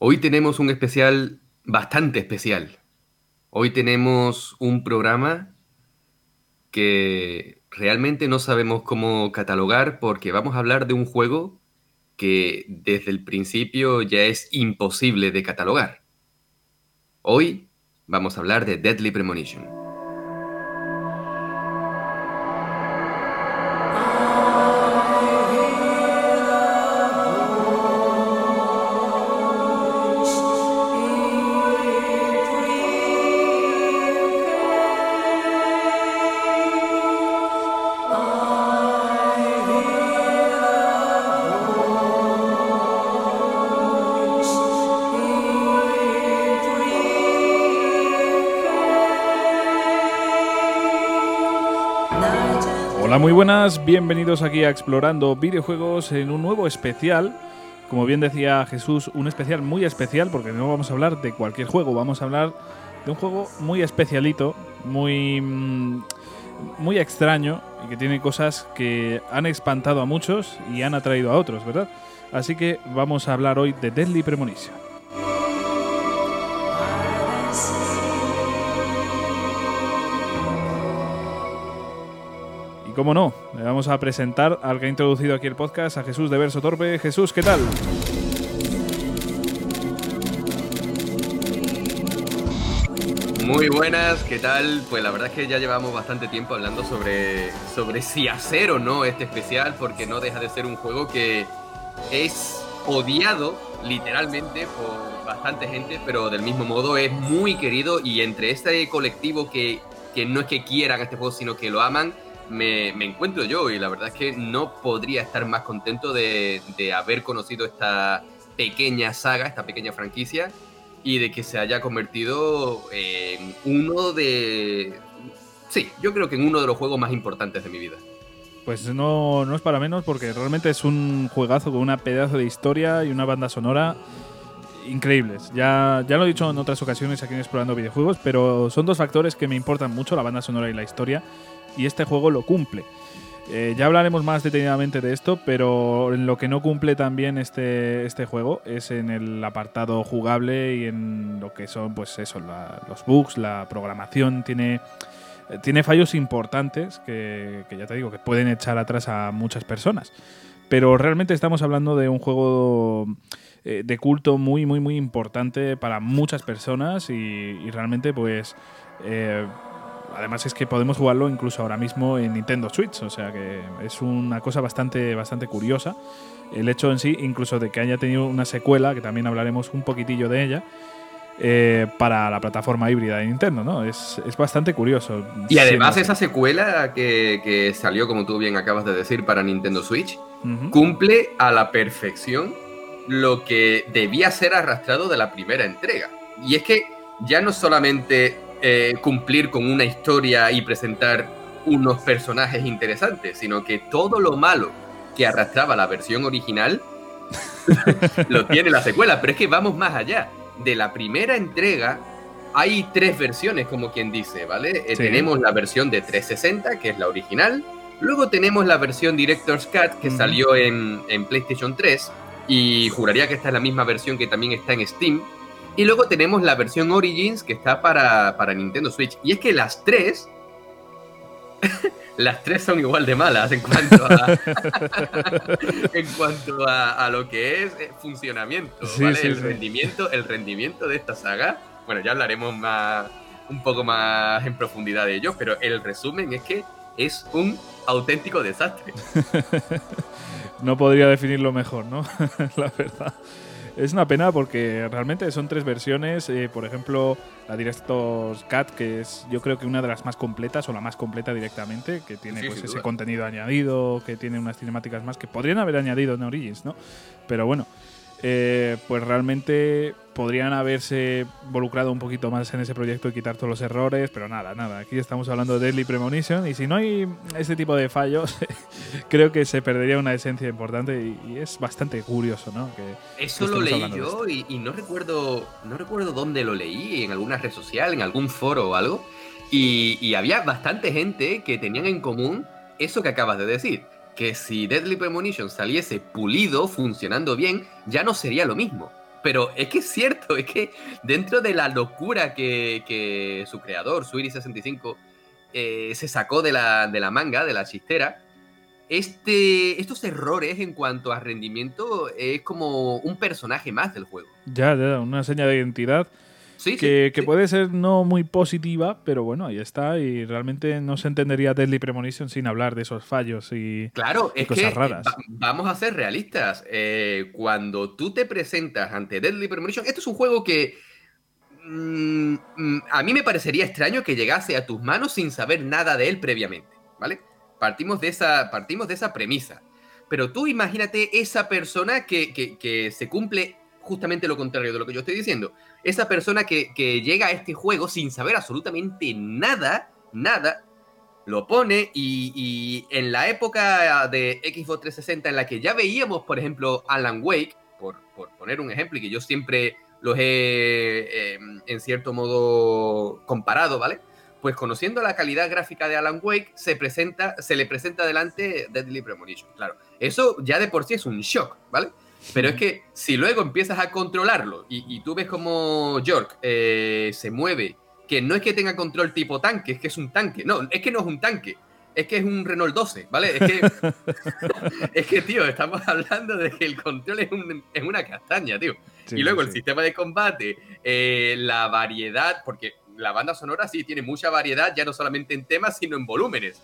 Hoy tenemos un especial bastante especial. Hoy tenemos un programa que realmente no sabemos cómo catalogar porque vamos a hablar de un juego que desde el principio ya es imposible de catalogar. Hoy vamos a hablar de Deadly Premonition. Buenas, bienvenidos aquí a Explorando Videojuegos en un nuevo especial. Como bien decía Jesús, un especial muy especial porque no vamos a hablar de cualquier juego, vamos a hablar de un juego muy especialito, muy, mm, muy extraño y que tiene cosas que han espantado a muchos y han atraído a otros, ¿verdad? Así que vamos a hablar hoy de Deadly Premonition. Cómo no, le vamos a presentar al que ha introducido aquí el podcast, a Jesús de Verso Torpe. Jesús, ¿qué tal? Muy buenas, ¿qué tal? Pues la verdad es que ya llevamos bastante tiempo hablando sobre, sobre si hacer o no este especial, porque no deja de ser un juego que es odiado literalmente por bastante gente, pero del mismo modo es muy querido y entre este colectivo que, que no es que quieran este juego, sino que lo aman, me, encuentro yo y la verdad es que no podría estar más contento de, haber conocido esta pequeña saga, esta pequeña franquicia y de que se haya convertido en uno de... Sí, yo creo que en uno de los juegos más importantes de mi vida. Pues no, no es para menos porque realmente es un juegazo con una pedazo de historia y una banda sonora increíbles. Ya, ya lo he dicho en otras ocasiones aquí en Explorando Videojuegos, pero son dos factores que me importan mucho, la banda sonora y la historia y este juego lo cumple. Eh, ya hablaremos más detenidamente de esto, pero en lo que no cumple también este, este juego es en el apartado jugable y en lo que son, pues eso, los bugs, la programación. Tiene, tiene fallos importantes que, ya te digo, que pueden echar atrás a muchas personas. Pero realmente estamos hablando de un juego eh, de culto muy, muy, muy importante para muchas personas y, realmente, pues. Eh, además es que podemos jugarlo incluso ahora mismo en Nintendo Switch, o sea que es una cosa bastante, bastante curiosa. El hecho en sí, incluso de que haya tenido una secuela, que también hablaremos un poquitillo de ella, eh, para la plataforma híbrida de Nintendo, ¿no? Es, bastante curioso. Y además esa secuela que, salió, como tú bien acabas de decir, para Nintendo Switch, cumple a la perfección lo que debía ser arrastrado de la primera entrega. Y es que ya no solamente eh, cumplir con una historia y presentar unos personajes interesantes, sino que todo lo malo que arrastraba la versión original lo tiene la secuela. Pero es que vamos más allá. De la primera entrega hay tres versiones, como quien dice, ¿vale? Eh, tenemos la versión de 360, que es la original. Luego tenemos la versión Director's Cut, que salió en, en PlayStation 3. Y juraría que esta es la misma versión que también está en Steam. Y luego tenemos la versión Origins que está para, Nintendo Switch. Y es que las tres. las tres son igual de malas en cuanto a. en cuanto a, lo que es eh, funcionamiento. ¿vale? el, Rendimiento, el rendimiento de esta saga. Bueno, ya hablaremos más. un poco más en profundidad de ello. Pero el resumen es que es un auténtico desastre. no podría definirlo mejor, ¿no? la verdad. Es una pena porque realmente son tres versiones. Eh, por ejemplo, la Director's Cut, que es yo creo que una de las más completas o la más completa directamente, que tiene pues, ese contenido añadido, que tiene unas cinemáticas más que podrían haber añadido en Origins, ¿no? Pero bueno, eh, pues realmente podrían haberse involucrado un poquito más en ese proyecto y quitar todos los errores, pero nada, nada. Aquí estamos hablando de Deadly Premonition y si no hay ese tipo de fallos, creo que se perdería una esencia importante y, es bastante curioso, ¿no? Que, Eso lo leí yo y, no recuerdo, no recuerdo dónde lo leí, en alguna red social, en algún foro o algo, y, y había bastante gente que tenían en común eso que acabas de decir que si Deadly Premonition saliese pulido, funcionando bien, ya no sería lo mismo. pero es que es cierto, es que dentro de la locura que, su creador, Suiri65, eh, se sacó de la, de la manga, de la chistera, este, estos errores en cuanto a rendimiento es como un personaje más del juego. Ya, ya, una seña de identidad. Sí, que, que puede ser no muy positiva, pero bueno, ahí está. Y realmente no se entendería Deadly Premonition sin hablar de esos fallos y, claro, es cosas que, raras. vamos a ser realistas. Eh, cuando tú te presentas ante Deadly Premonition, esto es un juego que mm, mm, a mí me parecería extraño que llegase a tus manos sin saber nada de él previamente, ¿vale? Partimos de esa, partimos de esa premisa. Pero tú imagínate esa persona que, se cumple justamente lo contrario de lo que yo estoy diciendo. Esa persona que, llega a este juego sin saber absolutamente nada, nada, lo pone y, en la época de Xbox 360 en la que ya veíamos, por ejemplo, Alan Wake, por, poner un ejemplo y que yo siempre los he, em, en cierto modo, comparado, ¿vale? pues conociendo la calidad gráfica de Alan Wake, se, presenta, se le presenta delante Deadly Premonition. Claro, eso ya de por sí es un shock, ¿vale? Pero es que si luego empiezas a controlarlo y, tú ves como York eh, se mueve, que no es que tenga control tipo tanque, es que es un tanque. No, es que no es un tanque, es que es un Renault 12, ¿vale? Es que, es que tío, estamos hablando de que el control es, una castaña, tío. y luego el sistema de combate, eh, la variedad, porque la banda sonora sí tiene mucha variedad, ya no solamente en temas, sino en volúmenes.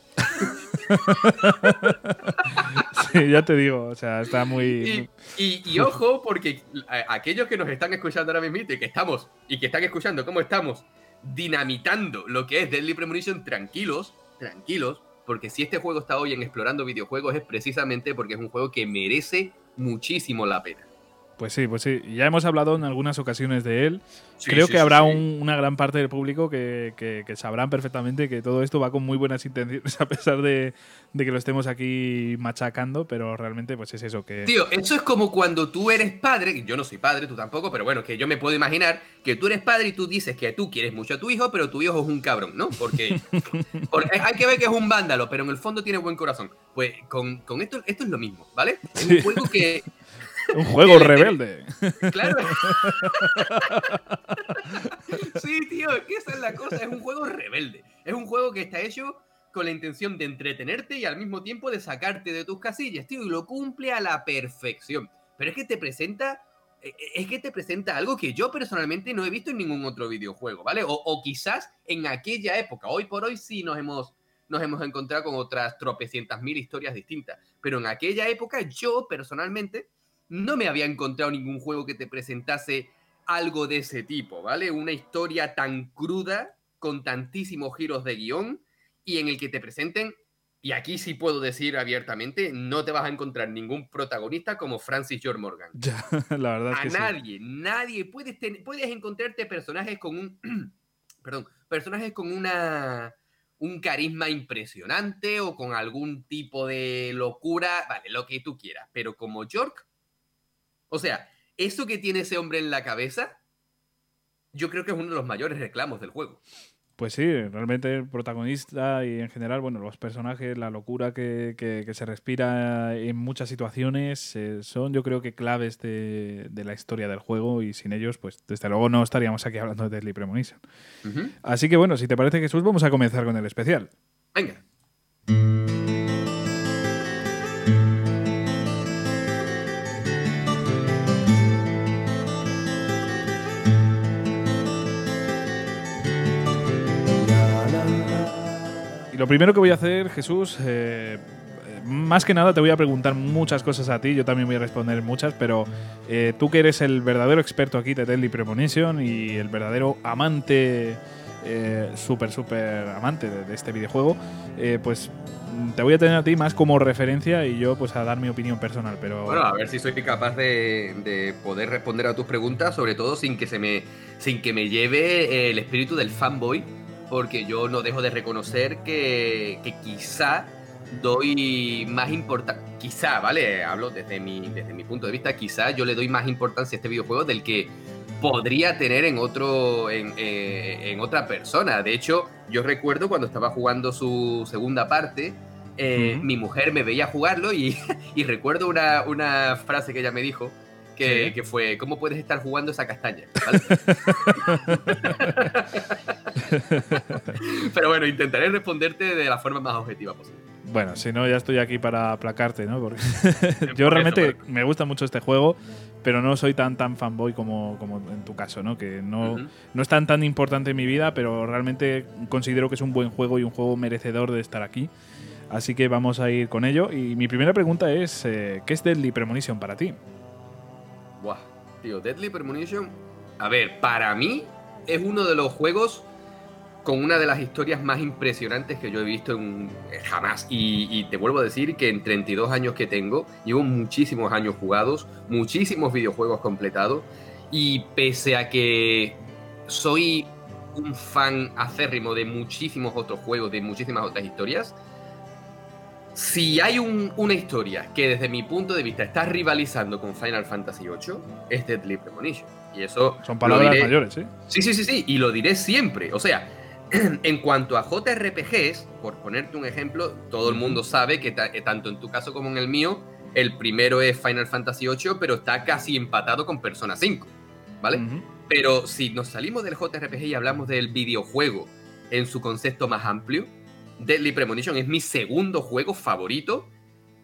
ya te digo, o sea, está muy... Y, ojo, porque aquellos que nos están escuchando ahora mismo y que estamos, y que están escuchando cómo estamos dinamitando lo que es Deadly Premonition, tranquilos, tranquilos, porque si este juego está hoy en explorando videojuegos es precisamente porque es un juego que merece muchísimo la pena. Pues sí, pues sí. Ya hemos hablado en algunas ocasiones de él. Creo que habrá una gran parte del público que, sabrán perfectamente que todo esto va con muy buenas intenciones, a pesar de, que lo estemos aquí machacando, pero realmente pues es eso que... Tío, eso es como cuando tú eres padre, yo no soy padre, tú tampoco, pero bueno, que yo me puedo imaginar que tú eres padre y tú dices que tú quieres mucho a tu hijo, pero tu hijo es un cabrón, ¿no? Porque, hay que ver que es un vándalo, pero en el fondo tiene buen corazón. Pues con, esto, esto es lo mismo, ¿vale? Es un juego que un juego rebelde. Claro. sí, tío, es que esa es la cosa. Es un juego rebelde. Es un juego que está hecho con la intención de entretenerte y al mismo tiempo de sacarte de tus casillas, tío, y lo cumple a la perfección. Pero es que te presenta. Eh, eh, es que te presenta algo que yo personalmente no he visto en ningún otro videojuego, ¿vale? O, quizás en aquella época. Hoy por hoy sí nos hemos, nos hemos encontrado con otras tropecientas mil historias distintas. Pero en aquella época yo personalmente no me había encontrado ningún juego que te presentase algo de ese tipo, ¿vale? Una historia tan cruda, con tantísimos giros de guion, y en el que te presenten, y aquí sí puedo decir abiertamente, no te vas a encontrar ningún protagonista como Francis George Morgan. Ya, la verdad es que nadie, nadie. Puedes, puedes encontrarte personajes con un. perdón, personajes con una un carisma impresionante o con algún tipo de locura, vale, lo que tú quieras, pero como York, o sea, eso que tiene ese hombre en la cabeza, yo creo que es uno de los mayores reclamos del juego. Pues sí, realmente el protagonista y en general, bueno, los personajes, la locura que, se respira en muchas situaciones eh, son yo creo que claves de, la historia del juego y sin ellos, pues desde luego no estaríamos aquí hablando de Deadly Premonition. Así que bueno, si te parece Jesús, vamos a comenzar con el especial. Venga. Lo primero que voy a hacer, Jesús, eh, más que nada te voy a preguntar muchas cosas a ti, yo también voy a responder muchas, pero eh, tú que eres el verdadero experto aquí de Deadly Premonition y el verdadero amante, eh, súper, súper amante de, este videojuego, pues te voy a tener a ti más como referencia y yo pues a dar mi opinión personal, pero... Bueno, a ver si soy capaz de, de poder responder a tus preguntas, sobre todo sin que, se me, sin que me lleve el espíritu del fanboy porque yo no dejo de reconocer que, quizá doy más importancia, quizá, ¿vale? Hablo desde mi, desde mi punto de vista, quizá yo le doy más importancia a este videojuego del que podría tener en otro en, eh, otra persona. De hecho, yo recuerdo cuando estaba jugando su segunda parte, eh, mi mujer me veía jugarlo y, y recuerdo una, una, frase que ella me dijo, que, fue ¿Cómo puedes estar jugando esa castaña? Pero bueno, intentaré responderte de la forma más objetiva posible. Bueno, si no, ya estoy aquí para aplacarte, ¿no? Porque yo realmente me gusta mucho este juego, pero no soy tan tan fanboy como, como en tu caso, ¿no? Que no, no es tan tan importante en mi vida, pero realmente considero que es un buen juego y un juego merecedor de estar aquí. Así que vamos a ir con ello. Y mi primera pregunta es, eh, ¿qué es Deadly Premonition para ti? Buah, tío, Deadly Premonition, a ver, para mí es uno de los juegos con una de las historias más impresionantes que yo he visto en, eh, jamás. Y, te vuelvo a decir que en 32 años que tengo, llevo muchísimos años jugados, muchísimos videojuegos completados, y pese a que soy un fan acérrimo de muchísimos otros juegos, de muchísimas otras historias, si hay una historia que desde mi punto de vista está rivalizando con Final Fantasy VIII, es Deadly Premonition. Y eso. Son palabras mayores, ¿sí? Sí, sí, sí, sí. Y lo diré siempre. O sea, en cuanto a JRPGs, por ponerte un ejemplo, todo el mundo sabe que tanto en tu caso como en el mío, el primero es Final Fantasy VIII, pero está casi empatado con Persona 5. ¿Vale? Pero si nos salimos del JRPG y hablamos del videojuego en su concepto más amplio, Deadly Premonition es mi segundo juego favorito,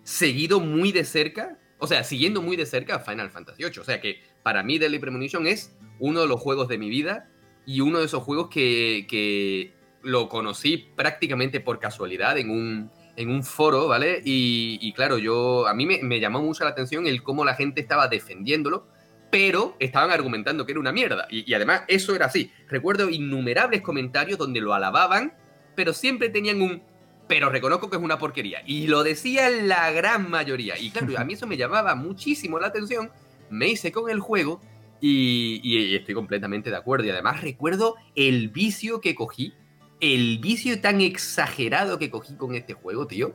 seguido muy de cerca, o sea, siguiendo muy de cerca Final Fantasy VIII. O sea que para mí Deadly Premonition es uno de los juegos de mi vida y uno de esos juegos que, lo conocí prácticamente por casualidad en un, en un foro, ¿vale? Y, claro, yo a mí me, llamó mucho la atención el cómo la gente estaba defendiéndolo, pero estaban argumentando que era una mierda. Y además eso era así. Recuerdo innumerables comentarios donde lo alababan pero siempre tenían un pero reconozco que es una porquería. Y lo decía la gran mayoría. Y claro, a mí eso me llamaba muchísimo la atención. Me hice con el juego y, estoy completamente de acuerdo. Y además recuerdo el vicio que cogí, el vicio tan exagerado que cogí con este juego, tío.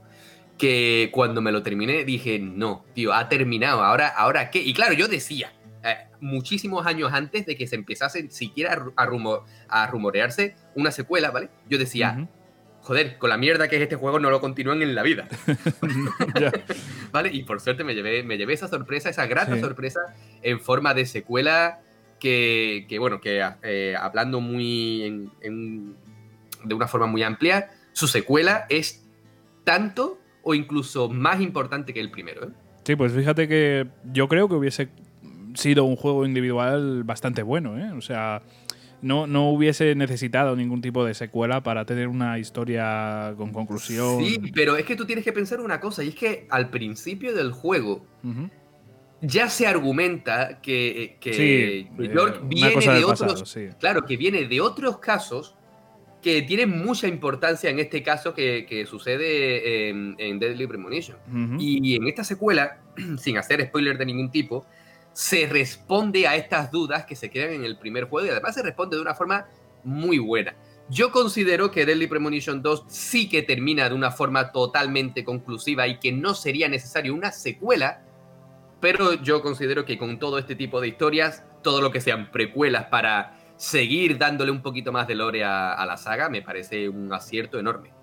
Que cuando me lo terminé dije, no, tío, ha terminado. Ahora, ahora qué. Y claro, yo decía, eh, muchísimos años antes de que se empezase siquiera a, a rumorearse una secuela, ¿vale? Yo decía, joder, con la mierda que es este juego no lo continúan en la vida. ¿Vale? Y por suerte me llevé, me llevé esa sorpresa, esa grata sorpresa en forma de secuela que, bueno, que eh, hablando muy de una forma muy amplia, su secuela es tanto o incluso más importante que el primero. ¿eh? Sí, pues fíjate que yo creo que hubiese sido un juego individual bastante bueno, ¿eh? O sea, no, no hubiese necesitado ningún tipo de secuela para tener una historia con conclusión. Sí, pero es que tú tienes que pensar una cosa, y es que al principio del juego ya se argumenta que, que York eh, viene de otros. Claro, que viene de otros casos que tienen mucha importancia en este caso que, sucede en, Deadly Premonition. y en esta secuela, sin hacer spoiler de ningún tipo, se responde a estas dudas que se quedan en el primer juego y además se responde de una forma muy buena. Yo considero que Deadly Premonition 2 sí que termina de una forma totalmente conclusiva y que no sería necesario una secuela, pero yo considero que con todo este tipo de historias, todo lo que sean precuelas para seguir dándole un poquito más de lore a, la saga, me parece un acierto enorme.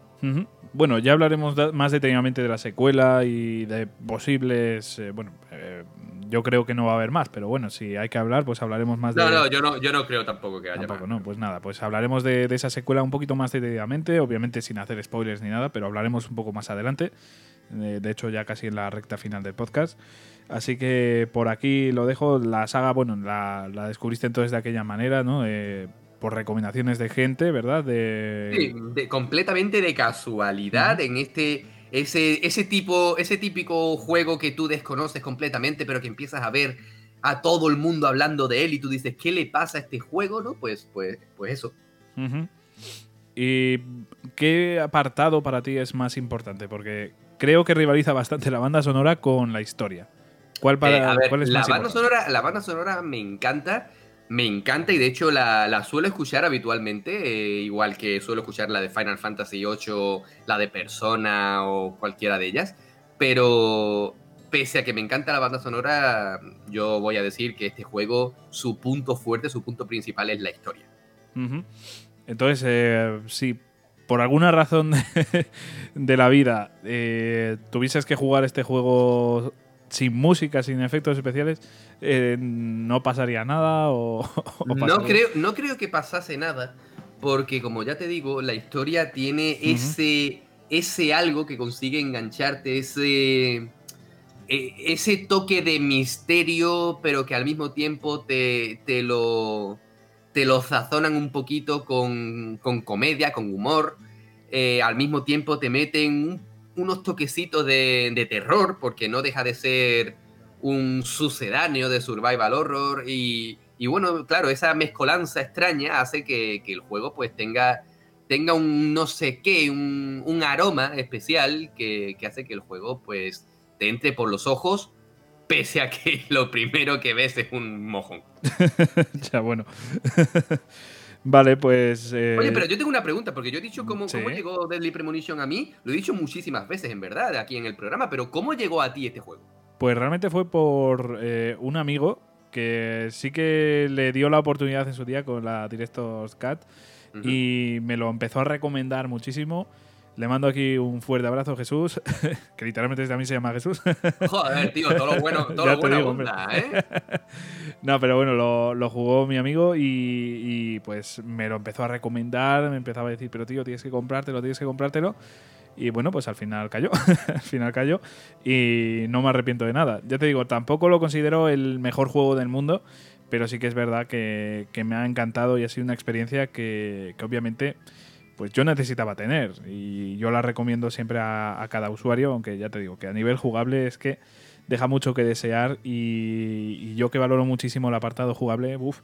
Bueno, ya hablaremos más detenidamente de la secuela y de posibles, eh, bueno, eh, yo creo que no va a haber más, pero bueno, si hay que hablar, pues hablaremos más de. No, no, yo no, yo no creo tampoco que haya tampoco, no, pues nada, pues hablaremos de, esa secuela un poquito más detenidamente, obviamente sin hacer spoilers ni nada, pero hablaremos un poco más adelante. De, hecho, ya casi en la recta final del podcast. Así que por aquí lo dejo. La saga, bueno, la, descubriste entonces de aquella manera, ¿no? Por recomendaciones de gente, ¿verdad? De... Sí, de, completamente de casualidad en este ese, ese, tipo, ese típico juego que tú desconoces completamente, pero que empiezas a ver a todo el mundo hablando de él y tú dices, ¿qué le pasa a este juego? ¿No? Pues, pues, pues eso. ¿Y qué apartado para ti es más importante? Porque creo que rivaliza bastante la banda sonora con la historia. ¿Cuál, para, eh, ¿cuál es la banda sonora, La banda sonora me encanta me encanta y de hecho la, suelo escuchar habitualmente, eh, igual que suelo escuchar la de Final Fantasy VIII, la de Persona o cualquiera de ellas. Pero pese a que me encanta la banda sonora, yo voy a decir que este juego, su punto fuerte, su punto principal es la historia. Entonces, eh, si por alguna razón de, la vida eh, tuvieses que jugar este juego sin música, sin efectos especiales, eh, no pasaría nada o, no, creo, no creo que pasase nada, porque como ya te digo, la historia tiene ese, ese algo que consigue engancharte, ese, e, ese toque de misterio, pero que al mismo tiempo te, te lo te lo sazonan un poquito con, comedia, con humor. Eh, al mismo tiempo te meten unos toquecitos de, terror, porque no deja de ser un sucedáneo de survival horror. Y, bueno, claro, esa mezcolanza extraña hace que, el juego pues tenga, tenga un no sé qué, un, aroma especial que, que, hace que el juego pues te entre por los ojos pese a que lo primero que ves es un mojón. ya, bueno. vale, pues. Eh, Oye, pero yo tengo una pregunta, porque yo he dicho cómo, cómo, llegó Deadly Premonition a mí. Lo he dicho muchísimas veces, en verdad, aquí en el programa, pero ¿cómo llegó a ti este juego? Pues realmente fue por eh, un amigo que sí que le dio la oportunidad en su día con la Directos Cat y me lo empezó a recomendar muchísimo. Le mando aquí un fuerte abrazo, Jesús, que literalmente también se llama Jesús. Joder, tío, todo lo bueno, todo lo bueno ¿eh? No, pero bueno, lo, jugó mi amigo y, pues me lo empezó a recomendar, me empezaba a decir, pero tío, tienes que comprártelo, tienes que comprártelo. Y bueno, pues al final cayó, al final cayó y no me arrepiento de nada. Ya te digo, tampoco lo considero el mejor juego del mundo, pero sí que es verdad que, me ha encantado y ha sido una experiencia que, que obviamente pues yo necesitaba tener. Y yo la recomiendo siempre a, cada usuario, aunque ya te digo que a nivel jugable es que deja mucho que desear. Y, yo que valoro muchísimo el apartado jugable, uff.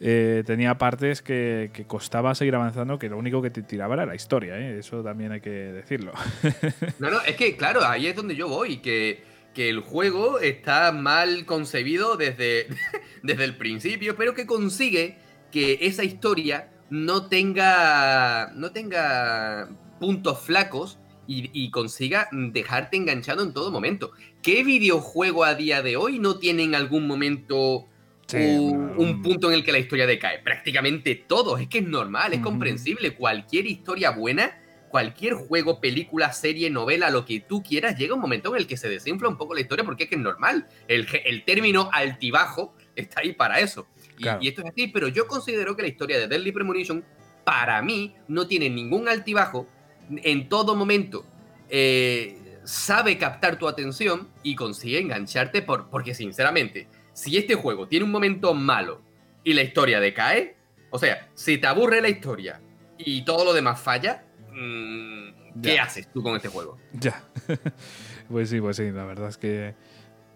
Eh, tenía partes que, costaba seguir avanzando, que lo único que te tiraba era la historia, ¿eh? eso también hay que decirlo. no, no, es que claro, ahí es donde yo voy, que, que el juego está mal concebido desde, desde el principio, pero que consigue que esa historia no tenga, no tenga puntos flacos y, consiga dejarte enganchado en todo momento. ¿Qué videojuego a día de hoy no tiene en algún momento un, punto en el que la historia decae? Prácticamente todos, es que es normal, es comprensible. Cualquier historia buena, cualquier juego, película, serie, novela, lo que tú quieras, llega un momento en el que se desinfla un poco la historia porque es que es normal. El, el término altibajo está ahí para eso. Y, esto es así, pero yo considero que la historia de Deadly Premonition, para mí, no tiene ningún altibajo. En todo momento eh, sabe captar tu atención y consigue engancharte por, porque, sinceramente, si este juego tiene un momento malo y la historia decae, o sea, si te aburre la historia y todo lo demás falla, mm, ¿qué haces tú con este juego? Ya. pues sí, pues sí, la verdad es que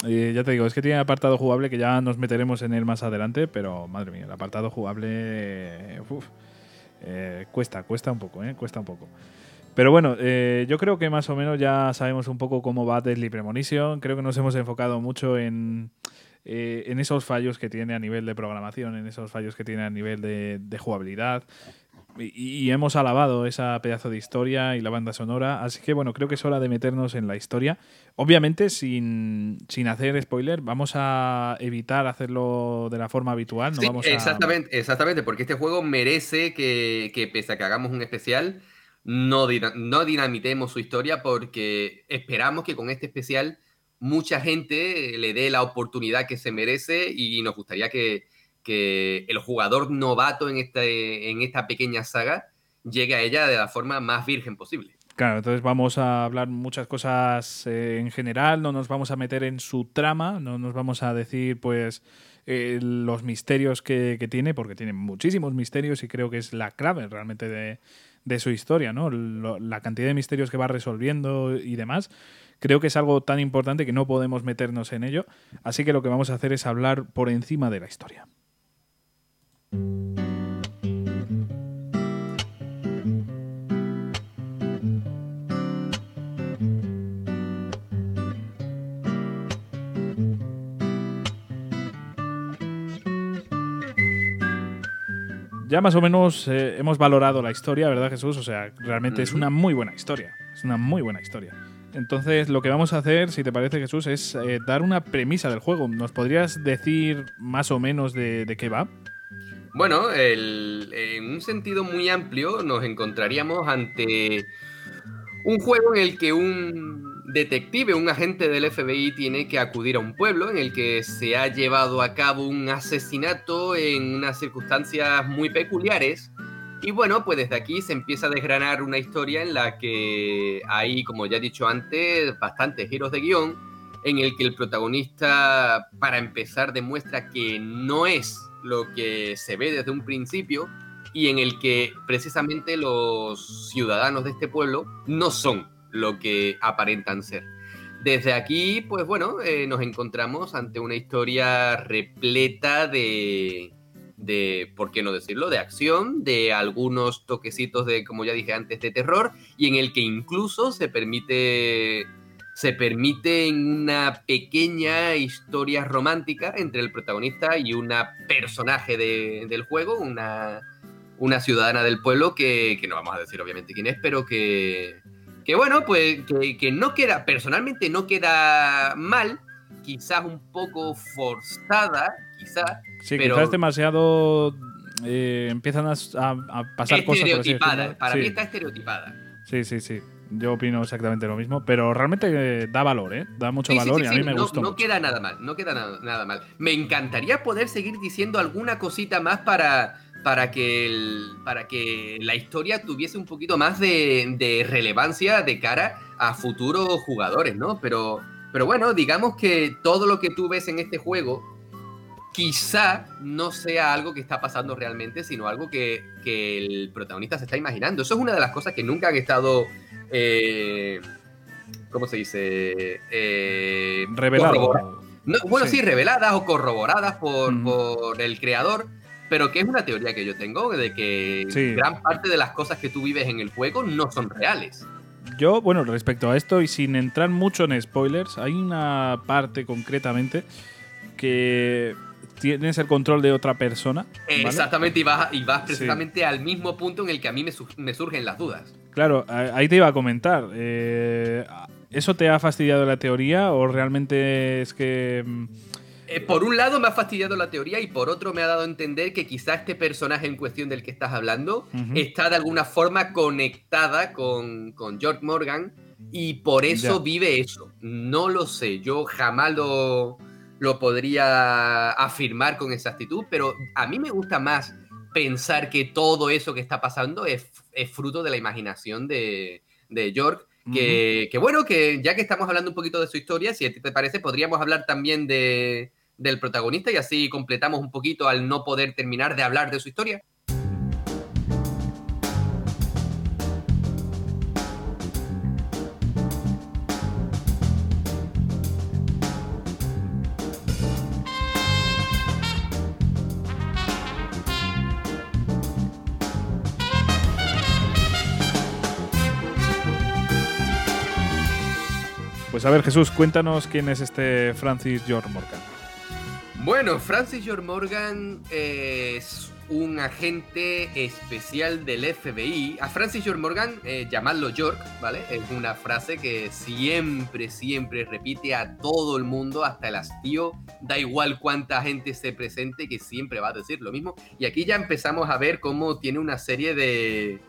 ya te digo, es que tiene apartado jugable que ya nos meteremos en él más adelante, pero madre mía, el apartado jugable eh, cuesta, cuesta un poco, eh, cuesta un poco. Pero bueno, eh, yo creo que más o menos ya sabemos un poco cómo va Deadly Premonition. Creo que nos hemos enfocado mucho en, en esos fallos que tiene a nivel de programación, en esos fallos que tiene a nivel de jugabilidad. Y, hemos alabado esa pedazo de historia y la banda sonora, así que bueno, creo que es hora de meternos en la historia. Obviamente, sin, hacer spoiler, vamos a evitar hacerlo de la forma habitual. No vamos exactamente, exactamente, porque este juego merece que, pese a que hagamos un especial, no, no dinamitemos su historia, porque esperamos que con este especial mucha gente le dé la oportunidad que se merece y nos gustaría que, que el jugador novato en, este, en esta pequeña saga llegue a ella de la forma más virgen posible. Claro, entonces vamos a hablar muchas cosas eh, en general, no nos vamos a meter en su trama, no nos vamos a decir pues eh, los misterios que, tiene, porque tiene muchísimos misterios y creo que es la clave realmente de, su historia, ¿no? la cantidad de misterios que va resolviendo y demás. Creo que es algo tan importante que no podemos meternos en ello, así que lo que vamos a hacer es hablar por encima de la historia. Ya más o menos eh, hemos valorado la historia, ¿verdad Jesús? O sea, realmente es una muy buena historia. Es una muy buena historia. Entonces, lo que vamos a hacer, si te parece Jesús, es eh, dar una premisa del juego. ¿Nos podrías decir más o menos de qué va? Bueno, en un sentido muy amplio nos encontraríamos ante un juego en el que un, detective, un agente del FBI, tiene que acudir a un pueblo en el que se ha llevado a cabo un asesinato en unas circunstancias muy peculiares. Y bueno, pues desde aquí se empieza a desgranar una historia en la que hay, como ya he dicho antes, bastantes giros de guion, en el que el protagonista, para empezar, demuestra que no es lo que se ve desde un principio y en el que precisamente los ciudadanos de este pueblo no son lo que aparentan ser. Desde aquí, pues bueno, eh, nos encontramos ante una historia repleta de, de, ¿por qué no decirlo?, de acción, de algunos toquecitos de, como ya dije antes, de terror, y en el que incluso se permite, se permite una pequeña historia romántica entre el protagonista y una personaje del juego, una, una ciudadana del pueblo que, que no vamos a decir obviamente quién es, pero que, que bueno, pues que, no queda, personalmente no queda mal, quizás un poco forzada, quizás. Sí, pero quizás demasiado. Eh, empiezan a, pasar cosas. Estereotipada, para mí está estereotipada. Sí, sí, sí. Yo opino exactamente lo mismo, pero realmente eh, da valor, ¿eh? Da mucho valor y a mí me no, gustó. No queda nada mal, no queda nada mal. Me encantaría poder seguir diciendo alguna cosita más para, para que, el, para que la historia tuviese un poquito más de, relevancia de cara a futuros jugadores, ¿no? Pero, pero bueno, digamos que todo lo que tú ves en este juego quizá no sea algo que está pasando realmente, sino algo que, el protagonista se está imaginando. Eso es una de las cosas que nunca han estado... Eh, ¿Cómo se dice? Eh, Reveladas. bueno, sí. reveladas o corroboradas por, por el creador pero que es una teoría que yo tengo de que gran parte de las cosas que tú vives en el juego no son reales. Yo, bueno, respecto a esto y sin entrar mucho en spoilers, hay una parte concretamente que tienes el control de otra persona. Exactamente, y vas, y vas precisamente al mismo punto en el que a mí me, surgen las dudas. Claro, ahí te iba a comentar. Eh, ¿Eso te ha fastidiado la teoría o realmente es que mm, eh, por un lado me ha fastidiado la teoría y por otro me ha dado a entender que quizá este personaje en cuestión del que estás hablando está de alguna forma conectada con, George Morgan y por eso vive eso. No lo sé, yo jamás lo, lo podría afirmar con exactitud, pero a mí me gusta más pensar que todo eso que está pasando es, fruto de la imaginación de, de George. Que, que, bueno, que ya que estamos hablando un poquito de su historia, si a ti te parece, podríamos hablar también de, del protagonista y así completamos un poquito al no poder terminar de hablar de su historia. Pues a ver, Jesús, cuéntanos quién es este Francis George Morgan. Bueno, Francis George Morgan es un agente especial del FBI. A Francis George Morgan, eh, llamadlo York, ¿vale? Es una frase que siempre, siempre repite a todo el mundo, hasta el hastío. Da igual cuánta gente se presente, que siempre va a decir lo mismo. Y aquí ya empezamos a ver cómo tiene una serie de.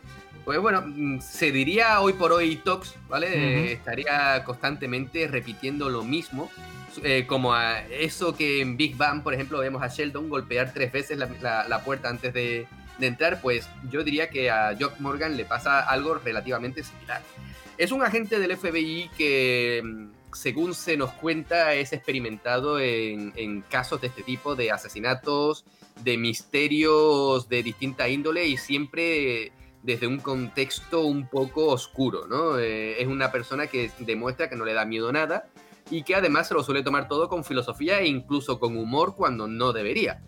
Pues bueno, mm, se diría hoy por hoy Tox, ¿vale? estaría constantemente repitiendo lo mismo eh, como a eso que en Big Bang, por ejemplo, vemos a Sheldon golpear tres veces la, puerta antes de, entrar, pues yo diría que a Jock Morgan le pasa algo relativamente similar. Es un agente del FBI que, mm, según se nos cuenta, es experimentado en, en casos de este tipo, de asesinatos, de misterios de distinta índole y siempre desde un contexto un poco oscuro, ¿no? Eh, es una persona que demuestra que no le da miedo nada y que además se lo suele tomar todo con filosofía e incluso con humor cuando no debería.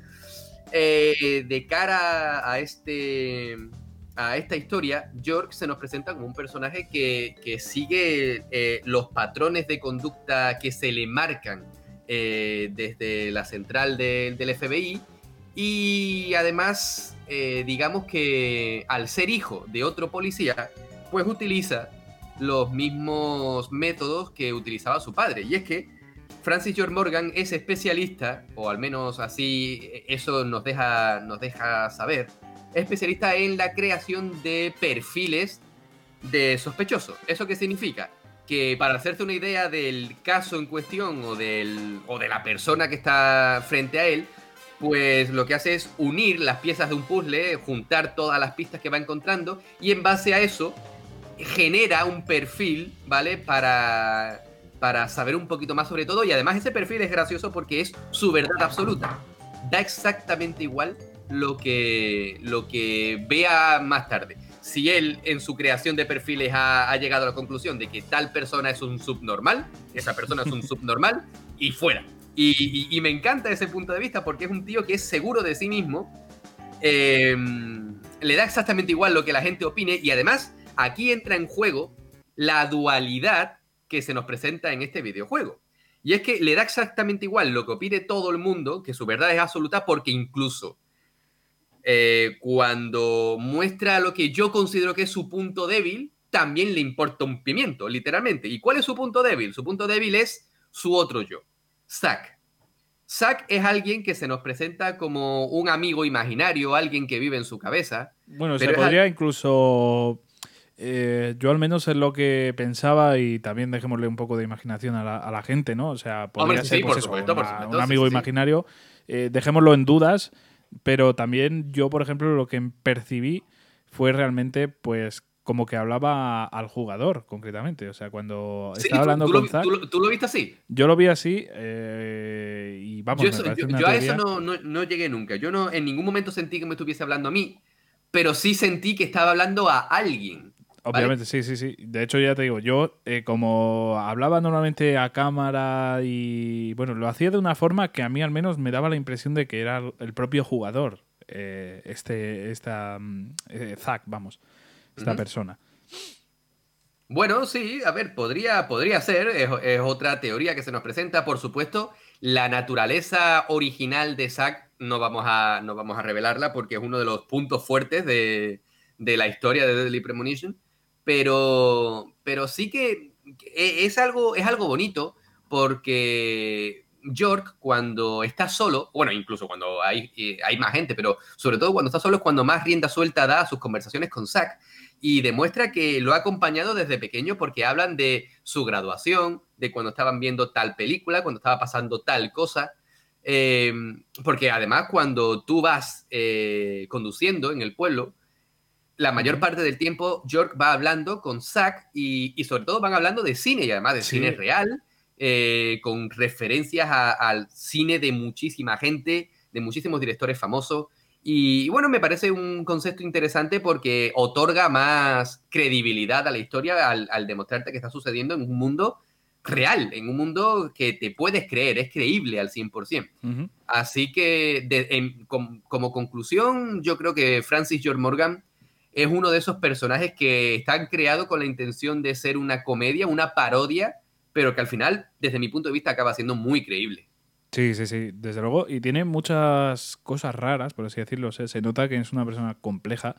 Eh, de cara a, este, a esta historia, York se nos presenta como un personaje que, sigue eh, los patrones de conducta que se le marcan desde la central del FBI y además, digamos que al ser hijo de otro policía, pues utiliza los mismos métodos que utilizaba su padre. Y es que Francis George Morgan es especialista, o al menos así eso nos deja, nos deja saber, es especialista en la creación de perfiles de sospechosos. ¿Eso qué significa? que para hacerte una idea del caso en cuestión o, del, o de la persona que está frente a él, pues lo que hace es unir las piezas de un puzzle, juntar todas las pistas que va encontrando y en base a eso genera un perfil, ¿vale? Para, para saber un poquito más sobre todo y además ese perfil es gracioso porque es su verdad absoluta. Da exactamente igual lo que, lo que vea más tarde. Si él en su creación de perfiles ha, llegado a la conclusión de que tal persona es un subnormal, esa persona es un subnormal y fuera. Y, me encanta ese punto de vista porque es un tío que es seguro de sí mismo, em, le da exactamente igual lo que la gente opine y además aquí entra en juego la dualidad que se nos presenta en este videojuego. Y es que le da exactamente igual lo que opine todo el mundo, que su verdad es absoluta, porque incluso eh, cuando muestra lo que yo considero que es su punto débil, también le importa un pimiento, literalmente. ¿Y cuál es su punto débil? Su punto débil es su otro yo, Zack. Zack es alguien que se nos presenta como un amigo imaginario, alguien que vive en su cabeza. Bueno, se podría incluso eh, yo al menos es lo que pensaba y también dejémosle un poco de imaginación a la, gente, ¿no? O sea, podría ser pues un amigo imaginario. Eh, dejémoslo en dudas, pero también yo, por ejemplo, lo que percibí fue realmente, pues, como que hablaba al jugador, concretamente. O sea, cuando estaba hablando con Zack, ¿tú, lo viste así? Yo lo vi así eh, y vamos, Yo, a eso no, no, llegué nunca. Yo no en ningún momento sentí que me estuviese hablando a mí, pero sí sentí que estaba hablando a alguien. Obviamente, sí, sí, sí. De hecho, ya te digo, yo eh, como hablaba normalmente a cámara y bueno, lo hacía de una forma que a mí al menos me daba la impresión de que era el propio jugador, eh, este, esta, mm, eh, Esta persona. Bueno, sí, a ver, podría, podría ser, es, otra teoría que se nos presenta, por supuesto. La naturaleza original de Zack no vamos a, no vamos a revelarla porque es uno de los puntos fuertes de, de la historia de Deadly Premonition pero, pero sí que es algo, es algo bonito porque York cuando está solo, bueno, incluso cuando hay, eh, hay más gente, pero sobre todo cuando está solo es cuando más rienda suelta da a sus conversaciones con Zack y demuestra que lo ha acompañado desde pequeño porque hablan de su graduación, de cuando estaban viendo tal película, cuando estaba pasando tal cosa. Em, porque además cuando tú vas eh, conduciendo en el pueblo, la mayor parte del tiempo York va hablando con Zack y, sobre todo van hablando de cine y además de cine real, eh, con referencias al cine de muchísima gente, de muchísimos directores famosos. Y, bueno, me parece un concepto interesante porque otorga más credibilidad a la historia al, demostrarte que está sucediendo en un mundo real, en un mundo que te puedes creer, es creíble al 100%. Así que como conclusión, yo creo que Francis George Morgan es uno de esos personajes que están creados con la intención de ser una comedia, una parodia, pero que al final, desde mi punto de vista, acaba siendo muy creíble. Sí, sí, sí, desde luego. Y tiene muchas cosas raras, por así decirlo. Se nota que es una persona compleja.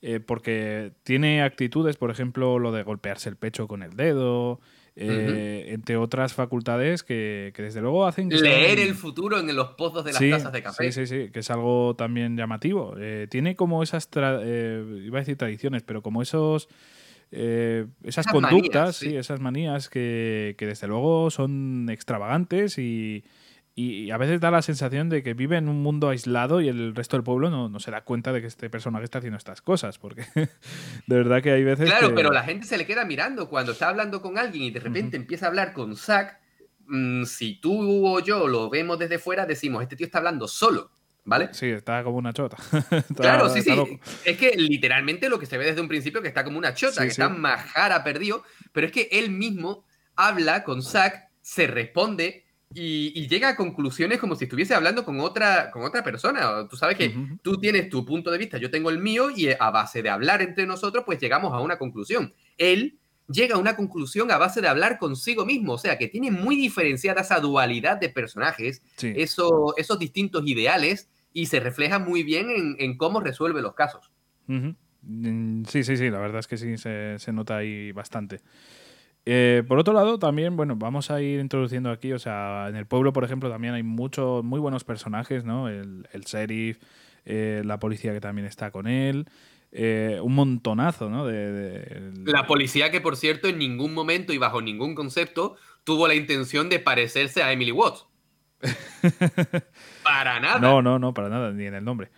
Eh, porque tiene actitudes, por ejemplo, lo de golpearse el pecho con el dedo, eh, entre otras facultades que, desde luego hacen... Leer el futuro en los pozos de las tazas de café. Sí, sí, sí, que es algo también llamativo. Eh, tiene como esas, eh, iba a decir tradiciones, pero como esos... esas, conductas, sí. esas manías que, que, desde luego son extravagantes y, y a veces da la sensación de que vive en un mundo aislado y el resto del pueblo no, se da cuenta de que este personaje está haciendo estas cosas, porque de verdad que hay veces... Claro, pero la gente se le queda mirando cuando está hablando con alguien y de repente empieza a hablar con Zack. Mm, si tú o yo lo vemos desde fuera, decimos, este tío está hablando solo. ¿Vale? Sí, está como una chota. claro, sí, sí. Es que literalmente lo que se ve desde un principio que está como una chota, que está majara perdido, pero es que él mismo habla con Zack, se responde, y, llega a conclusiones como si estuviese hablando con otra, con otra persona. Tú sabes que tú tienes tu punto de vista, yo tengo el mío, y a base de hablar entre nosotros, pues llegamos a una conclusión. Él llega a una conclusión a base de hablar consigo mismo, o sea, que tiene muy diferenciada esa dualidad de personajes, esos distintos ideales, y se refleja muy bien en, cómo resuelve los casos. Sí, sí, sí, la verdad es que sí, se, se nota ahí bastante. Eh, por otro lado, también, bueno, vamos a ir introduciendo aquí, o sea, en el pueblo, por ejemplo, también hay muchos, muy buenos personajes, ¿no? El, el sheriff, eh, la policía que también está con él. eh, un montonazo, ¿no? De, La policía que, por cierto, en ningún momento y bajo ningún concepto tuvo la intención de parecerse a Emily Watts. para nada. No, no, no, para nada, ni en el nombre.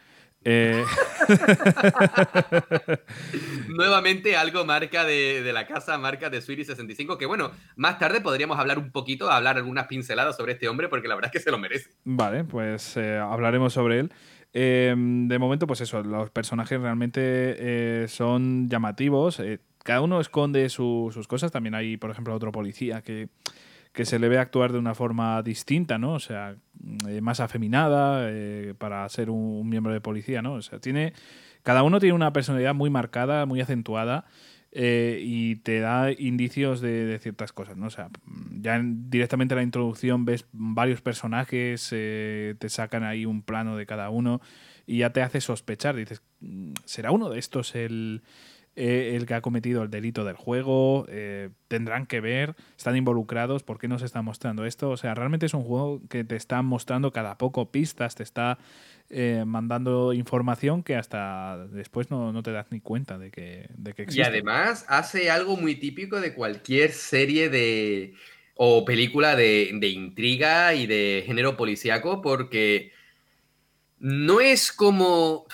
Eh, Nuevamente algo marca de, la casa, marca de Sweetie 65, que bueno, más tarde podríamos hablar un poquito, hablar algunas pinceladas sobre este hombre, porque la verdad es que se lo merece. Vale, pues eh, hablaremos sobre él. Em, de momento, pues eso, los personajes realmente eh, son llamativos. cada uno esconde sus cosas. También hay, por ejemplo, otro policía que que se le ve actuar de una forma distinta, ¿no? O sea, eh, más afeminada eh, para ser un, miembro de policía, ¿no? O sea, tiene. Cada uno tiene una personalidad muy marcada, muy acentuada. Eh, y te da indicios de, ciertas cosas, ¿no? O sea, ya directamente en la introducción ves varios personajes, te sacan ahí un plano de cada uno y ya te hace sospechar. Dices, mm, ¿será uno de estos el, eh, el que ha cometido el delito del juego, eh, tendrán que ver, están involucrados, ¿por qué no se está mostrando esto? O sea, realmente es un juego que te está mostrando cada poco pistas, te está eh, mandando información que hasta después no, te das ni cuenta de que, de que existe. Y además hace algo muy típico de cualquier serie de o película de, de intriga y de género policíaco, porque no es como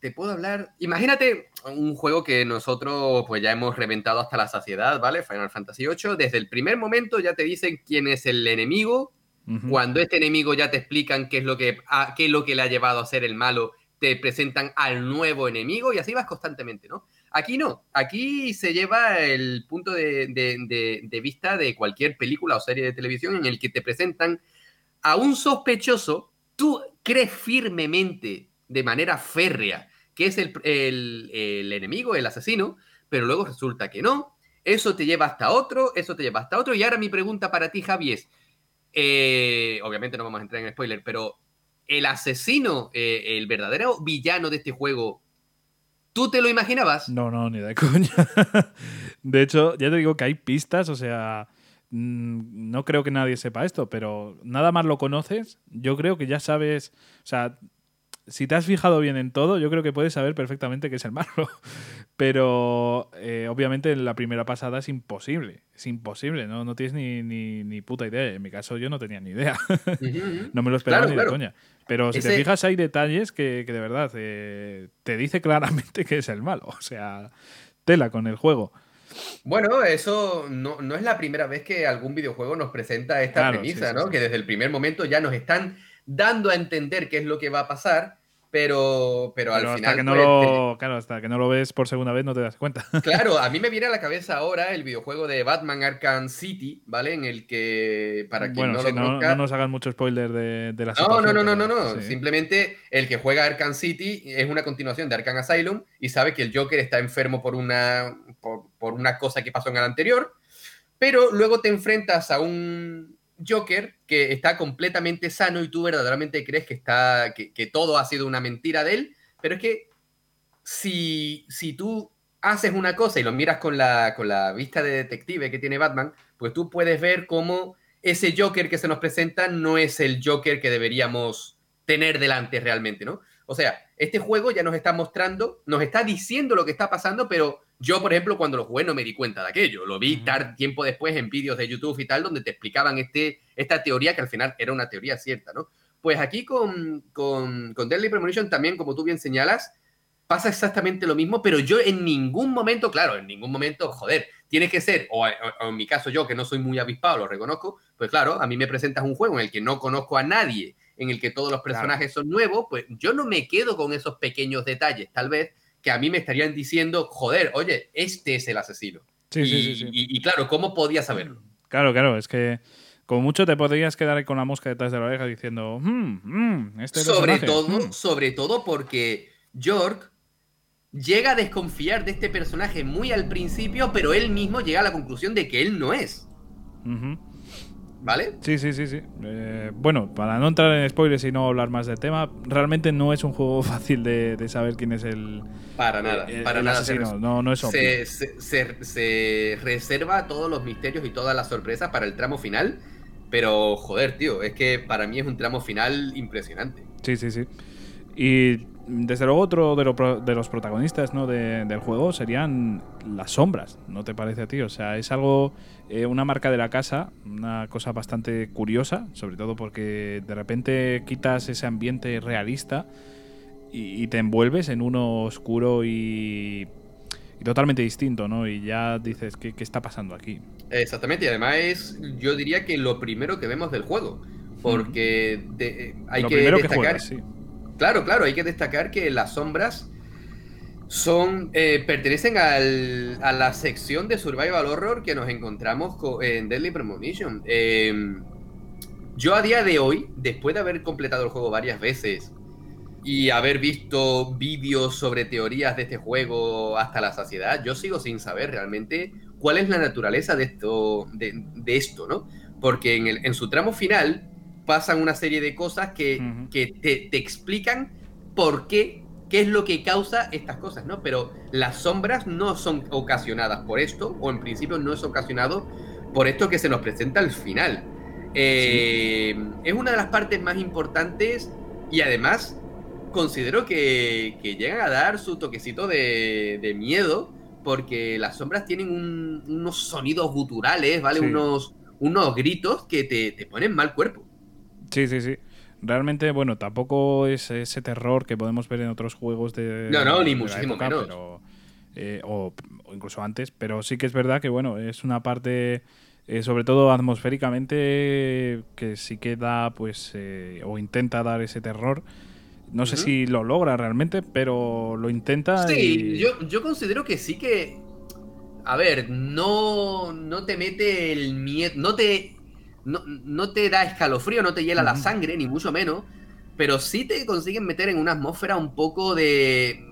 te puedo hablar. Imagínate un juego que nosotros pues ya hemos reventado hasta la saciedad, ¿vale? Final Fantasy VIII. Desde el primer momento ya te dicen quién es el enemigo. Cuando este enemigo ya te explican qué es lo que qué es lo que le ha llevado a ser el malo, te presentan al nuevo enemigo y así vas constantemente, ¿no? Aquí no, aquí se lleva el punto de, de vista de cualquier película o serie de televisión en el que te presentan a un sospechoso, tú crees firmemente de manera férrea que es el, enemigo, el asesino, pero luego resulta que no. Eso te lleva hasta otro, eso te lleva hasta otro. Y ahora mi pregunta para ti, Javi, es, eh, obviamente no vamos a entrar en spoiler, pero el asesino, eh, el verdadero villano de este juego, ¿tú te lo imaginabas? No, no, ni de coña. de hecho, ya te digo que hay pistas, o sea, mm, no creo que nadie sepa esto, pero nada más lo conoces, yo creo que ya sabes, o sea, si te has fijado bien en todo, yo creo que puedes saber perfectamente que es el malo. Pero eh, obviamente en la primera pasada es imposible. Es imposible, ¿no? No tienes ni, ni, puta idea. En mi caso yo no tenía ni idea. no me lo esperaba ni de coña. Pero si te fijas hay detalles que, de verdad eh, te dice claramente que es el malo. O sea, tela con el juego. Bueno, eso no, es la primera vez que algún videojuego nos presenta esta premisa, ¿no? Que desde el primer momento ya nos están dando a entender qué es lo que va a pasar pero, pero, al final. Que no pues, lo, Claro, hasta que no lo ves por segunda vez no te das cuenta. Claro, a mí me viene a la cabeza ahora el videojuego de Batman Arkham City, ¿vale? En el que, para quien no lo conozca. No, nos hagan mucho spoiler de, de la No, no, no, no, no, no. Simplemente el que juega Arkham City es una continuación de Arkham Asylum y sabe que el Joker está enfermo por una, por, por una cosa que pasó en el anterior. Pero luego te enfrentas a un, Joker que está completamente sano y tú verdaderamente crees que, está, que, todo ha sido una mentira de él, pero es que si, si tú haces una cosa y lo miras con la, con la vista de detective que tiene Batman, pues tú puedes ver cómo ese Joker que se nos presenta no es el Joker que deberíamos tener delante realmente, ¿no? O sea, este juego ya nos está mostrando, nos está diciendo lo que está pasando, pero yo, por ejemplo, cuando lo jugué no me di cuenta de aquello. Lo vi tiempo después en vídeos de YouTube y tal, donde te explicaban este, esta teoría que al final era una teoría cierta, ¿no? Pues aquí con, con, con Deadly Premonition también, como tú bien señalas, pasa exactamente lo mismo, pero yo en ningún momento, claro, en ningún momento, joder, tiene que ser, o, en mi caso yo, que no soy muy avispado, lo reconozco, pues claro, a mí me presentas un juego en el que no conozco a nadie, en el que todos los personajes son nuevos, pues yo no me quedo con esos pequeños detalles, tal vez, que a mí me estarían diciendo, joder, oye, este es el asesino. Sí, y, sí, sí, y, claro, ¿cómo podía saberlo? Claro, claro, es que como mucho te podrías quedar con la mosca detrás de la oreja diciendo, hmm, hmm, este sobre todo, hmm". sobre todo porque York llega a desconfiar de este personaje muy al principio, pero él mismo llega a la conclusión de que él no es. ¿Vale? Sí, sí, sí, sí. Eh, bueno, para no entrar en spoilers y no hablar más del tema, realmente no es un juego fácil de, saber quién es el. Para nada, para nada. no, no es se, se, se, reserva todos los misterios y todas las sorpresas para el tramo final. Pero, joder, tío, es que para mí es un tramo final impresionante. Sí, sí, sí. Y desde luego otro de, los protagonistas ¿no? del juego serían las sombras, ¿no te parece a ti? O sea, es algo, eh, una marca de la casa, una cosa bastante curiosa, sobre todo porque de repente quitas ese ambiente realista y, te envuelves en uno oscuro y, totalmente distinto, ¿no? Y ya dices, ¿qué, ¿qué, está pasando aquí? Exactamente, y además es, yo diría que lo primero que vemos del juego, porque hay que destacar... sí Claro, claro, hay que destacar que las sombras son eh, pertenecen al, a la sección de Survival Horror que nos encontramos en Deadly Premonition. Em, yo a día de hoy, después de haber completado el juego varias veces y haber visto vídeos sobre teorías de este juego hasta la saciedad, yo sigo sin saber realmente cuál es la naturaleza de esto, de, esto ¿no? Porque en, el, en su tramo final pasan una serie de cosas que, te, explican por qué, qué es lo que causa estas cosas, ¿no? Pero las sombras no son ocasionadas por esto, o en principio no es ocasionado por esto que se nos presenta al final. Eh, es una de las partes más importantes y además considero que, llegan a dar su toquecito de, miedo porque las sombras tienen unos sonidos guturales, ¿vale? Unos, unos gritos que te, te ponen mal cuerpo. Sí, sí, sí. Realmente, bueno, tampoco es ese terror que podemos ver en otros juegos de. No, no, ni muchísimo menos. Eh, o, incluso antes, pero sí que es verdad que, bueno, es una parte. Eh, sobre todo atmosféricamente, que sí que da, pues, eh, o intenta dar ese terror. No sé si lo logra realmente, pero lo intenta. Sí, yo, yo considero que sí que. A ver, no, no te mete el miedo. No te no, te da escalofrío, no te hiela la sangre, ni mucho menos, pero sí te consiguen meter en una atmósfera un poco de,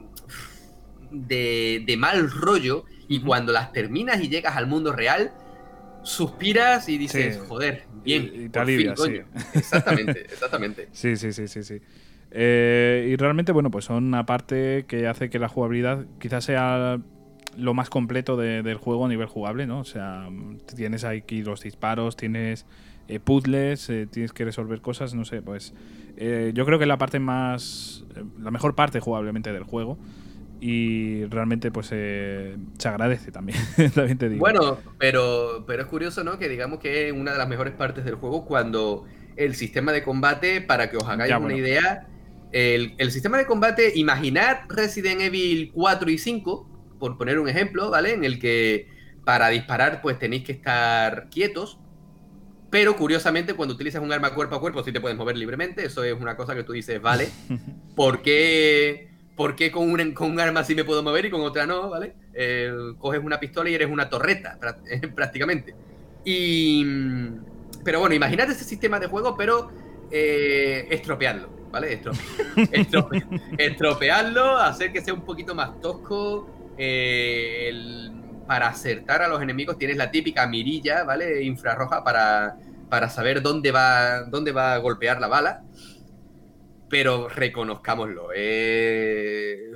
de, mal rollo, y cuando las terminas y llegas al mundo real, suspiras y dices, joder, bien. Y, sí. Exactamente, exactamente. sí, sí, sí, sí, sí. Eh, y realmente, bueno, pues son una parte que hace que la jugabilidad quizás sea lo más completo del juego a nivel jugable, ¿no? O sea, tienes aquí los disparos, tienes eh, puzzles, eh, tienes que resolver cosas, no sé, pues eh, yo creo que la parte más, la mejor parte jugablemente del juego y realmente pues se agradece también, también te digo. Bueno, pero, pero es curioso, ¿no? Que digamos que es una de las mejores partes del juego cuando el sistema de combate, para que os hagáis una idea, el, el, sistema de combate, imaginad Resident Evil 4 y 5, por poner un ejemplo, ¿vale? En el que para disparar pues tenéis que estar quietos, pero curiosamente cuando utilizas un arma cuerpo a cuerpo sí te puedes mover libremente, eso es una cosa que tú dices, vale, ¿por qué, ¿por qué con, un, con un arma sí me puedo mover y con otra no, ¿vale? Eh, coges una pistola y eres una torreta prácticamente. Y... Pero bueno, imagínate ese sistema de juego, pero eh, estropearlo, ¿vale? estropearlo, hacer que sea un poquito más tosco, eh, para acertar a los enemigos tienes la típica mirilla, ¿vale? Infrarroja para, para saber dónde va, dónde va a golpear la bala. Pero reconozcámoslo, eh,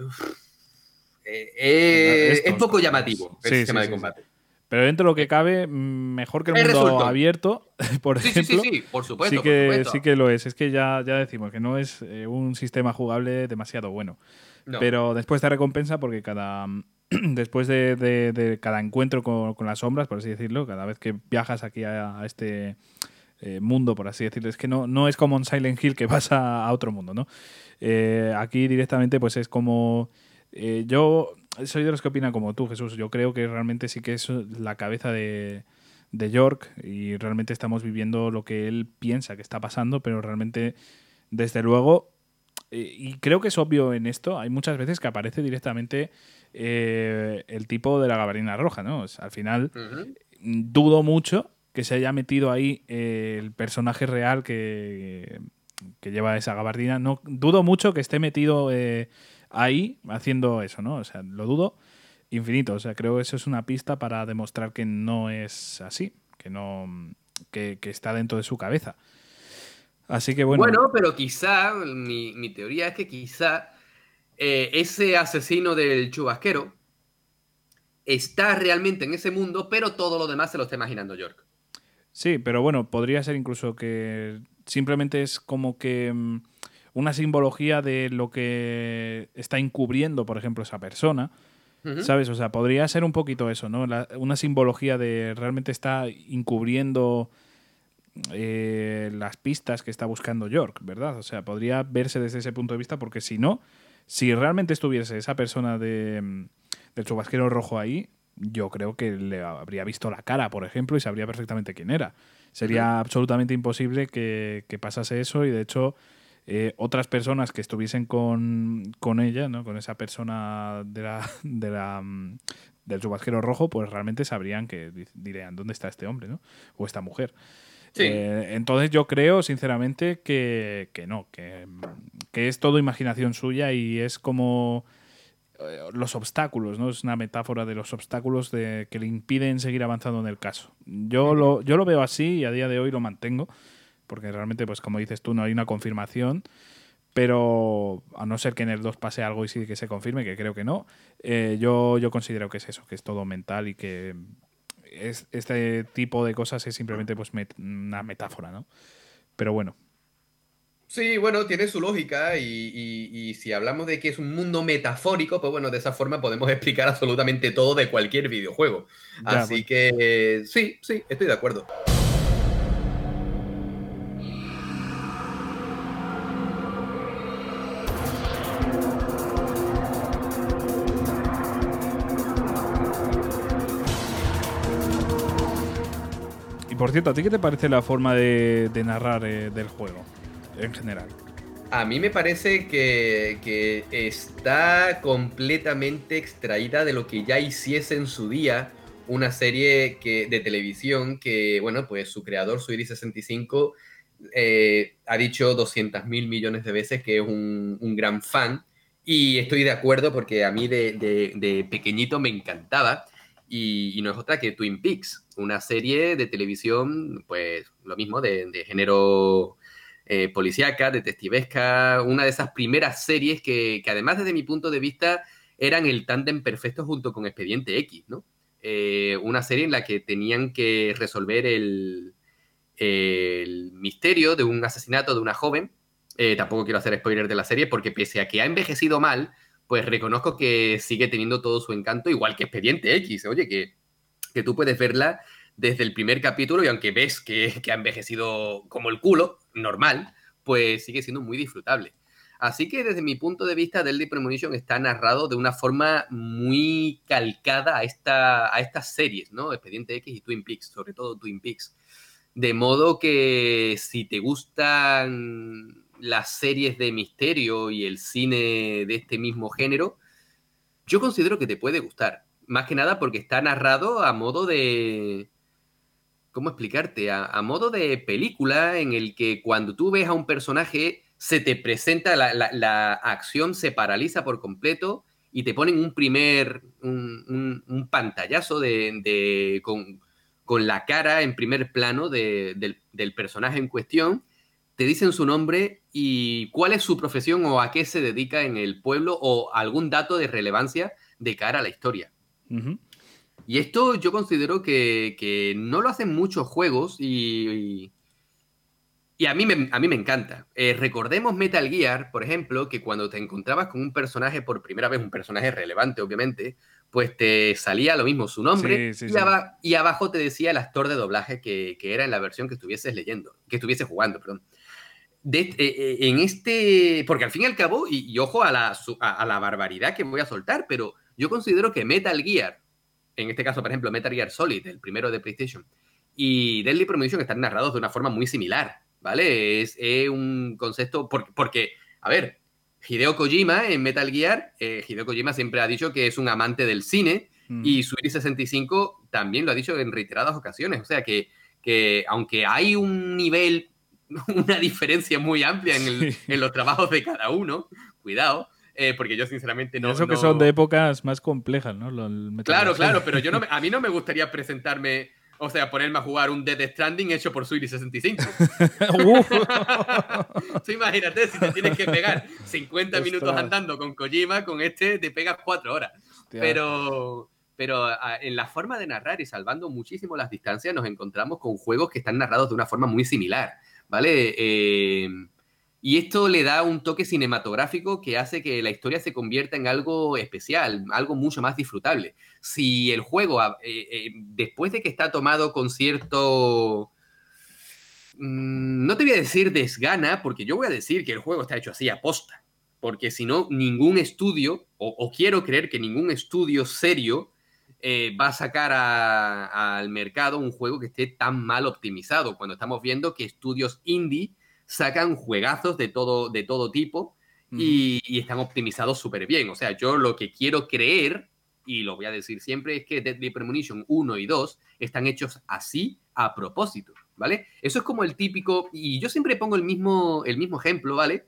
eh, es, poco llamativo el sistema de combate. Pero dentro de lo que cabe, mejor que el mundo abierto, por ejemplo. Sí, sí, por supuesto. Sí que, sí que lo es. Es que ya, ya decimos que no es un sistema jugable demasiado bueno. Pero después te recompensa porque cada después de, cada encuentro con, las sombras, por así decirlo, cada vez que viajas aquí a, este eh, mundo, por así decirlo, es que no, no es como en Silent Hill que vas a, otro mundo, ¿no? Eh, aquí directamente pues es como... Eh, yo soy de los que opinan como tú, Jesús. Yo creo que realmente sí que es la cabeza de, de York y realmente estamos viviendo lo que él piensa que está pasando, pero realmente, desde luego, y creo que es obvio en esto, hay muchas veces que aparece directamente eh, el tipo de la gabardina roja, ¿no? al final, dudo mucho que se haya metido ahí eh, el personaje real que, que, lleva esa gabardina. No, dudo mucho que esté metido eh, ahí haciendo eso, ¿no? O sea, lo dudo infinito. O sea, creo que eso es una pista para demostrar que no es así, que no. que, que está dentro de su cabeza. Así que bueno. Bueno, pero quizá, mi, teoría es que quizá eh, ese asesino del chubasquero está realmente en ese mundo, pero todo lo demás se lo está imaginando York. Sí, pero bueno, podría ser incluso que simplemente es como que. Mm, una simbología de lo que está encubriendo, por ejemplo, esa persona. ¿Sabes? O sea, podría ser un poquito eso, ¿no? una simbología de realmente está encubriendo eh, las pistas que está buscando York, ¿verdad? O sea, podría verse desde ese punto de vista porque si no, si realmente estuviese esa persona de, mm, del chubasquero rojo ahí, yo creo que le habría visto la cara, por ejemplo, y sabría perfectamente quién era. Sería absolutamente imposible que, que pasase eso y de hecho eh, otras personas que estuviesen con, con ella, ¿no? con esa persona de la, de la, mm, del chubasquero rojo, pues realmente sabrían que dirían dónde está este hombre ¿no? o esta mujer. Eh, entonces yo creo, sinceramente, que, que no, que, que, es todo imaginación suya y es como eh, los obstáculos, ¿no? Es una metáfora de los obstáculos de, que le impiden seguir avanzando en el caso. Yo lo, yo lo veo así y a día de hoy lo mantengo porque realmente, pues como dices tú, no hay una confirmación. Pero a no ser que en el 2 pase algo y sí que se confirme, que creo que no, eh, yo, yo considero que es eso, que es todo mental y que es, este tipo de cosas es simplemente pues una metáfora, ¿no? Pero bueno. Sí, bueno, tiene su lógica y, si hablamos de que es un mundo metafórico, pues bueno, de esa forma podemos explicar absolutamente todo de cualquier videojuego. Así pues. que sí, sí, estoy de acuerdo. Por cierto, ¿a ti qué te parece la forma de, narrar eh, del juego en general? A mí me parece que, está completamente extraída de lo que ya hiciese en su día una serie de televisión que, bueno, pues su creador, Suiri65, eh, ha dicho 200 mil millones de veces que es un, gran fan. Y estoy de acuerdo porque a mí de pequeñito me encantaba y, no es otra que Twin Peaks, una serie de televisión, pues lo mismo, de, género eh, policíaca, detectivesca, una de esas primeras series que, además desde mi punto de vista eran el tándem perfecto junto con Expediente X, ¿no? Eh, una serie en la que tenían que resolver el, misterio de un asesinato de una joven. Eh, tampoco quiero hacer spoiler de la serie porque pese a que ha envejecido mal, pues reconozco que sigue teniendo todo su encanto, igual que Expediente X. Oye, que, que tú puedes verla desde el primer capítulo y aunque ves que, ha envejecido como el culo, normal, pues sigue siendo muy disfrutable. Así que desde mi punto de vista, Deadly Premonition está narrado de una forma muy calcada a, esta, a estas series, ¿no? Expediente X y Twin Peaks, sobre todo Twin Peaks. De modo que si te gustan las series de misterio y el cine de este mismo género, yo considero que te puede gustar. Más que nada porque está narrado a modo de... ¿Cómo explicarte? A, modo de película en el que cuando tú ves a un personaje se te presenta, la, acción se paraliza por completo y te ponen un primer, un, pantallazo de, con, la cara en primer plano del, del personaje en cuestión te dicen su nombre y cuál es su profesión o a qué se dedica en el pueblo o algún dato de relevancia de cara a la historia. Y esto yo considero que, no lo hacen muchos juegos y, y, a, mí me, a mí me encanta. Eh, recordemos Metal Gear, por ejemplo, que cuando te encontrabas con un personaje por primera vez, un personaje relevante, obviamente, pues te salía lo mismo su nombre y, abajo te decía el actor de doblaje que, que, era en la versión que estuvieses leyendo, que estuvieses jugando, perdón. Eh, eh, en este, porque al fin y al cabo, y, ojo a la, a, la, barbaridad que voy a soltar, pero yo considero que Metal Gear, en este caso, por ejemplo, Metal Gear Solid, el primero de PlayStation, y Deadly Premonition están narrados de una forma muy similar, ¿vale? Es, un concepto, porque, porque, a ver, Hideo Kojima en Metal Gear, eh, Hideo Kojima siempre ha dicho que es un amante del cine, mm. y Suiri65 también lo ha dicho en reiteradas ocasiones, o sea que, que aunque hay un nivel una diferencia muy amplia en, los trabajos de cada uno. Cuidado. Eh, porque yo sinceramente no... Eso que son de épocas más complejas, ¿no? claro, claro, pero yo no a mí no me gustaría presentarme, o sea, ponerme a jugar un Dead Stranding hecho por Suiri 65. imagínate, si te tienes que pegar 50 minutos andando con Kojima, con este te pegas 4 horas. Pero, pero en la forma de narrar y salvando muchísimo las distancias, nos encontramos con juegos que están narrados de una forma muy similar. ¿vale? Eh, Y esto le da un toque cinematográfico que hace que la historia se convierta en algo especial, algo mucho más disfrutable. Si el juego, eh, eh, después de que está tomado con cierto... Mm, no te voy a decir desgana, porque yo voy a decir que el juego está hecho así a posta. Porque si no, ningún estudio, o, quiero creer que ningún estudio serio eh, va a sacar al mercado un juego que esté tan mal optimizado. Cuando estamos viendo que estudios indie sacan juegazos de todo, de todo tipo y, están optimizados súper bien. O sea, yo lo que quiero creer, y lo voy a decir siempre, es que Deadly Premonition 1 y 2 están hechos así a propósito, ¿vale? Eso es como el típico, y yo siempre pongo el mismo, el mismo ejemplo, ¿vale?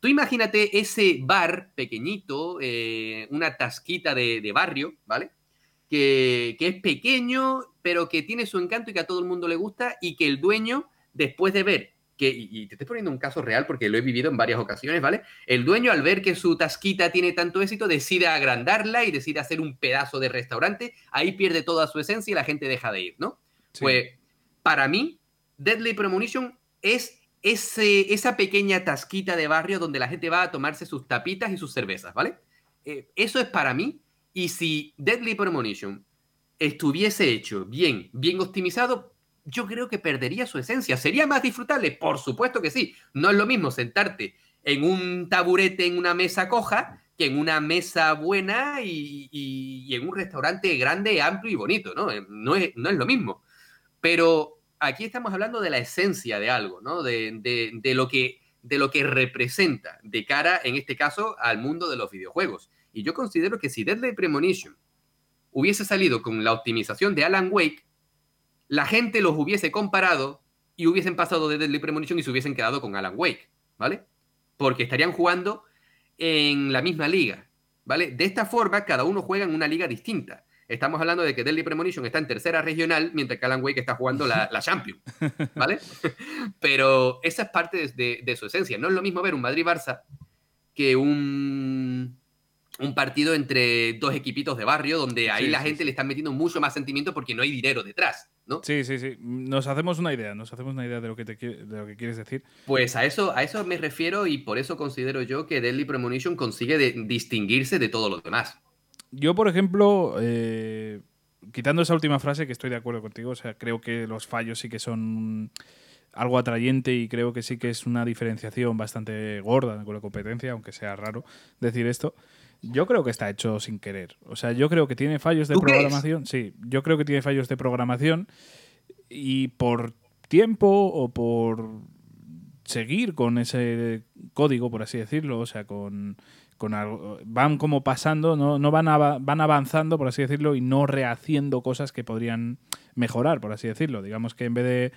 Tú imagínate ese bar pequeñito, eh, una tasquita de, barrio, ¿vale? Que, que, es pequeño, pero que tiene su encanto y que a todo el mundo le gusta y que el dueño, después de ver y, te estoy poniendo un caso real porque lo he vivido en varias ocasiones, ¿vale? El dueño al ver que su tasquita tiene tanto éxito decide agrandarla y decide hacer un pedazo de restaurante, ahí pierde toda su esencia y la gente deja de ir, ¿no? Pues para mí, Deadly Premonition es ese, esa pequeña tasquita de barrio donde la gente va a tomarse sus tapitas y sus cervezas, ¿vale? Eh, eso es para mí. Y si Deadly Premonition estuviese hecho bien, bien optimizado, yo creo que perdería su esencia. ¿Sería más disfrutable? Por supuesto que sí. No es lo mismo sentarte en un taburete en una mesa coja que en una mesa buena y, en un restaurante grande, amplio y bonito, ¿no? Eh, no es, no es lo mismo. Pero aquí estamos hablando de la esencia de algo, ¿no? De, lo que, de lo que representa de cara, en este caso, al mundo de los videojuegos. Y yo considero que si Deadly Premonition hubiese salido con la optimización de Alan Wake, la gente los hubiese comparado y hubiesen pasado de Deadly Premonition y se hubiesen quedado con Alan Wake, ¿vale? Porque estarían jugando en la misma liga, ¿vale? De esta forma, cada uno juega en una liga distinta. Estamos hablando de que Deadly Premonition está en tercera regional, mientras que Alan Wake está jugando la, la Champions, ¿vale? Pero esa es parte de, su esencia. No es lo mismo ver un Madrid-Barça que un, un partido entre dos equipitos de barrio, donde ahí la gente le está metiendo mucho más sentimiento porque no hay dinero detrás. Sí, sí, sí. Nos hacemos una idea, nos hacemos una idea de lo que, te, de lo que quieres decir. Pues a eso, a eso me refiero y por eso considero yo que Deadly Premonition consigue distinguirse de todos los demás. Yo, por ejemplo, eh, quitando esa última frase, que estoy de acuerdo contigo, o sea, creo que los fallos sí que son algo atrayente y creo que sí que es una diferenciación bastante gorda con la competencia, aunque sea raro decir esto. Yo creo que está hecho sin querer. O sea, yo creo que tiene fallos de programación. Sí, yo creo que tiene fallos de programación y por tiempo o por seguir con ese código, por así decirlo, o sea, con, con algo, van como pasando, no, no van, van avanzando, por así decirlo, y no rehaciendo cosas que podrían mejorar, por así decirlo. Digamos que en vez de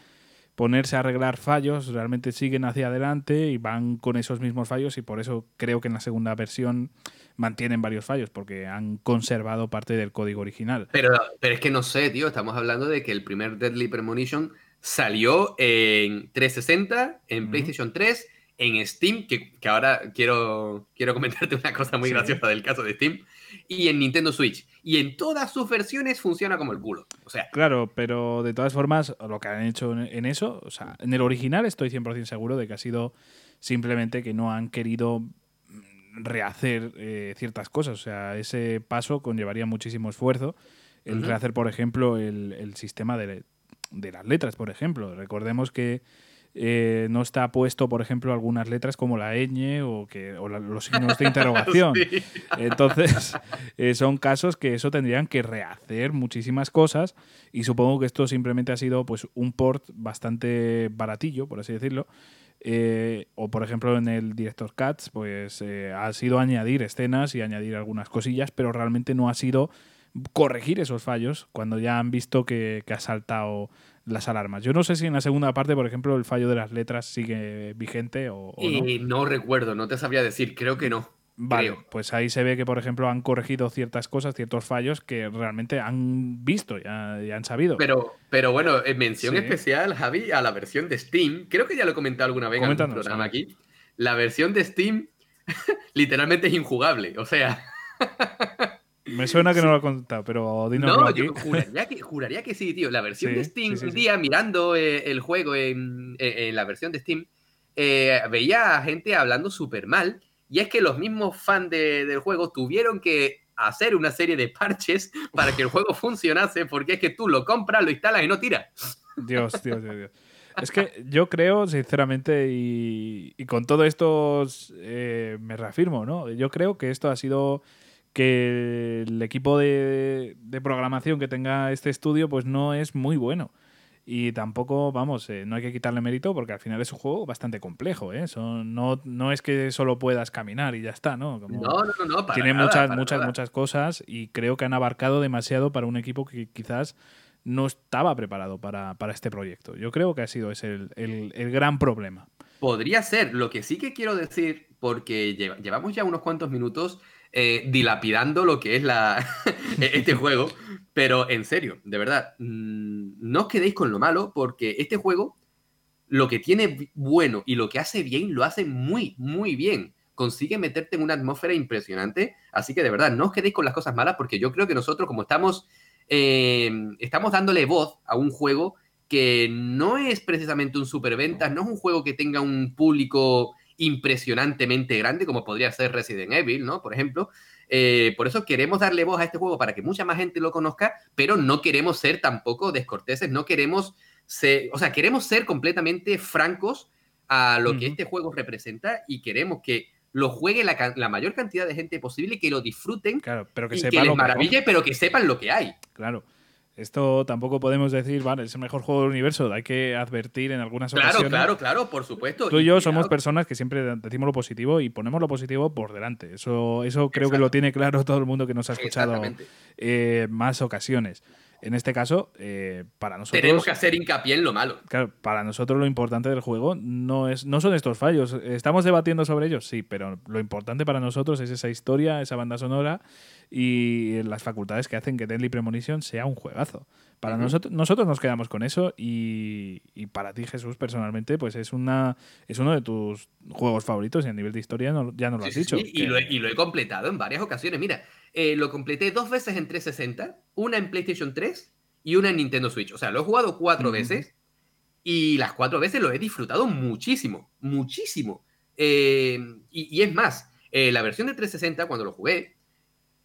ponerse a arreglar fallos, realmente siguen hacia adelante y van con esos mismos fallos y por eso creo que en la segunda versión mantienen varios fallos porque han conservado parte del código original. Pero, pero es que no sé, tío, estamos hablando de que el primer Deadly Premonition salió en 360, en PlayStation 3, en Steam, que, ahora quiero, quiero comentarte una cosa muy graciosa del caso de Steam, y en Nintendo Switch. Y en todas sus versiones funciona como el culo. O sea. Claro, pero de todas formas, lo que han hecho en eso, o sea, en el original estoy 100% seguro de que ha sido simplemente que no han querido rehacer eh, ciertas cosas. O sea, ese paso conllevaría muchísimo esfuerzo. El rehacer, por ejemplo, el, sistema de, de, las letras, por ejemplo. Recordemos que eh, no está puesto, por ejemplo, algunas letras como la ñ o, que, o los signos de interrogación. Entonces, eh, son casos que eso tendrían que rehacer muchísimas cosas y supongo que esto simplemente ha sido pues un port bastante baratillo, por así decirlo. Eh, o por ejemplo en el Director Cuts, pues ha sido añadir escenas y añadir algunas cosillas, pero realmente no ha sido corregir esos fallos cuando ya han visto que, que ha saltado las alarmas. Yo no sé si en la segunda parte, por ejemplo, el fallo de las letras sigue vigente o, no. no recuerdo, no te sabría decir, creo que no. Vale, pues ahí se ve que, por ejemplo, han corregido ciertas cosas, ciertos fallos que realmente han visto y han sabido. Pero, pero bueno, en mención especial, Javi, a la versión de Steam. Creo que ya lo he comentado alguna vez en el programa aquí. La versión de Steam literalmente es injugable. O sea. Me suena que no lo he contado, pero dinos No, yo juraría que, sí, tío. La versión de Steam, un día mirando eh, el juego en, la versión de Steam, eh, veía a gente hablando súper mal. Y es que los mismos fans del juego tuvieron que hacer una serie de parches para que el juego funcionase, porque es que tú lo compras, lo instalas y no tira. Dios, Dios, Dios, Dios. Es que yo creo, sinceramente, y, con todo esto eh, me reafirmo, ¿no? Yo creo que esto ha sido que el equipo de, programación que tenga este estudio pues no es muy bueno. Y tampoco, vamos, eh, no hay que quitarle mérito porque al final es un juego bastante complejo. ¿eh? no, no es que solo puedas caminar y ya está, ¿no? no, no, no, Tiene muchas, muchas, muchas cosas y creo que han abarcado demasiado para un equipo que quizás no estaba preparado para, este proyecto. Yo creo que ha sido ese el, el gran problema. Podría ser. Lo que sí que quiero decir, porque llevamos ya unos cuantos minutos eh, dilapidando lo que es la, este juego. Pero en serio, de verdad, mm, no os quedéis con lo malo, porque este juego, lo que tiene bueno y lo que hace bien, lo hace muy, muy bien. Consigue meterte en una atmósfera impresionante. Así que de verdad, no os quedéis con las cosas malas, porque yo creo que nosotros, como estamos, eh, estamos dándole voz a un juego que no es precisamente un superventas, no es un juego que tenga un público impresionantemente grande, como podría ser Resident Evil, ¿no? Por ejemplo. Eh, por eso queremos darle voz a este juego para que mucha más gente lo conozca, pero no queremos ser tampoco descorteses, no queremos ser, o sea, queremos ser completamente francos a lo que este juego representa y queremos que lo juegue la, mayor cantidad de gente posible, que lo disfruten, claro, pero que y sepan que les maraville, pero que sepan lo que hay. Claro. Esto tampoco podemos decir, vale, es el mejor juego del universo. Hay que advertir en algunas ocasiones. Claro, claro, claro, por supuesto. Tú y yo somos personas que siempre decimos lo positivo y ponemos lo positivo por delante. Eso, eso creo que lo tiene claro todo el mundo que nos ha escuchado eh, más ocasiones. En este caso, eh, para nosotros. Tenemos que hacer hincapié en lo malo. Claro, para nosotros lo importante del juego no, es, no son estos fallos. ¿Estamos debatiendo sobre ellos? Sí, pero lo importante para nosotros es esa historia, esa banda sonora y las facultades que hacen que Deadly Premonition sea un juegazo. Para nosotros, nosotros nos quedamos con eso y, para ti, Jesús, personalmente, pues es una es uno de tus juegos favoritos y a nivel de historia ya no lo has dicho. y, lo he, completado en varias ocasiones. Mira, eh, lo completé dos veces en 360, una en PlayStation 3 y una en Nintendo Switch. O sea, lo he jugado cuatro veces y las cuatro veces lo he disfrutado muchísimo, muchísimo. Eh, y, es más, eh, la versión de 360, cuando lo jugué,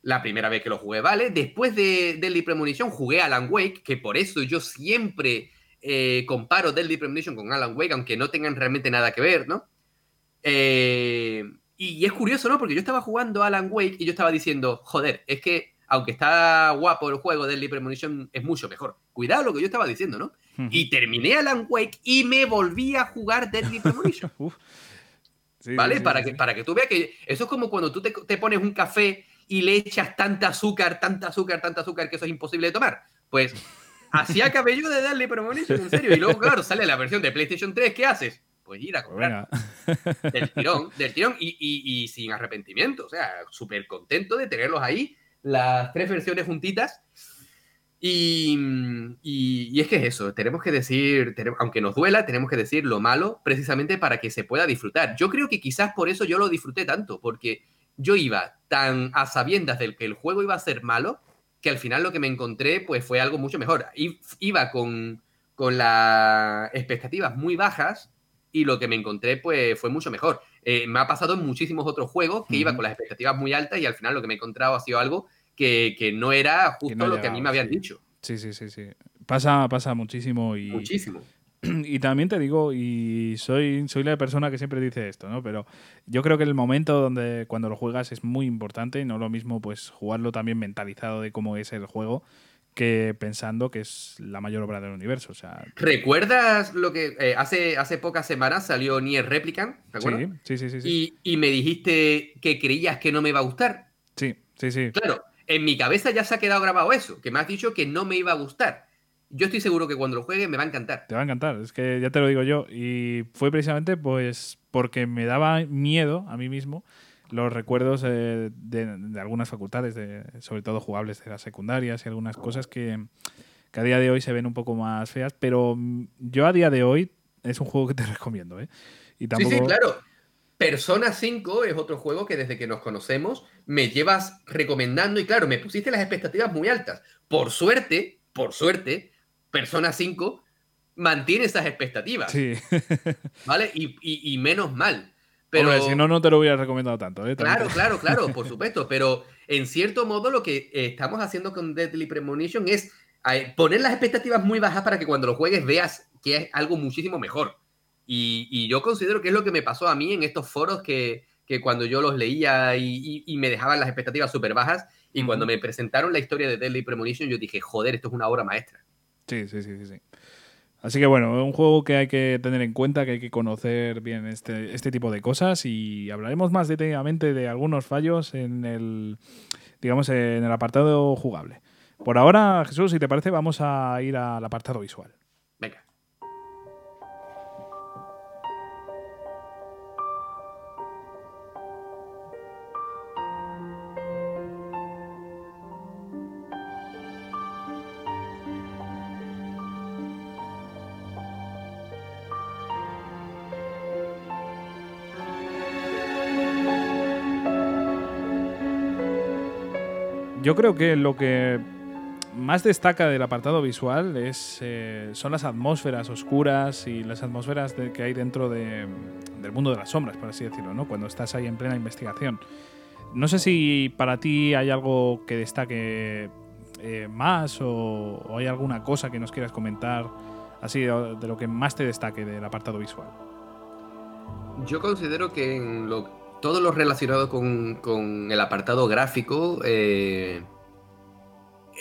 la primera vez que lo jugué, ¿vale? Después de Deadly Premonition jugué Alan Wake, que por eso yo siempre eh, comparo Deadly Premonition con Alan Wake, aunque no tengan realmente nada que ver, ¿no? Eh, y, es curioso, ¿no? Porque yo estaba jugando Alan Wake y yo estaba diciendo, joder, es que aunque está guapo el juego, Deadly Premonition es mucho mejor. Cuidado lo que yo estaba diciendo, ¿no? Y terminé Alan Wake y me volví a jugar Deadly Premonition. ¿Vale? para, que, para que tú veas que eso es como cuando tú te, te pones un café y le echas tanta azúcar, tanta azúcar, tanta azúcar que eso es imposible de tomar. Pues así acabé yo de darle premonition, en serio. Y luego, claro, sale la versión de PlayStation 3, ¿qué haces? Pues ir a comprar. Del tirón, del tirón y, y, sin arrepentimiento. O sea, súper contento de tenerlos ahí, las tres versiones juntitas. Y, y, es que es eso, tenemos que decir, aunque nos duela, tenemos que decir lo malo precisamente para que se pueda disfrutar. Yo creo que quizás por eso yo lo disfruté tanto, porque yo iba tan a sabiendas del que el juego iba a ser malo, que al final lo que me encontré pues fue algo mucho mejor. Iba con, con las expectativas muy bajas y lo que me encontré pues fue mucho mejor. Eh, me ha pasado en muchísimos otros juegos que iba con las expectativas muy altas y al final lo que me he encontrado ha sido algo que, no era justo lo que a mí me habían dicho. Sí, sí, sí, sí. Pasa, pasa muchísimo y... Muchísimo. y también te digo, y soy, soy la persona que siempre dice esto, ¿no? Pero yo creo que el momento donde cuando lo juegas es muy importante y no lo mismo pues jugarlo también mentalizado de cómo es el juego que pensando que es la mayor obra del universo. O sea, ¿Recuerdas lo que eh, hace, hace pocas semanas salió Nier Replicant? Sí, sí, sí, sí, Y, y, me dijiste que creías que no me iba a gustar. Sí, sí, sí. Claro, en mi cabeza ya se ha quedado grabado eso, que me has dicho que no me iba a gustar yo estoy seguro que cuando lo juegue me va a encantar. Te va a encantar, es que ya te lo digo yo. Y fue precisamente pues porque me daba miedo a mí mismo los recuerdos eh, de, algunas facultades, de, sobre todo jugables de las secundarias y algunas cosas que, a día de hoy se ven un poco más feas, pero yo a día de hoy es un juego que te recomiendo. ¿eh? Y Sí, sí, claro. Persona 5 es otro juego que desde que nos conocemos me llevas recomendando y claro, me pusiste las expectativas muy altas. Por suerte, por suerte, Persona 5 mantiene esas expectativas. Sí. ¿Vale? Y, menos mal. Pero, Hombre, si no, no te lo hubiera recomendado tanto. ¿eh? Claro, claro, claro, por supuesto. Pero en cierto modo lo que estamos haciendo con Deadly Premonition es eh, poner las expectativas muy bajas para que cuando lo juegues veas que es algo muchísimo mejor. Y, yo considero que es lo que me pasó a mí en estos foros que, cuando yo los leía y, me dejaban las expectativas súper bajas, y cuando me presentaron la historia de Deadly Premonition, yo dije, joder, esto es una obra maestra. Sí, sí, sí, sí. Así que bueno, un juego que hay que tener en cuenta, que hay que conocer bien este, este tipo de cosas y hablaremos más detenidamente de algunos fallos en el, digamos, en el apartado jugable. Por ahora, Jesús, si te parece, vamos a ir al apartado visual. Yo creo que lo que más destaca del apartado visual es, eh, son las atmósferas oscuras y las atmósferas que hay dentro del mundo de las sombras, por así decirlo, ¿no? cuando estás ahí en plena investigación. No sé si para ti hay algo que destaque eh, más o, hay alguna cosa que nos quieras comentar así de, lo que más te destaque del apartado visual. Yo considero que en lo, todo lo relacionado con, el apartado gráfico, eh,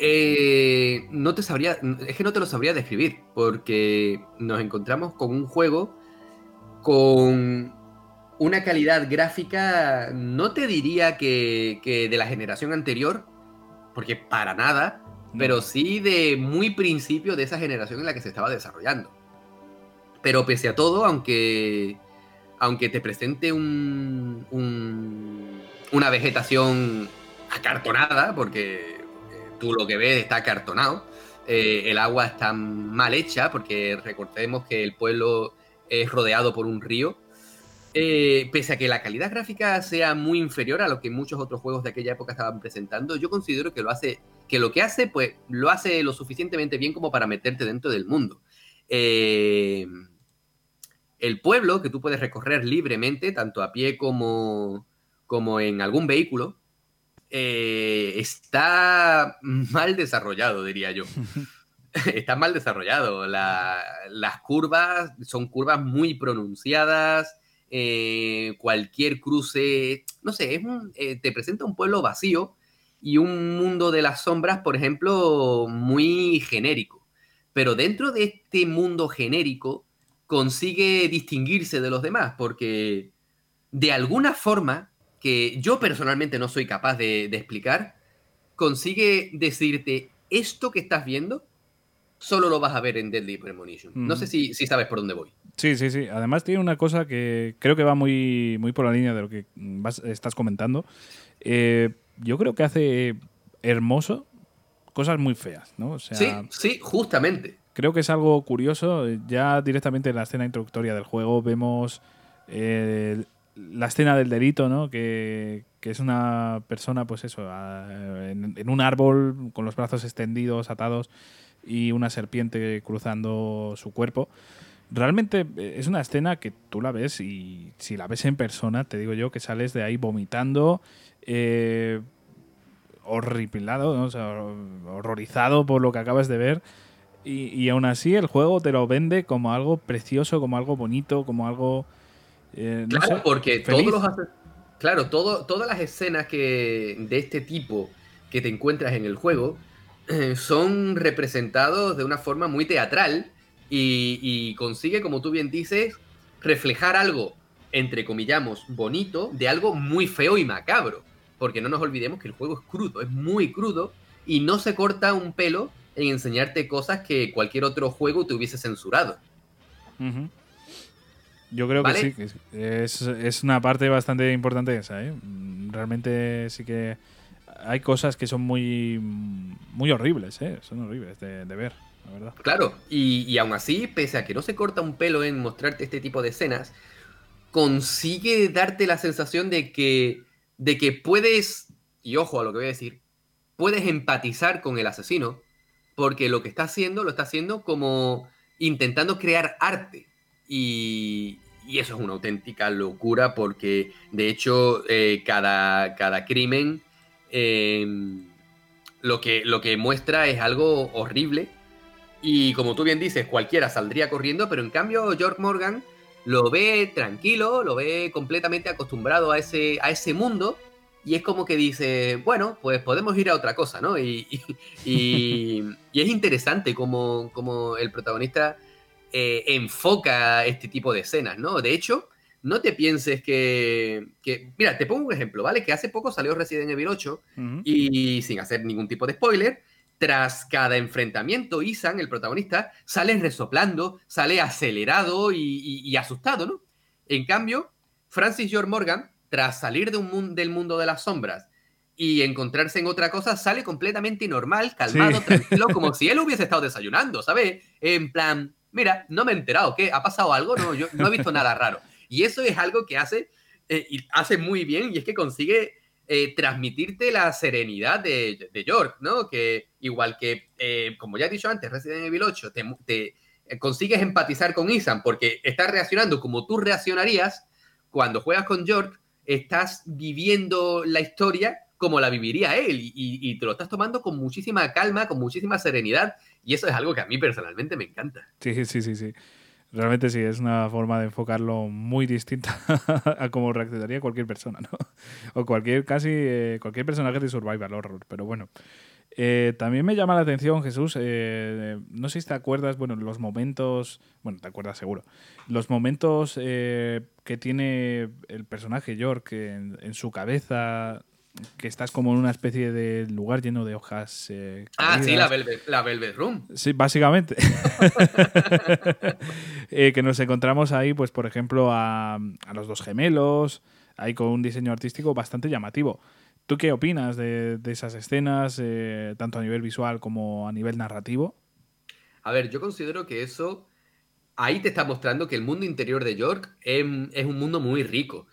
eh, no te sabría, es que no te lo sabría describir, porque nos encontramos con un juego con una calidad gráfica, no te diría que, de la generación anterior, porque para nada, pero sí de muy principio de esa generación en la que se estaba desarrollando. Pero pese a todo, aunque aunque te presente un, una vegetación acartonada, porque eh, tú lo que ves está acartonado, eh, el agua está mal hecha, porque recordemos que el pueblo es rodeado por un río. Eh, pese a que la calidad gráfica sea muy inferior a lo que muchos otros juegos de aquella época estaban presentando, yo considero que lo hace, que lo que hace, pues, lo hace lo suficientemente bien como para meterte dentro del mundo. Eh, el pueblo, que tú puedes recorrer libremente, tanto a pie como, como en algún vehículo, eh, está mal desarrollado, diría yo. está mal desarrollado. las curvas son curvas muy pronunciadas. Eh, cualquier cruce, no sé, eh, te presenta un pueblo vacío y un mundo de las sombras, por ejemplo, muy genérico. Pero dentro de este mundo genérico consigue distinguirse de los demás, porque de alguna forma, que yo personalmente no soy capaz de, explicar, consigue decirte, esto que estás viendo, solo lo vas a ver en Deadly Premonition. No sé si, si, sabes por dónde voy. Sí, sí, sí. Además tiene una cosa que creo que va muy, muy por la línea de lo que estás comentando. Eh, yo creo que hace hermoso cosas muy feas, ¿no? sí, sí, justamente creo que es algo curioso. Ya directamente en la escena introductoria del juego vemos eh, la escena del delito, ¿no? Que, es una persona, pues eso, en, un árbol con los brazos extendidos, atados y una serpiente cruzando su cuerpo. Realmente eh, es una escena que tú la ves y si la ves en persona, te digo yo que sales de ahí vomitando, eh, horripilado, horrorizado por lo que acabas de ver. Y, aún así el juego te lo vende como algo precioso, como algo bonito, como algo... Eh, claro, porque todos los... Claro, todo, todas las escenas que, de este tipo que te encuentras en el juego eh, son representados de una forma muy teatral y, consigue, como tú bien dices, reflejar algo, entre comillamos, bonito, de algo muy feo y macabro. Porque no nos olvidemos que el juego es crudo, es muy crudo y no se corta un pelo en enseñarte cosas que cualquier otro juego te hubiese censurado. Yo creo que sí, es, una parte bastante importante esa. ¿eh? Realmente sí que hay cosas que son muy, muy horribles, ¿eh? son horribles de, ver, la verdad. Claro, y, y aún así, pese a que no se corta un pelo en mostrarte este tipo de escenas, consigue darte la sensación de que, de que puedes, y ojo a lo que voy a decir, puedes empatizar con el asesino porque lo que está haciendo lo está haciendo como intentando crear arte. Y, eso es una auténtica locura porque, de hecho, eh, cada, cada, crimen em, lo, que, lo que muestra es algo horrible. Y como tú bien dices, cualquiera saldría corriendo, pero en cambio George Morgan lo ve tranquilo, lo ve completamente acostumbrado a ese, a ese mundo y es como que dice, bueno, pues podemos ir a otra cosa, ¿no? Y, y, es interesante como, como el protagonista eh, enfoca este tipo de escenas, ¿no? De hecho, no te pienses que, que, Mira, te pongo un ejemplo, ¿vale? Que hace poco salió Resident Evil 8 y sin hacer ningún tipo de spoiler, tras cada enfrentamiento, Isan, el protagonista, sale resoplando, sale acelerado y, asustado, ¿no? En cambio, Francis George Morgan, tras salir de un del mundo de las sombras y encontrarse en otra cosa, sale completamente normal, calmado, tranquilo, como si él hubiese estado desayunando, ¿sabes? En plan, mira, no me he enterado, ¿qué? ¿Ha pasado algo? No, yo no he visto nada raro. Y eso es algo que hace, eh, y hace muy bien, y es que consigue eh, transmitirte la serenidad de, de, York, ¿no? Que igual que, eh, como ya he dicho antes, Resident Evil 8, te, te eh, consigues empatizar con Ethan porque estás reaccionando como tú reaccionarías cuando juegas con York, estás viviendo la historia como la viviría él y, te lo estás tomando con muchísima calma, con muchísima serenidad y eso es algo que a mí personalmente me encanta. Sí, sí, sí, sí. Realmente sí, es una forma de enfocarlo muy distinta a cómo reaccionaría cualquier persona, ¿no? O cualquier, casi eh, cualquier personaje de Survival Horror, pero bueno. Eh, también me llama la atención, Jesús, eh, no sé si te acuerdas, bueno, los momentos, bueno, te acuerdas seguro, los momentos que tiene el personaje York en, su cabeza que estás como en una especie de lugar lleno de hojas. Eh, ah, sí, la Velvet, la Velvet Room. Sí, básicamente. Eh, que nos encontramos ahí, pues, por ejemplo, a, los dos gemelos, ahí con un diseño artístico bastante llamativo. ¿Tú qué opinas de, esas escenas, eh, tanto a nivel visual como a nivel narrativo? A ver, yo considero que eso ahí te está mostrando que el mundo interior de York es, es un mundo muy rico.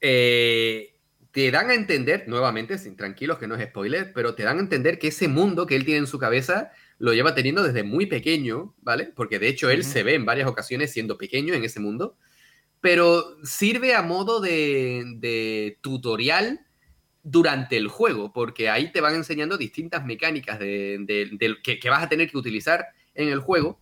Eh, te dan a entender, nuevamente, sin tranquilos que no es spoiler, pero te dan a entender que ese mundo que él tiene en su cabeza lo lleva teniendo desde muy pequeño, ¿vale? Porque de hecho él se ve en varias ocasiones siendo pequeño en ese mundo, pero sirve a modo de, tutorial durante el juego, porque ahí te van enseñando distintas mecánicas de, que, vas a tener que utilizar en el juego,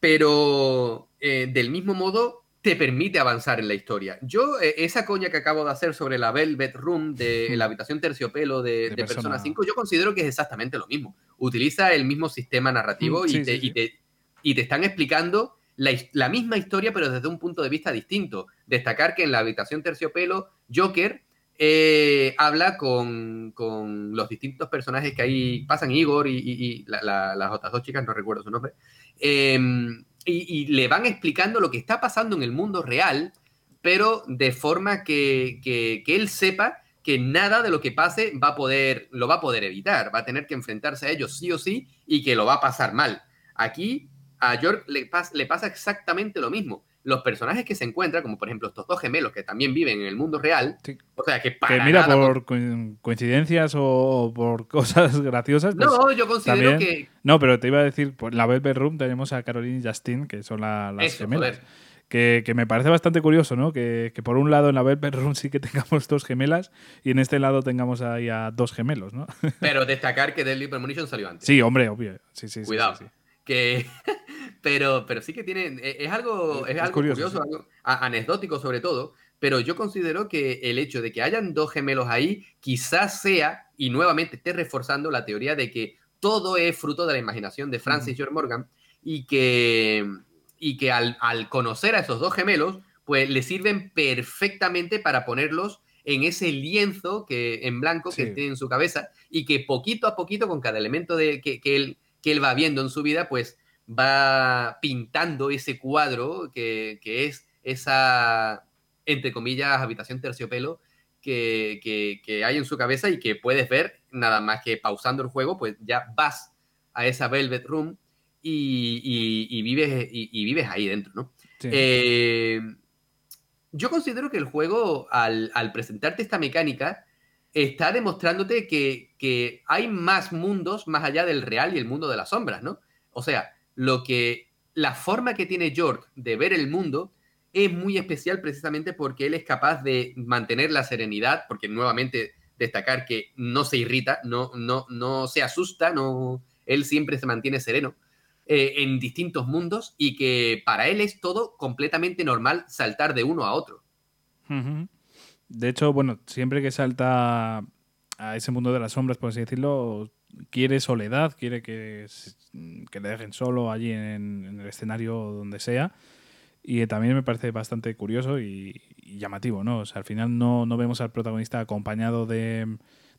pero eh, del mismo modo te permite avanzar en la historia. Yo, eh, esa coña que acabo de hacer sobre la Velvet Room de la habitación terciopelo de, Persona... 5, yo considero que es exactamente lo mismo. Utiliza el mismo sistema narrativo mm, y, te, Y, te, están explicando la, misma historia, pero desde un punto de vista distinto. Destacar que en la habitación terciopelo, Joker eh, habla con, los distintos personajes que ahí pasan, Igor y, las otras dos chicas, no recuerdo su nombre. Eh, y, le van explicando lo que está pasando en el mundo real, pero de forma que, él sepa que nada de lo que pase va a poder, lo va a poder evitar, va a tener que enfrentarse a ellos sí o sí y que lo va a pasar mal. Aquí a York le, le pasa exactamente lo mismo los personajes que se encuentran, como por ejemplo estos dos gemelos que también viven en el mundo real, o sea, que para mira, por coincidencias o por cosas graciosas. Pues no, yo considero que. No, pero te iba a decir, por la Velvet Room tenemos a Caroline y Justin, que son las gemelas. Que, me parece bastante curioso, ¿no? Que, por un lado en la Velvet Room sí que tengamos dos gemelas y en este lado tengamos ahí a dos gemelos, ¿no? Pero destacar que Deadly Premonition salió antes. Sí, hombre, obvio. Sí, sí, Cuidado. Sí, sí, que pero, pero sí que tiene, e, es algo, es, algo curioso, algo anecdótico sobre todo, pero yo considero que el hecho de que hayan dos gemelos ahí quizás sea, y nuevamente esté reforzando la teoría de que todo es fruto de la imaginación de Francis George Morgan y que, y que al, conocer a esos dos gemelos, pues le sirven perfectamente para ponerlos en ese lienzo que, en blanco que tiene en su cabeza y que poquito a poquito con cada elemento de, que, que, él, que él va viendo en su vida, pues va pintando ese cuadro que, es esa, entre comillas, habitación terciopelo que, hay en su cabeza y que puedes ver nada más que pausando el juego, pues ya vas a esa Velvet Room y, vives, y, vives ahí dentro, ¿no? Eh, yo considero que el juego, al, presentarte esta mecánica, está demostrándote que, que, hay más mundos más allá del real y el mundo de las sombras, ¿no? O sea, lo que la forma que tiene York de ver el mundo es muy especial precisamente porque él es capaz de mantener la serenidad, porque nuevamente destacar que no se irrita, no, no, no se asusta, no, él siempre se mantiene sereno eh, en distintos mundos y que para él es todo completamente normal saltar de uno a otro. De hecho, bueno, siempre que salta a ese mundo de las sombras, por así decirlo, quiere soledad, quiere que, le dejen solo allí en, el escenario donde sea. Y también me parece bastante curioso y, llamativo, ¿no? O sea, al final no, no vemos al protagonista acompañado de,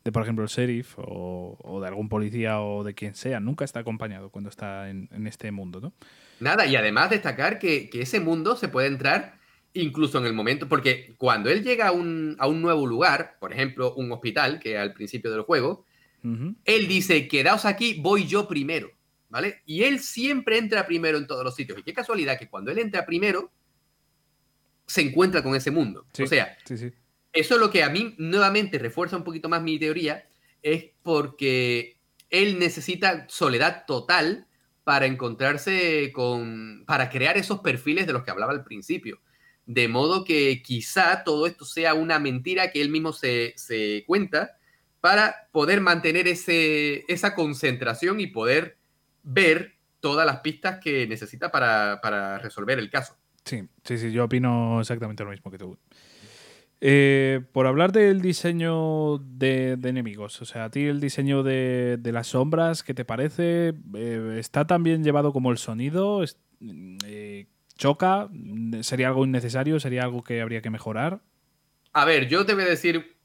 de por ejemplo, el sheriff o, de algún policía o de quien sea. Nunca está acompañado cuando está en, este mundo, ¿no? Nada, y además destacar que, ese mundo se puede entrar incluso en el momento, porque cuando él llega a un, a un nuevo lugar, por ejemplo, un hospital, que al principio del juego, él dice, quedaos aquí, voy yo primero, ¿vale? Y él siempre entra primero en todos los sitios. Y qué casualidad que cuando él entra primero, se encuentra con ese mundo. o sea, sí, sí eso es lo que a mí nuevamente refuerza un poquito más mi teoría, es porque él necesita soledad total para encontrarse con, para crear esos perfiles de los que hablaba al principio. De modo que quizá todo esto sea una mentira que él mismo se, cuenta para poder mantener ese, esa concentración y poder ver todas las pistas que necesita para, para resolver el caso. Sí, sí, sí, yo opino exactamente lo mismo que tú. Eh, por hablar del diseño de, enemigos, o sea, a ti el diseño de, las sombras, ¿qué te parece? Eh, ¿Está tan bien llevado como el sonido? Eh, ¿Choca? ¿Sería algo innecesario? ¿Sería algo que habría que mejorar? A ver, yo te voy a decir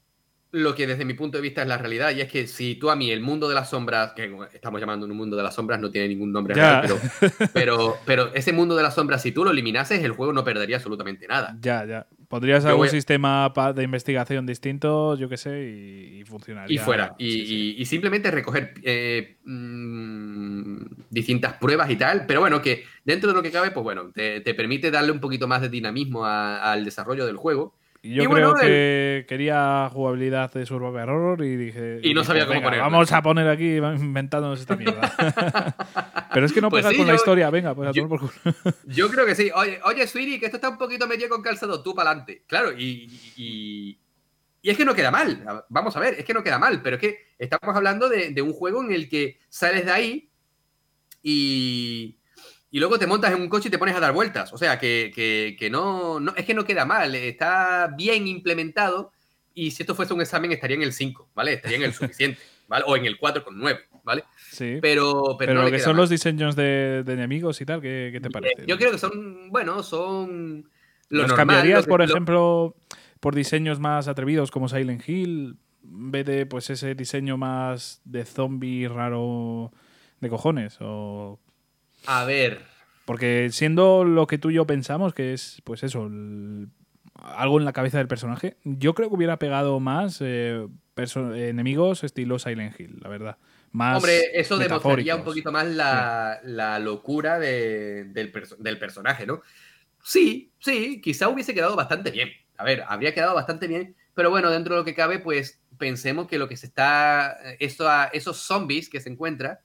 lo que desde mi punto de vista es la realidad, y es que si tú a mí el mundo de las sombras, que estamos llamando un mundo de las sombras, no tiene ningún nombre real, pero, pero, ese mundo de las sombras, si tú lo eliminases, el juego no perdería absolutamente nada. Ya, ya. Podrías algún sistema de investigación distinto, yo qué sé, y, funcionaría. Y fuera. Y, simplemente recoger eh, mm, distintas pruebas y tal, pero bueno, que dentro de lo que cabe, pues bueno, te, permite darle un poquito más de dinamismo al desarrollo del juego yo creo que quería jugabilidad de Survival Horror y dije. Y no sabía cómo poner. Vamos a poner aquí inventándonos esta mierda. Pero es que no pues pega con la historia, venga, pues a yo, por culo. yo creo que sí. Oye, oye, Sweetie, que esto está un poquito medio con calzado, tú para adelante. Claro, y, y, y, es que no queda mal. Vamos a ver, es que no queda mal, pero es que estamos hablando de, de un juego en el que sales de ahí y y luego te montas en un coche y te pones a dar vueltas. O sea, que, no, no, es que no queda mal, está bien implementado y si esto fuese un examen estaría en el 5, ¿vale? Estaría en el suficiente, ¿vale? O en el 4,9, ¿vale? Sí. Pero, pero, lo que son los diseños de, enemigos y tal, ¿qué, te parece? Yo creo que son, bueno, son... ¿Los cambiarías, por ejemplo, por diseños más atrevidos como Silent Hill? En vez de pues ese diseño más de zombie raro de cojones o a ver. Porque siendo lo que tú y yo pensamos, que es, pues eso, algo en la cabeza del personaje, yo creo que hubiera pegado más eh, enemigos estilo Silent Hill, la verdad. Más Hombre, eso demostraría un poquito más la, locura del, del, personaje, ¿no? Sí, sí, quizá hubiese quedado bastante bien. A ver, habría quedado bastante bien, pero bueno, dentro de lo que cabe, pues pensemos que lo que se está. Eso, esos zombies que se encuentra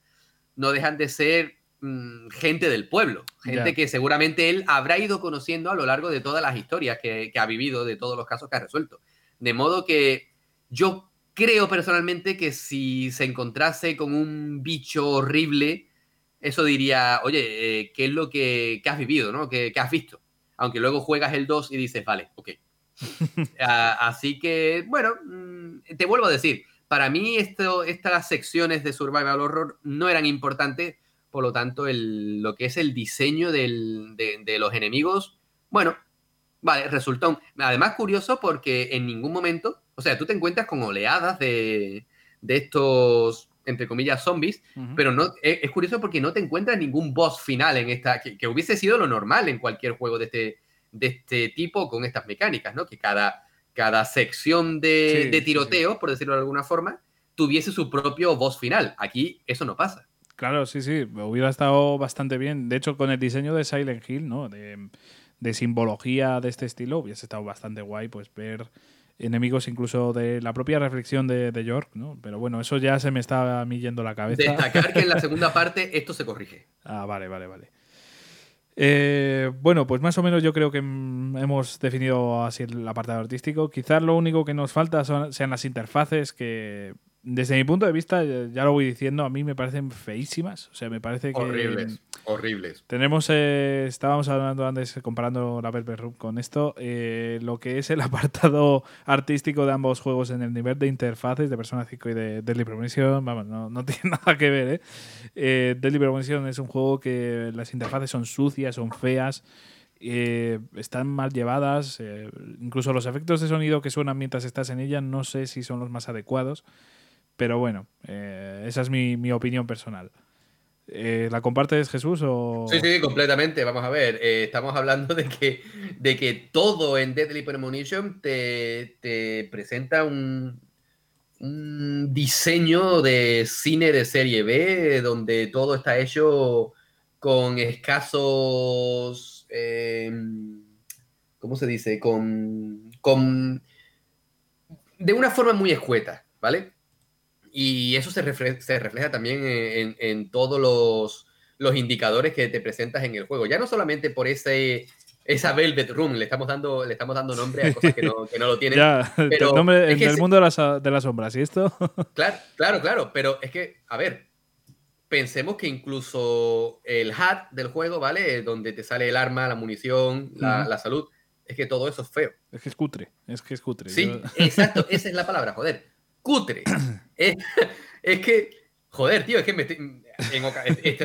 no dejan de ser Mm, gente del pueblo, gente que seguramente él habrá ido conociendo a lo largo de todas las historias que, ha vivido, de todos los casos que ha resuelto. De modo que yo creo personalmente que si se encontrase con un bicho horrible, eso diría, oye, eh, ¿qué es lo que, has vivido, ¿no? ¿Qué, has visto? Aunque luego juegas el 2 y dices, vale, ok. Así que, bueno, mm, te vuelvo a decir, para mí esto, estas secciones de Survival Horror no eran importantes por lo tanto, el, lo que es el diseño de, los enemigos, bueno, vale, resultó. Además, curioso porque en ningún momento, o sea, tú te encuentras con oleadas de, estos, entre comillas, zombies, pero no, es, curioso porque no te encuentras ningún boss final en esta, que, hubiese sido lo normal en cualquier juego de este, de este tipo con estas mecánicas, ¿no? Que cada, cada sección de, tiroteo, por decirlo de alguna forma, tuviese su propio boss final. Aquí eso no pasa. Claro, sí, sí, hubiera estado bastante bien. De hecho, con el diseño de Silent Hill, ¿no? De, simbología de este estilo, hubiese estado bastante guay, pues ver enemigos incluso de la propia reflexión de, York, ¿no? Pero bueno, eso ya se me está a mí yendo la cabeza. Destacar que en la segunda parte esto se corrige. Ah, vale, vale, vale. Eh, bueno, pues más o menos yo creo que hemos definido así el apartado artístico. Quizás lo único que nos falta son, sean las interfaces que desde mi punto de vista, ya lo voy diciendo, a mí me parecen feísimas. O sea, me parece que. Horribles, horribles. Tenemos, eh, estábamos hablando antes, comparando la Velvet Room con esto, eh, lo que es el apartado artístico de ambos juegos en el nivel de interfaces de Persona 5 y de Deadly Premonition. Vamos, no, no tiene nada que ver, ¿eh? eh Deadly Premonition es un juego que las interfaces son sucias, son feas. están mal llevadas, incluso los efectos de sonido que suenan mientras estás en ella no sé si son los más adecuados. Pero bueno, eh, esa es mi, opinión personal. Eh, ¿La compartes, Jesús? O... Sí, sí, completamente. Vamos a ver. Eh, estamos hablando de que, de que todo en Deadly Premonition te, te presenta un, un, diseño de cine de serie B, donde todo está hecho con escasos. ¿Cómo se dice? Con, con. de una forma muy escueta, ¿vale? Y eso se refleja, se refleja también en, en todos los, los, indicadores que te presentas en el juego. Ya no solamente por ese, esa Velvet Room, le estamos dando, le estamos dando nombre a cosas que no, que no lo tienen. Ya, pero el nombre del mundo de las, de las sombras, ¿y esto? claro, claro, claro, pero es que, a ver, pensemos que incluso el HUD del juego, ¿vale? Donde te sale el arma, la munición, la, la salud, es que todo eso es feo. Es que es cutre, es que es cutre. Sí, exacto, esa es la palabra, joder cutre. es, que, joder, tío, es que me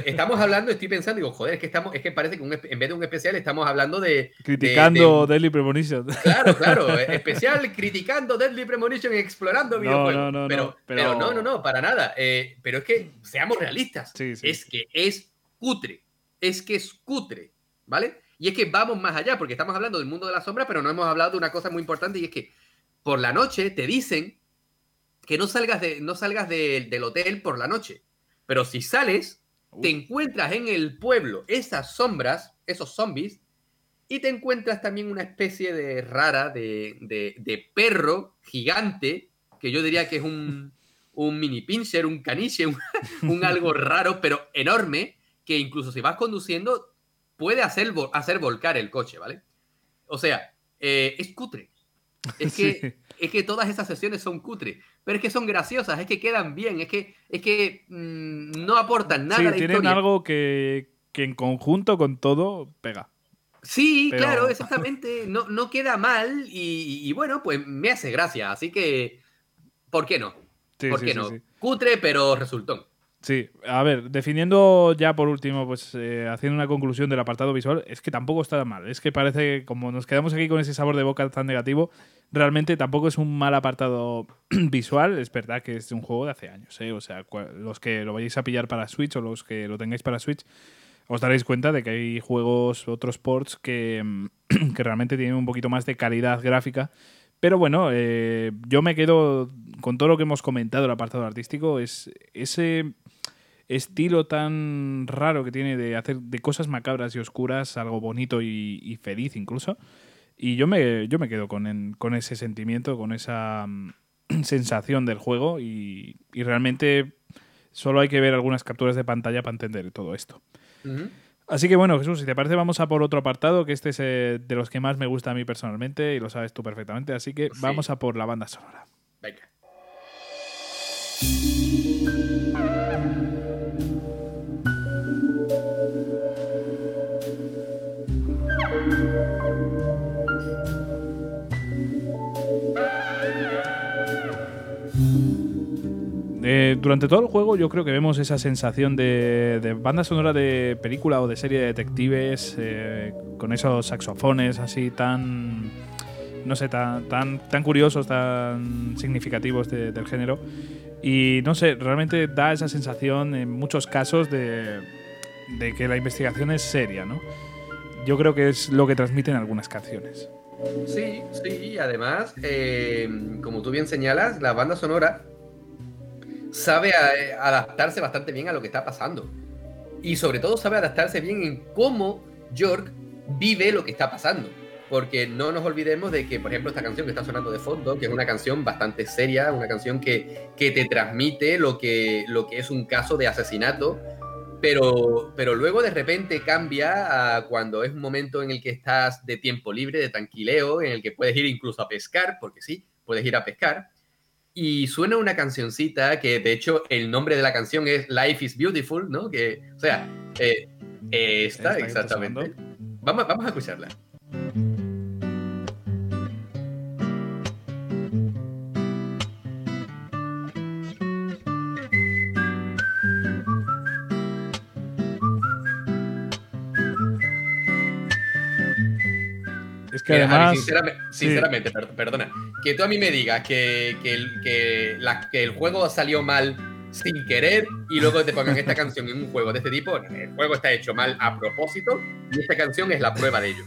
estamos hablando, estoy pensando, digo, joder, es que estamos, es que parece que en vez de un especial estamos hablando de. Criticando Deadly Premonition. Claro, claro, especial criticando Deadly Premonition y explorando videojuegos. No, no, pero, pero... no, no, no, para nada. Eh, pero es que seamos realistas. Es que es cutre. Es que es cutre, ¿vale? Y es que vamos más allá, porque estamos hablando del mundo de la sombra, pero no hemos hablado de una cosa muy importante y es que por la noche te dicen que no salgas, de, no salgas del hotel por la noche. Pero si sales, te encuentras en el pueblo esas sombras, esos zombies, y te encuentras también una especie de rara, de, perro gigante, que yo diría que es un, mini pincher, un caniche, un, algo raro, pero enorme, que incluso si vas conduciendo puede hacer, hacer volcar el coche, ¿vale? O sea, eh, es cutre. Es que, es que todas esas sesiones son cutre pero es que son graciosas, es que quedan bien, es que, es que mm, no aportan nada. Sí, tienen algo que, en conjunto con todo pega. Sí, claro, exactamente. No, no queda mal y, bueno, pues me hace gracia. Así que, ¿por qué no? ¿Por qué no? Cutre, pero resultón. Sí, a ver, definiendo ya por último, pues eh, haciendo una conclusión del apartado visual, es que tampoco está mal. Es que parece que como nos quedamos aquí con ese sabor de boca tan negativo, realmente tampoco es un mal apartado visual. Es verdad que es un juego de hace años, ¿eh? O sea, los que lo vayáis a pillar para Switch o los que lo tengáis para Switch, os daréis cuenta de que hay juegos, otros ports que, que realmente tienen un poquito más de calidad gráfica. Pero bueno, eh, yo me quedo con todo lo que hemos comentado el apartado artístico, es ese estilo tan raro que tiene de hacer de cosas macabras y oscuras algo bonito y, feliz incluso. Y yo me, yo me quedo con, con ese sentimiento, con esa mm, sensación del juego y, realmente solo hay que ver algunas capturas de pantalla para entender todo esto. Así que bueno, Jesús, si te parece, vamos a por otro apartado, que este es eh, de los que más me gusta a mí personalmente y lo sabes tú perfectamente. Así que vamos a por la banda sonora. Venga. Durante todo el juego yo creo que vemos esa sensación de, banda sonora de película o de serie de detectives eh, con esos saxofones así tan no sé tan tan, tan curiosos tan significativos del género. Y no sé realmente da esa sensación en muchos casos de, que la investigación es seria no yo creo que es lo que transmiten algunas canciones. Sí sí además eh, como tú bien señalas la banda sonora sabe eh, adaptarse bastante bien a lo que está pasando. Y sobre todo sabe adaptarse bien en cómo York vive lo que está pasando. Porque no nos olvidemos de que, por ejemplo, esta canción que está sonando de fondo, que es una canción bastante seria, una canción que, que te transmite lo que, lo que es un caso de asesinato, Pero, pero luego de repente cambia a cuando es un momento en el que estás de tiempo libre, de tranquileo, en el que puedes ir incluso a pescar, porque sí, puedes ir a pescar. Y suena una cancioncita que, de hecho, el nombre de la canción es Life is Beautiful, ¿no? Que, o sea, eh, esta, exactamente. Vamos, vamos a escucharla. que además. sinceramente, perdona. Que tú a mí me digas que, que, el, juego salió mal sin querer y luego te pongan esta canción en un juego de este tipo, el juego está hecho mal a propósito y esta canción es la prueba de ello.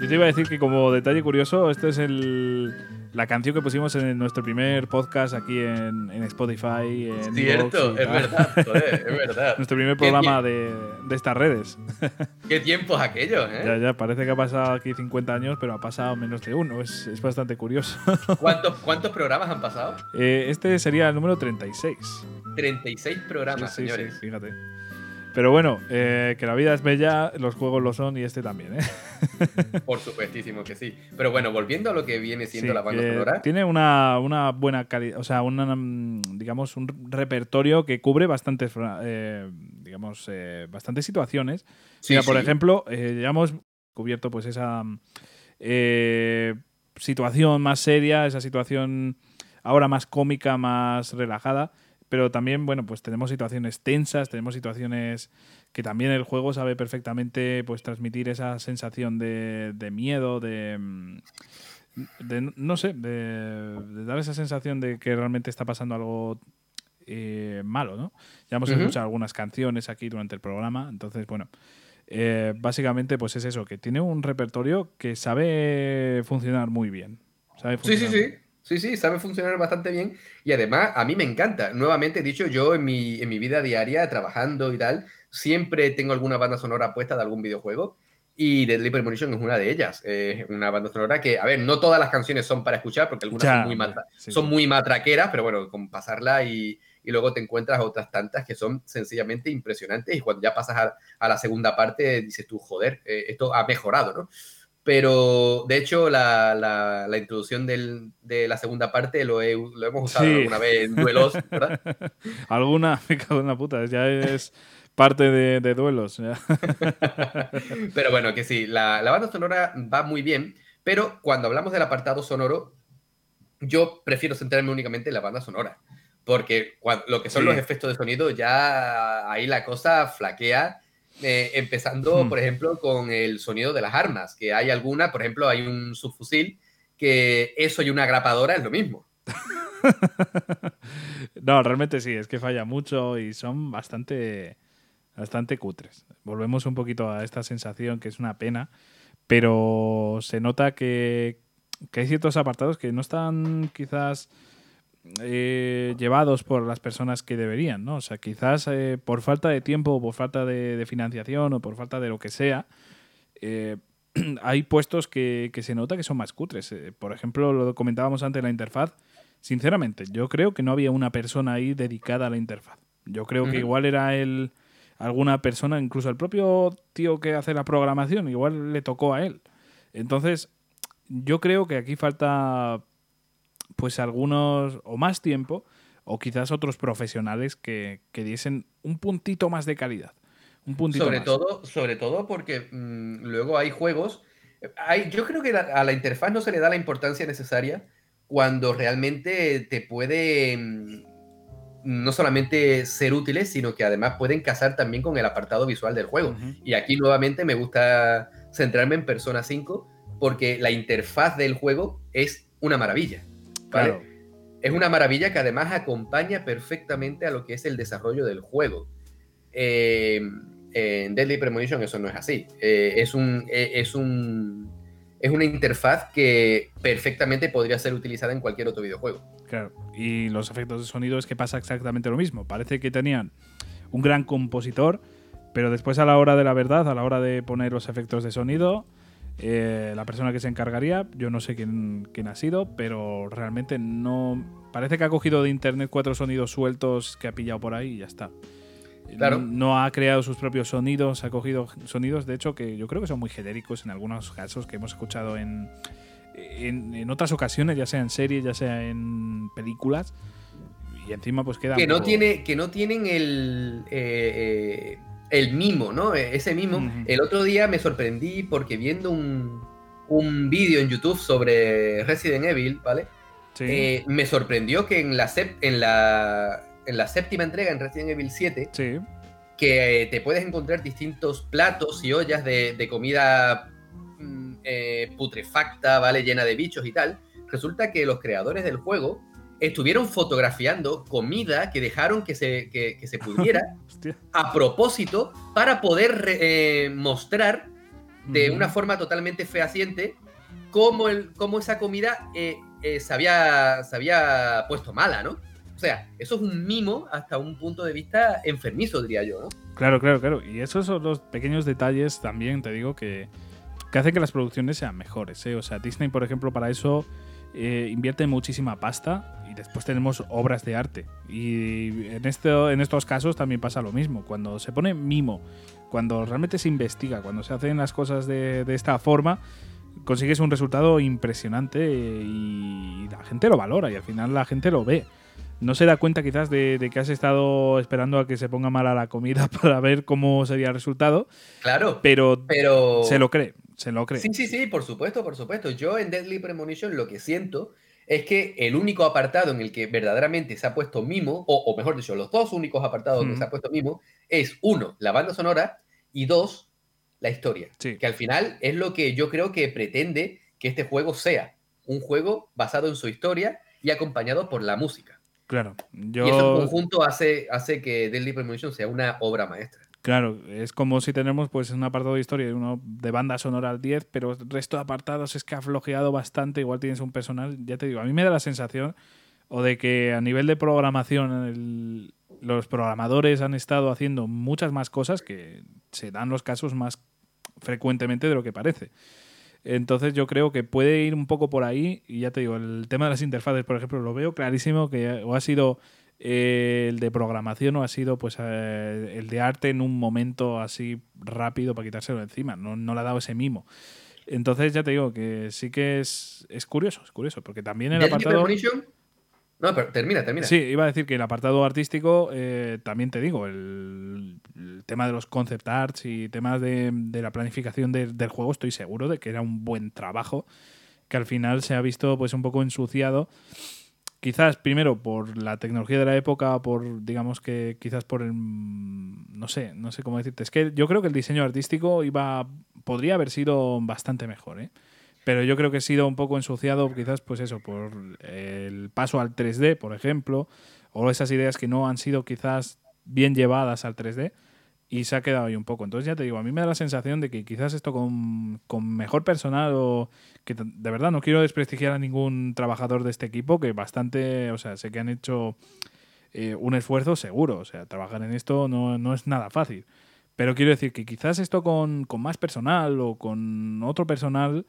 Yo te iba a decir que como detalle curioso, este es el la canción que pusimos en nuestro primer podcast aquí en, Spotify. En Cierto, es verdad, es verdad. nuestro primer programa de, estas redes. Qué tiempos aquellos, ¿eh? Ya, ya, parece que ha pasado aquí 50 años, pero ha pasado menos de uno. Es, bastante curioso. ¿Cuántos, ¿Cuántos programas han pasado? Eh, este sería el número 36. 36 programas, señores. Sí, fíjate. Pero bueno, eh, que la vida es bella, los juegos lo son y este también, ¿eh? Por supuestísimo que sí. Pero bueno, volviendo a lo que viene siendo la banda sonora. Tiene una, buena calidad, o sea, un digamos, un repertorio que cubre bastantes, eh, digamos, eh, bastantes situaciones. Sí, por ejemplo, ya hemos cubierto pues esa situación más seria, esa situación ahora más cómica, más relajada pero también, bueno, pues tenemos situaciones tensas, tenemos situaciones que también el juego sabe perfectamente pues transmitir esa sensación de, miedo, de, mm, de, no sé, de, dar esa sensación de que realmente está pasando algo eh, malo, ¿no? Ya hemos escuchado algunas canciones aquí durante el programa, entonces, bueno, eh, básicamente pues es eso, que tiene un repertorio que sabe funcionar muy bien. Sabe funcionar sí, sí, sí. Sí, sí, sabe funcionar bastante bien y además a mí me encanta. Nuevamente, dicho, yo en mi, en mi vida diaria, trabajando y tal, siempre tengo alguna banda sonora puesta de algún videojuego y Deadly Premonition es una de ellas. Es una banda sonora que, a ver, no todas las canciones son para escuchar porque algunas son, muy son muy matraqueras, pero bueno, con pasarla y, y, luego te encuentras otras tantas que son sencillamente impresionantes y cuando ya pasas a, a la segunda parte dices tú, joder, eh, esto ha mejorado, ¿no? Pero de hecho, la, la, introducción del, de la segunda parte lo, lo hemos usado alguna vez en duelos, ¿verdad? alguna, me cago en la puta, ya es parte de, de duelos. pero bueno, que sí, la, la, banda sonora va muy bien, pero cuando hablamos del apartado sonoro, yo prefiero centrarme únicamente en la banda sonora, porque lo que son los efectos de sonido, ya ahí la cosa flaquea eh, empezando, hmm. por ejemplo, con el sonido de las armas, que hay alguna, por ejemplo, hay un subfusil que eso y una grapadora es lo mismo. no, realmente sí, es que falla mucho y son bastante, bastante cutres. Volvemos un poquito a esta sensación que es una pena, pero se nota que, que hay ciertos apartados que no están quizás eh, llevados por las personas que deberían, ¿no? O sea, quizás eh, por falta de tiempo o por falta de, financiación o por falta de lo que sea, eh, hay puestos que, se nota que son más cutres. por ejemplo, lo comentábamos antes, la interfaz. Sinceramente, yo creo que no había una persona ahí dedicada a la interfaz. Yo creo que igual era el alguna persona, incluso el propio tío que hace la programación, igual le tocó a él. Entonces, yo creo que aquí falta pues algunos o más tiempo o quizás otros profesionales que, diesen un puntito más de calidad. Un puntito sobre más. todo, sobre todo porque mm, luego hay juegos. Hay, yo creo que a la interfaz no se le da la importancia necesaria cuando realmente te puede mm, no solamente ser útiles, sino que además pueden casar también con el apartado visual del juego. Y aquí nuevamente me gusta centrarme en Persona 5 porque la interfaz del juego es una maravilla. Es una maravilla que además acompaña perfectamente a lo que es el desarrollo del juego. Eh, en Deadly Premonition eso no es así. Eh, es, un, eh, es, un, es una interfaz que perfectamente podría ser utilizada en cualquier otro videojuego. Claro, y los efectos de sonido es que pasa exactamente lo mismo. Parece que tenían un gran compositor, pero después a la hora de la verdad, a la hora de poner los efectos de sonido, eh, la persona que se encargaría, yo no sé quién, quién ha sido, pero realmente no. Parece que ha cogido de internet cuatro sonidos sueltos que ha pillado por ahí y ya está. Claro. No ha creado sus propios sonidos, ha cogido sonidos, de hecho, que yo creo que son muy genéricos en algunos casos que hemos escuchado en, en, en otras ocasiones, ya sea en series, ya sea en películas. Y encima, pues queda. Que no, poco- tiene, que no tienen el, eh, eh, el mimo, ¿no? Eh, Ese mimo. El otro día me sorprendí porque viendo un, un vídeo en YouTube sobre Resident Evil, ¿vale? Sí. Eh, me sorprendió que en la, sep- en, la, en la séptima entrega, en Resident Evil 7, sí. que eh, te puedes encontrar distintos platos y ollas de, de comida mm, eh, putrefacta, ¿vale? Llena de bichos y tal. Resulta que los creadores del juego estuvieron fotografiando comida que dejaron que se, que, que se a propósito para poder eh, mostrar de una forma totalmente fehaciente cómo, el, cómo esa comida eh, eh, se, había, se había puesto mala, ¿no? O sea, eso es un mimo hasta un punto de vista enfermizo, diría yo, ¿no? Claro, claro, claro. Y esos son los pequeños detalles también, te digo, que, que hacen que las producciones sean mejores. ¿eh? O sea, Disney, por ejemplo, para eso eh, invierte muchísima pasta después tenemos obras de arte. Y en, esto, en estos casos también pasa lo mismo. Cuando se pone mimo, cuando realmente se investiga, cuando se hacen las cosas de, de esta forma, consigues un resultado impresionante y la gente lo valora y al final la gente lo ve. No se da cuenta quizás de, de que has estado esperando a que se ponga mala la comida para ver cómo sería el resultado, Claro, pero pero... se lo cree, se lo cree. Sí, sí, sí, por supuesto, por supuesto. Yo en Deadly Premonition lo que siento es que el único apartado en el que verdaderamente se ha puesto mimo, o, o mejor dicho, los dos únicos apartados Mm. se ha puesto mimo, es uno, la banda sonora, y dos, la historia. Sí. Que al final es lo que yo creo que pretende que este juego sea. Un juego basado en su historia y acompañado por la música. Claro, Y eso en yo, conjunto hace, hace que Deadly Premonition sea una obra maestra. Claro, es como si tenemos pues un apartado de historia y uno de banda sonora al 10, pero el resto de apartados es que ha flojeado bastante, igual tienes un personal, ya te digo, a mí me da la sensación o de que a nivel de programación los programadores han estado haciendo muchas más cosas que se dan los casos más frecuentemente de lo que parece. Entonces yo creo que puede ir un poco por ahí y ya te digo, el tema de las interfaces, por ejemplo, lo veo clarísimo que o ha sido eh, el de programación o ha sido pues eh, el de arte en un momento así rápido para quitárselo de encima, no, no le ha dado ese mimo. Entonces ya te digo que sí que es, es curioso, es curioso, porque también el apartado... No, pero termina, termina. Sí, iba a decir que el apartado artístico, eh, también te digo, el, el tema de los concept arts y temas de, de la planificación de- del juego, estoy seguro de que era un buen trabajo, que al final se ha visto pues un poco ensuciado. Quizás primero por la tecnología de la época, por digamos que quizás por el no sé, no sé cómo decirte. Es que yo creo que el diseño artístico iba podría haber sido bastante mejor, ¿eh? Pero yo creo que ha sido un poco ensuciado, quizás, pues eso, por el paso al 3D, por ejemplo, o esas ideas que no han sido quizás bien llevadas al 3D y se ha quedado ahí un poco. Entonces, ya te digo, a mí me da la sensación de que quizás esto con, con mejor personal o que de verdad no quiero desprestigiar a ningún trabajador de este equipo, que bastante, o sea, sé que han hecho eh, un esfuerzo seguro, o sea, trabajar en esto no, no es nada fácil. Pero quiero decir que quizás esto con, con más personal o con otro personal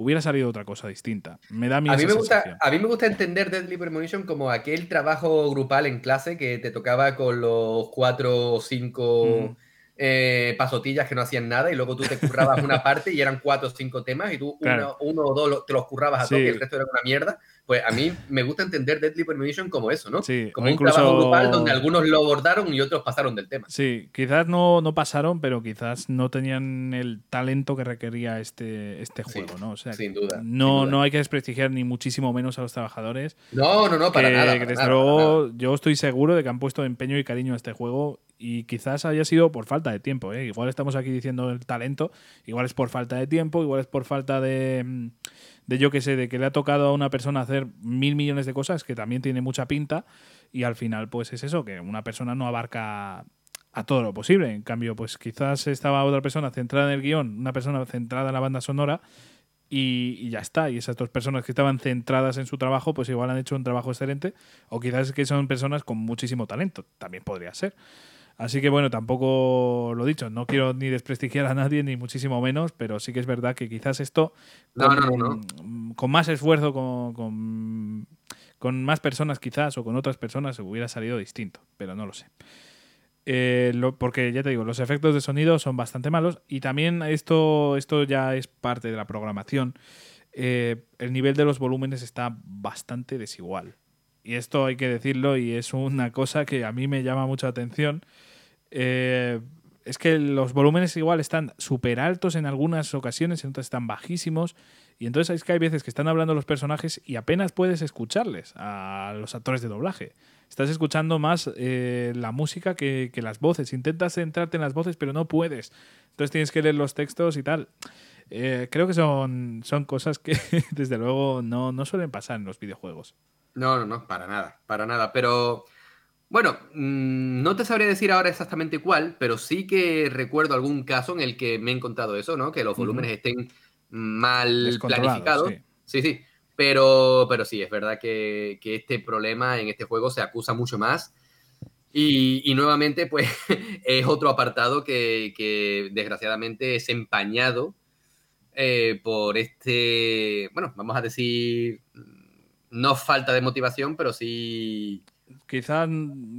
hubiera salido otra cosa distinta. Me da a mí, A mí, me gusta, sensación. a mí me gusta entender Deadly Premonition como aquel trabajo grupal en clase que te tocaba con los cuatro o cinco Ujú. eh, pasotillas que no hacían nada y luego tú te currabas una parte y eran cuatro o cinco temas y tú Claro. uno, uno o dos te los currabas a Sí. toque y el resto era una mierda. Pues a mí me gusta entender Deadly Premonition como eso, ¿no? Sí, Como o un incluso- trabajo grupal donde algunos lo abordaron y otros pasaron del tema. Sí, quizás no, no pasaron, pero quizás no tenían el talento que requería este, este Sí, juego, ¿no? O sea, sin duda, sin No, duda. no hay que desprestigiar ni muchísimo menos a los trabajadores. No, no, no, para que, nada. para desde nada, para luego nada. yo estoy seguro de que han puesto empeño y cariño a este juego y quizás haya sido por falta de tiempo. ¿eh? Igual estamos aquí diciendo el talento, igual es por falta de tiempo, igual es por falta de, mm, de yo que sé, de que le ha tocado a una persona hacer mil millones de cosas, que también tiene mucha pinta, y al final pues es eso, que una persona no abarca a todo lo posible. En cambio, pues quizás estaba otra persona centrada en el guion, una persona centrada en la banda sonora, y, y ya está. Y esas dos personas que estaban centradas en su trabajo, pues igual han hecho un trabajo excelente. O quizás es que son personas con muchísimo talento. También podría ser. Así que bueno, tampoco lo dicho, no quiero ni desprestigiar a nadie, ni muchísimo menos, pero sí que es verdad que quizás esto con, más esfuerzo, con, con, más personas quizás o con otras personas hubiera salido distinto, pero no lo sé. Eh, porque ya te digo, los efectos de sonido son bastante malos y también esto, esto ya es parte de la programación. Eh, el nivel de los volúmenes está bastante desigual. Y esto hay que decirlo y es una cosa que a mí me llama mucha atención eh, es que los volúmenes igual están súper altos en algunas ocasiones, en otras están bajísimos. Y entonces es que hay veces que están hablando los personajes y apenas puedes escucharles a los actores de doblaje. Estás escuchando más eh, la música que, las voces. Intentas centrarte en las voces, pero no puedes. Entonces tienes que leer los textos y tal. Eh, creo que son, son cosas que desde luego no, no suelen pasar en los videojuegos. No, no, no, para nada, para nada. Pero bueno, mm, no te sabría decir ahora exactamente cuál, pero sí que recuerdo algún caso en el que me he encontrado eso, ¿no? Que los volúmenes estén mal planificados. Sí, sí. Pero, pero sí, es verdad que, este problema en este juego se acusa mucho más. Y, nuevamente, pues es otro apartado que, desgraciadamente es empañado eh, por este, bueno, vamos a decir, no falta de motivación, pero sí quizás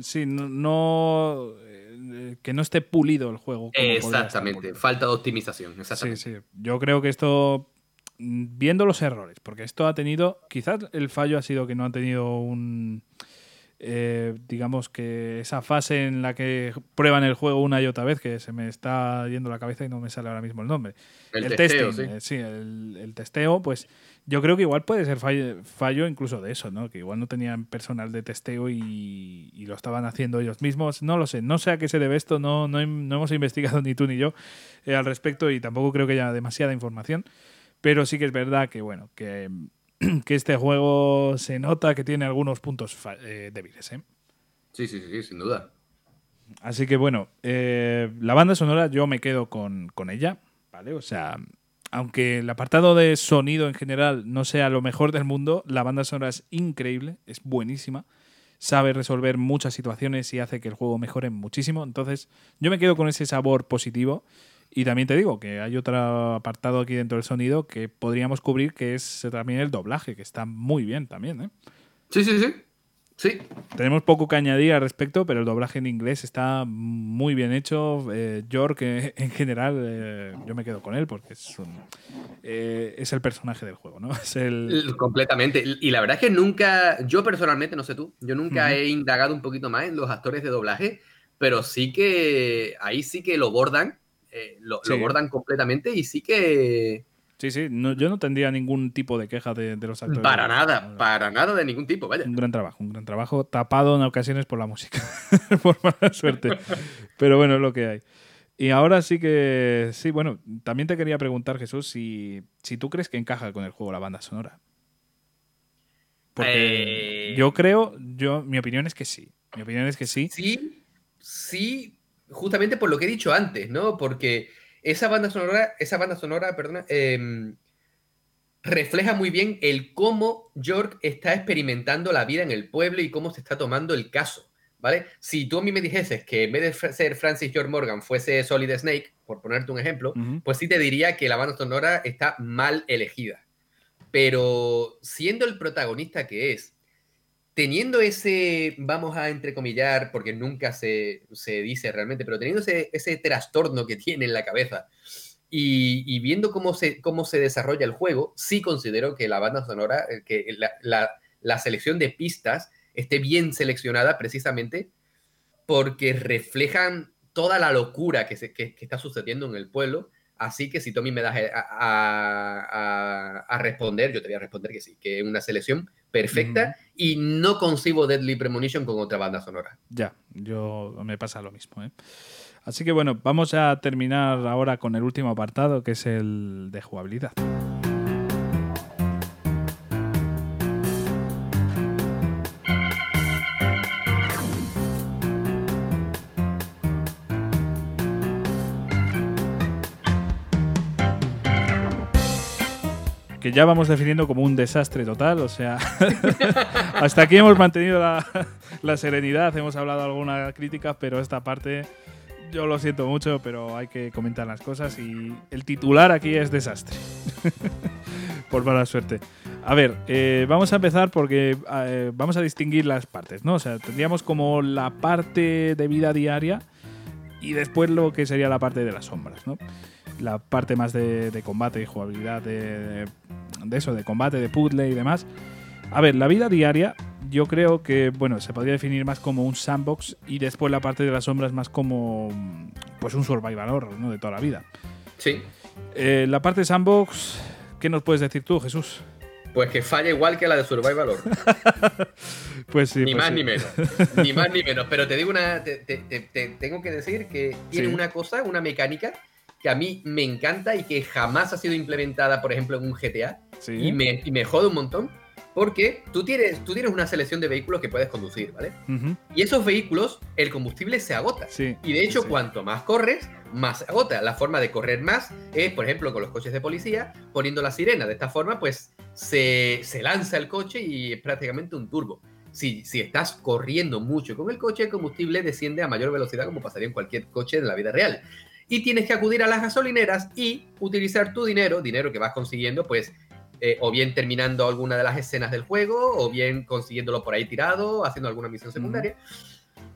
sí, no, eh, que no esté pulido el juego. Exactamente, falta de optimización. Exactamente. Sí, sí. Yo creo que esto, viendo los errores, porque esto ha tenido, quizás el fallo ha sido que no ha tenido un... Eh, digamos que esa fase en la que prueban el juego una y otra vez, que se me está yendo la cabeza y no me sale ahora mismo el nombre. El, testeo, sí. Eh, sí el, testeo, pues yo creo que igual puede ser fallo, incluso de eso, ¿no? Que igual no tenían personal de testeo y, lo estaban haciendo ellos mismos. No lo sé, no sé a qué se debe esto, no, no, hemos investigado ni tú ni yo eh, al respecto y tampoco creo que haya demasiada información. Pero sí que es verdad que, bueno, que, que este juego se nota que tiene algunos puntos eh, débiles, ¿eh? Sí, sí, sí, sin duda. Así que bueno, eh, la banda sonora yo me quedo con, con ella, ¿vale? O sea, aunque el apartado de sonido en general no sea lo mejor del mundo, la banda sonora es increíble, es buenísima, sabe resolver muchas situaciones y hace que el juego mejore muchísimo. Entonces, yo me quedo con ese sabor positivo. Y también te digo que hay otro apartado aquí dentro del sonido que podríamos cubrir, que es también el doblaje, que está muy bien también. ¿eh? Sí, sí, sí. Sí. Tenemos poco que añadir al respecto, pero el doblaje en inglés está muy bien hecho. Eh, York, eh, en general, eh, yo me quedo con él porque es, es el personaje del juego, ¿no? Es el... Completamente. Y la verdad es que nunca, yo personalmente, no sé tú, yo nunca he indagado un poquito más en los actores de doblaje, pero sí que ahí sí que lo bordan, lo, lo bordan completamente y sí que Sí, sí, yo no tendría ningún tipo de queja de, los actores. Para nada, para nada de ningún tipo, vaya. Un gran trabajo, un gran trabajo, tapado en ocasiones por la música, por mala suerte. Pero bueno, es lo que hay. Y ahora sí que, sí, bueno, también te quería preguntar, Jesús, si, si tú crees que encaja con el juego la banda sonora. Porque eh. yo creo, yo, mi opinión es que sí. Mi opinión es que sí. Sí, sí, justamente por lo que he dicho antes, ¿no? Porque esa banda sonora, esa banda sonora, perdona, em, refleja muy bien el cómo York está experimentando la vida en el pueblo y cómo se está tomando el caso, ¿vale? Si tú a mí me dijeses que en vez de ser Francis George Morgan fuese Solid Snake, por ponerte un ejemplo, pues sí te diría que la banda sonora está mal elegida. Pero siendo el protagonista que es, teniendo ese, vamos a entrecomillar, porque nunca se, dice realmente, pero teniendo ese, trastorno que tiene en la cabeza y, viendo cómo se, cómo se desarrolla el juego, sí considero que la banda sonora, eh, que la, selección de pistas esté bien seleccionada precisamente porque reflejan toda la locura que, se, que está sucediendo en el pueblo. Así que si Tommy me das eh, a, responder, yo te voy a responder que sí, que es una selección perfecta y no concibo Deadly Premonition con otra banda sonora. Ya, yo me pasa lo mismo. ¿eh? Así que bueno, vamos a terminar ahora con el último apartado, que es el de jugabilidad. Ya vamos definiendo como un desastre total. O sea, hasta aquí hemos mantenido la, la, serenidad, hemos hablado alguna crítica, pero esta parte yo lo siento mucho, pero hay que comentar las cosas y el titular aquí es desastre. Por mala suerte. A ver, eh, vamos a empezar porque eh, vamos a distinguir las partes, ¿no? O sea, tendríamos como la parte de vida diaria y después lo que sería la parte de las sombras, ¿no? La parte más de, combate y jugabilidad, de, de, eso, de combate, de puzzle y demás. A ver, la vida diaria yo creo que, bueno, se podría definir más como un sandbox y después la parte de las sombras más como, pues un survival horror, ¿no? De toda la vida. Sí. Eh, la parte de sandbox, ¿qué nos puedes decir tú, Jesús? Pues que falla igual que la de Survival Horror. pues sí. Ni pues más ni menos. ni más ni menos. Pero te digo una. Te, tengo que decir que tiene una cosa, una mecánica que a mí me encanta y que jamás ha sido implementada, por ejemplo, en un GTA. Y, me, y me jode un montón. Porque tú tienes, tú tienes una selección de vehículos que puedes conducir, ¿vale? Y esos vehículos, el combustible se agota. y de hecho, cuanto más corres, más se agota. La forma de correr más es, por ejemplo, con los coches de policía, poniendo la sirena. De esta forma, pues se, lanza el coche y es prácticamente un turbo. Si, si estás corriendo mucho con el coche, el combustible desciende a mayor velocidad, como pasaría en cualquier coche de la vida real. Y tienes que acudir a las gasolineras y utilizar tu dinero, dinero que vas consiguiendo, pues eh, o bien terminando alguna de las escenas del juego, o bien consiguiéndolo por ahí tirado, haciendo alguna misión secundaria.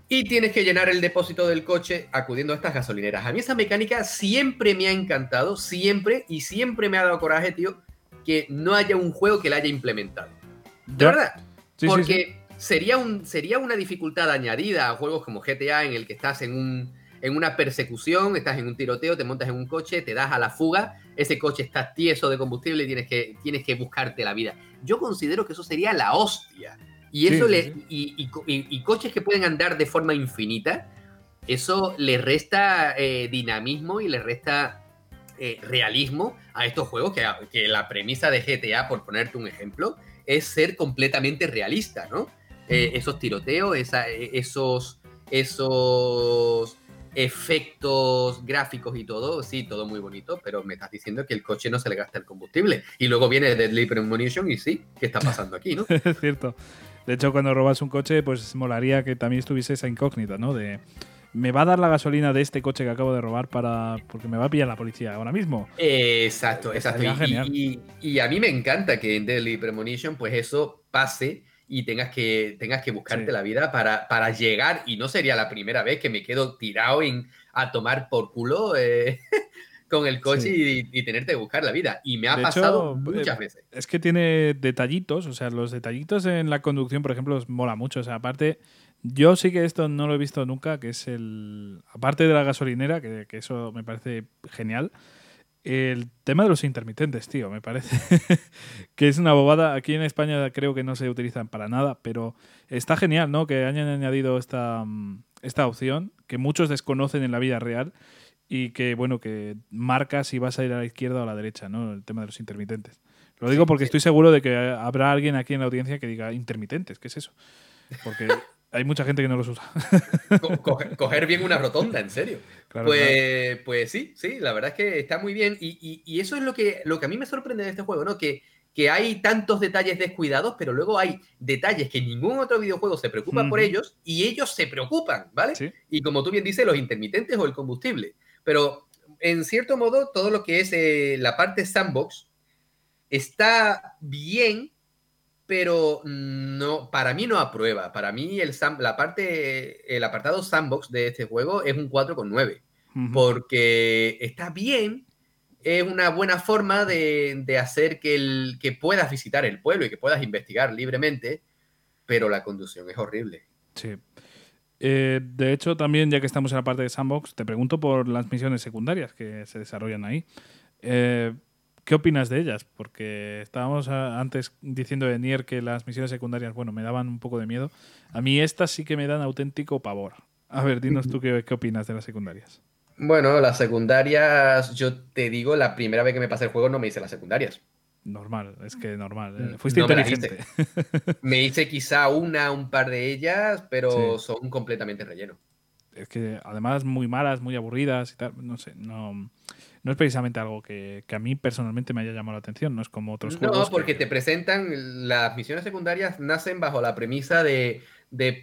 Y tienes que llenar el depósito del coche acudiendo a estas gasolineras. A mí esa mecánica siempre me ha encantado, siempre, y siempre me ha dado coraje, tío, que no haya un juego que la haya implementado. De verdad. porque Sería, un, sería una dificultad añadida a juegos como GTA en el que estás en un en una persecución, estás en un tiroteo, te montas en un coche, te das a la fuga, ese coche está tieso de combustible y tienes que, tienes que buscarte la vida. Yo considero que eso sería la hostia. Y eso le. Y, coches que pueden andar de forma infinita, eso le resta eh, dinamismo y le resta eh, realismo a estos juegos que, que, la premisa de GTA, por ponerte un ejemplo, es ser completamente realista, ¿no? Eh, esos tiroteos, esos, esos efectos gráficos y todo, sí, todo muy bonito, pero me estás diciendo que el coche no se le gasta el combustible. Y luego viene Deadly Premonition y sí, ¿qué está pasando aquí, no? es cierto. De hecho, cuando robas un coche, pues molaría que también estuviese esa incógnita, ¿no? De, ¿me va a dar la gasolina de este coche que acabo de robar para porque me va a pillar la policía ahora mismo? exacto, exacto. Y, y, a mí me encanta que en Deadly Premonition, pues eso pase y tengas que, tengas que buscarte la vida para, para llegar, y no sería la primera vez que me quedo tirado en, a tomar por culo eh, con el coche y, tenerte que buscar la vida. Y me ha pasado muchas eh, veces. Es que tiene detallitos, o sea, los detallitos en la conducción, por ejemplo, mola mucho. O sea, aparte, yo sí que esto no lo he visto nunca, que es el. Aparte de la gasolinera, que, que eso me parece genial. El tema de los intermitentes, tío, me parece que es una bobada. Aquí en España creo que no se utilizan para nada, pero está genial, ¿no? Que hayan añadido esta, mm, esta opción que muchos desconocen en la vida real y que, bueno, que marca si vas a ir a la izquierda o a la derecha, ¿no? El tema de los intermitentes. Lo digo porque estoy seguro de que habrá alguien aquí en la audiencia que diga intermitentes, ¿qué es eso? Porque hay mucha gente que no los usa. coger, bien una rotonda, en serio. pues, pues sí, sí, la verdad es que está muy bien. Y, eso es lo que, lo que a mí me sorprende de este juego, ¿no? Que, que hay tantos detalles descuidados, pero luego hay detalles que ningún otro videojuego se preocupa por ellos y ellos se preocupan, ¿vale? Y como tú bien dices, los intermitentes o el combustible. Pero en cierto modo, todo lo que es eh, la parte sandbox está bien pero no, para mí no aprueba. Para mí el, la parte, el apartado sandbox de este juego es un 4,9. Porque está bien, es una buena forma de, hacer que, el, que puedas visitar el pueblo y que puedas investigar libremente, pero la conducción es horrible. Sí. Eh, de hecho, también, ya que estamos en la parte de sandbox, te pregunto por las misiones secundarias que se desarrollan ahí. Eh, ¿Qué opinas de ellas? Porque estábamos antes diciendo de Nier que las misiones secundarias, bueno, me daban un poco de miedo. A mí estas sí que me dan auténtico pavor. A ver, dinos tú qué, opinas de las secundarias. Bueno, las secundarias, yo te digo, la primera vez que me pasé el juego no me hice las secundarias. Normal, es que normal. Eh, fuiste inteligente. Me, hice quizá una, un par de ellas, pero son completamente relleno. Es que además muy malas, muy aburridas y tal. No sé, no no es precisamente algo que, a mí personalmente me haya llamado la atención, no es como otros juegos. No, porque te presentan, las misiones secundarias nacen bajo la premisa de,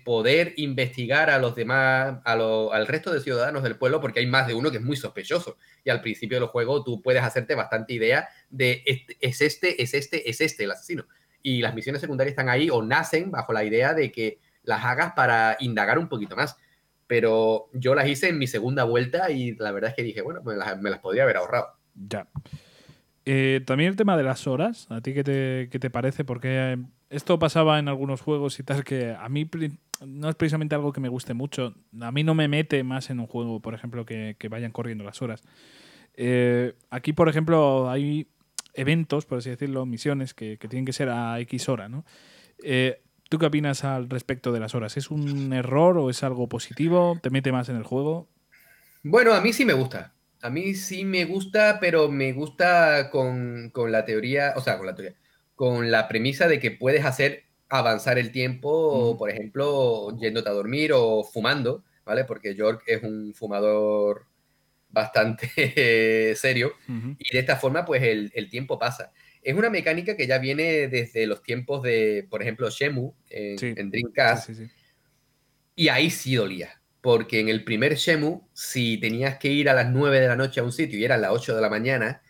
poder investigar a los demás, a al resto de ciudadanos del pueblo, porque hay más de uno que es muy sospechoso. Y al principio del juego tú puedes hacerte bastante idea de es este, es este, es este el asesino. Y las misiones secundarias están ahí o nacen bajo la idea de que las hagas para indagar un poquito más pero yo las hice en mi segunda vuelta y la verdad es que dije, bueno, me las, me las podría haber ahorrado. Ya. Eh, también el tema de las horas, ¿a ti qué te, qué te parece? Porque eh, esto pasaba en algunos juegos y tal, que a mí no es precisamente algo que me guste mucho. A mí no me mete más en un juego, por ejemplo, que, vayan corriendo las horas. Eh, aquí, por ejemplo, hay eventos, por así decirlo, misiones que, que tienen que ser a X hora, ¿no? ¿Tú qué opinas al respecto de las horas? ¿Es un error o es algo positivo? ¿Te mete más en el juego? Bueno, a mí sí me gusta. A mí sí me gusta, pero me gusta con, la teoría, o sea, con la teoría, con la premisa de que puedes hacer avanzar el tiempo, por ejemplo, yéndote a dormir o fumando, ¿vale? Porque York es un fumador bastante serio y de esta forma, pues el tiempo pasa. Es una mecánica que ya viene desde los tiempos de, por ejemplo, Shemu en, Dreamcast. y ahí sí dolía. Porque en el primer Shemu, si tenías que ir a las 9 de la noche a un sitio y eran las 8 de la mañana,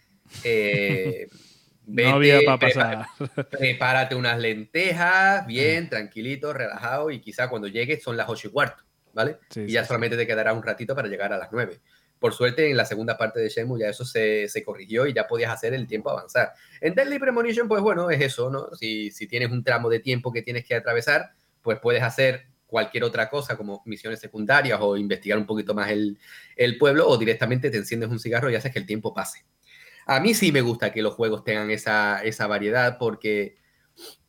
eh, no había para pasar. Prepárate unas lentejas, bien, tranquilito, relajado, y quizá cuando llegues son las 8 y cuarto, ¿vale? y ya solamente te quedará un ratito para llegar a las 9. Por suerte, en la segunda parte de Shenmue ya eso se, corrigió y ya podías hacer el tiempo avanzar. En Deadly Premonition, pues bueno, es eso, ¿no? Si, si tienes un tramo de tiempo que tienes que atravesar, pues puedes hacer cualquier otra cosa como misiones secundarias o investigar un poquito más el, pueblo o directamente te enciendes un cigarro y haces que el tiempo pase. A mí sí me gusta que los juegos tengan esa, esa variedad porque,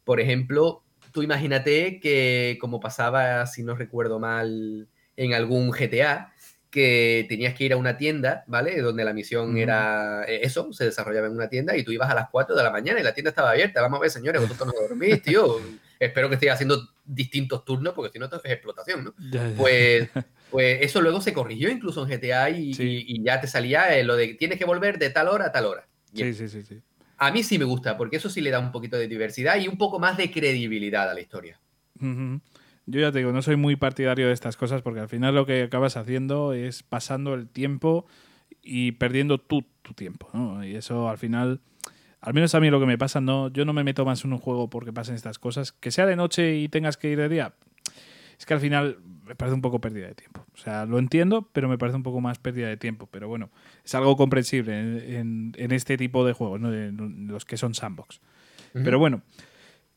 por ejemplo, tú imagínate que como pasaba, si no recuerdo mal, en algún GTA, que tenías que ir a una tienda, ¿vale? Donde la misión era eh, eso, se desarrollaba en una tienda y tú ibas a las 4 de la mañana y la tienda estaba abierta. Vamos a ver, señores, vosotros no dormís, tío. Espero que estéis haciendo distintos turnos porque si no, esto es explotación, ¿no? Pues, pues eso luego se corrigió incluso en GTA y, ya te salía eh, lo de tienes que volver de tal hora a tal hora. Sí, sí, sí, sí. A mí sí me gusta porque eso sí le da un poquito de diversidad y un poco más de credibilidad a la historia. Yo ya te digo, no soy muy partidario de estas cosas porque al final lo que acabas haciendo es pasando el tiempo y perdiendo tu, tu tiempo. ¿no? Y eso al final, al menos a mí lo que me pasa, no, yo no me meto más en un juego porque pasen estas cosas. Que sea de noche y tengas que ir de día, es que al final me parece un poco pérdida de tiempo. O sea, lo entiendo, pero me parece un poco más pérdida de tiempo. Pero bueno, es algo comprensible en, este tipo de juegos, ¿no? en los que son sandbox. Pero bueno.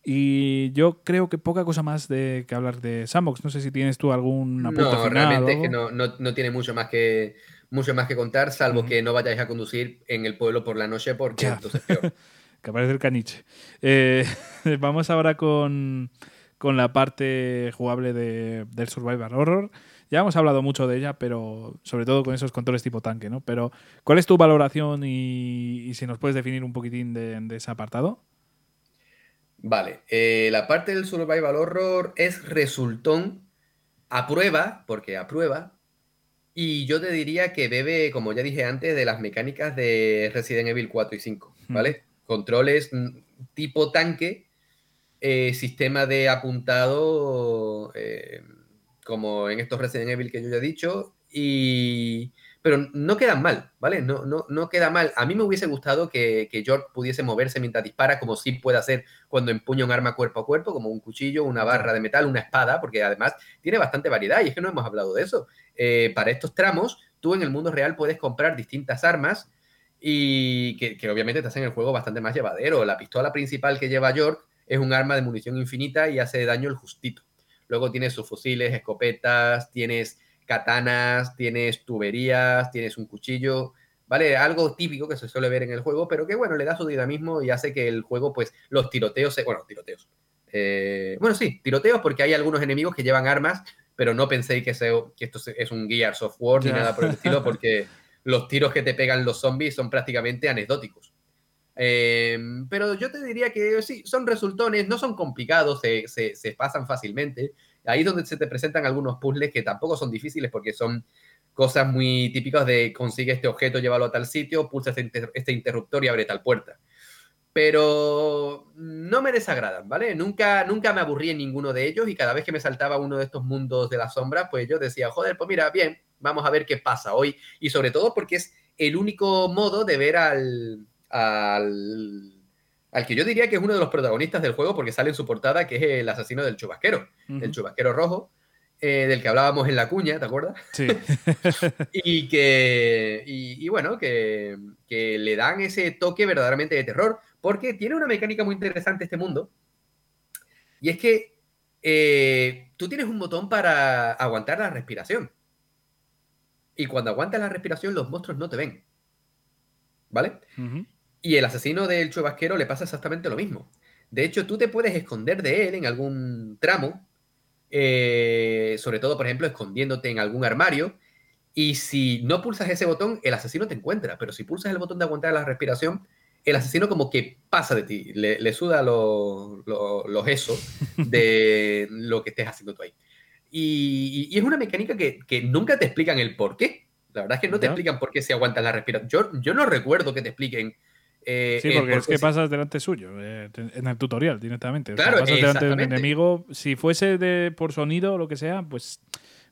Y yo creo que poca cosa más de que hablar de Sandbox. No sé si tienes tú algún apunte no, Realmente es que no, no, tiene mucho más que mucho más que contar, salvo que no vayáis a conducir en el pueblo por la noche porque entonces peor. que aparece el caniche. Eh, vamos ahora con, con, la parte jugable de, del Survivor Horror. Ya hemos hablado mucho de ella, pero sobre todo con esos controles tipo tanque, ¿no? Pero, ¿cuál es tu valoración y, si nos puedes definir un poquitín de, de ese apartado? Vale, eh, la parte del survival horror es resultón a prueba, porque a prueba, y yo te diría que bebe, como ya dije antes, de las mecánicas de Resident Evil 4 y 5, hmm. ¿vale? Controles mm, tipo tanque, eh, sistema de apuntado, eh, como en estos Resident Evil que yo ya he dicho, y pero no quedan mal, ¿vale? No, no, no queda mal. A mí me hubiese gustado que, que York pudiese moverse mientras dispara, como sí puede hacer cuando empuña un arma cuerpo a cuerpo, como un cuchillo, una barra de metal, una espada, porque además tiene bastante variedad y es que no hemos hablado de eso. Eh, para estos tramos, tú en el mundo real puedes comprar distintas armas y que, que, obviamente te hacen el juego bastante más llevadero. La pistola principal que lleva York es un arma de munición infinita y hace daño el justito. Luego tienes sus fusiles, escopetas, tienes katanas, tienes tuberías, tienes un cuchillo, ¿vale? Algo típico que se suele ver en el juego, pero que bueno, le da su dinamismo y hace que el juego, pues, los tiroteos, bueno, tiroteos. Eh, bueno, sí, tiroteos porque hay algunos enemigos que llevan armas, pero no penséis que, que esto es un Gears of War ni nada por el estilo, porque los tiros que te pegan los zombies son prácticamente anecdóticos. Eh, pero yo te diría que sí, son resultones, no son complicados, se, se, se pasan fácilmente ahí es donde se te presentan algunos puzzles que tampoco son difíciles porque son cosas muy típicas de consigue este objeto, llévalo a tal sitio, pulsa este, este interruptor y abre tal puerta. Pero no me desagradan, ¿vale? Nunca, nunca me aburrí en ninguno de ellos y cada vez que me saltaba uno de estos mundos de la sombra, pues yo decía, joder, pues mira, bien, vamos a ver qué pasa hoy. Y sobre todo porque es el único modo de ver al, al, al que yo diría que es uno de los protagonistas del juego porque sale en su portada, que es el asesino del chubasquero, el chubasquero rojo, eh, del que hablábamos en la cuña, ¿te acuerdas? Sí. y que, y, bueno, que, que, le dan ese toque verdaderamente de terror, porque tiene una mecánica muy interesante este mundo, y es que eh, tú tienes un botón para aguantar la respiración. Y cuando aguantas la respiración, los monstruos no te ven. ¿Vale? Y el asesino del chubasquero le pasa exactamente lo mismo. De hecho, tú te puedes esconder de él en algún tramo eh, sobre todo, por ejemplo, escondiéndote en algún armario. Y si no pulsas ese botón, el asesino te encuentra. Pero si pulsas el botón de aguantar la respiración, el asesino como que pasa de ti, le, suda los eso de lo que estés haciendo tú ahí. Y, es una mecánica que, nunca te explican el por qué. La verdad es que no te explican por qué se aguanta la respiración. Yo, yo no recuerdo que te expliquen eh, sí, porque es que pasas delante suyo, eh, en el tutorial directamente. Claro, pasas delante de un enemigo. Si fuese de, por sonido o lo que sea, pues,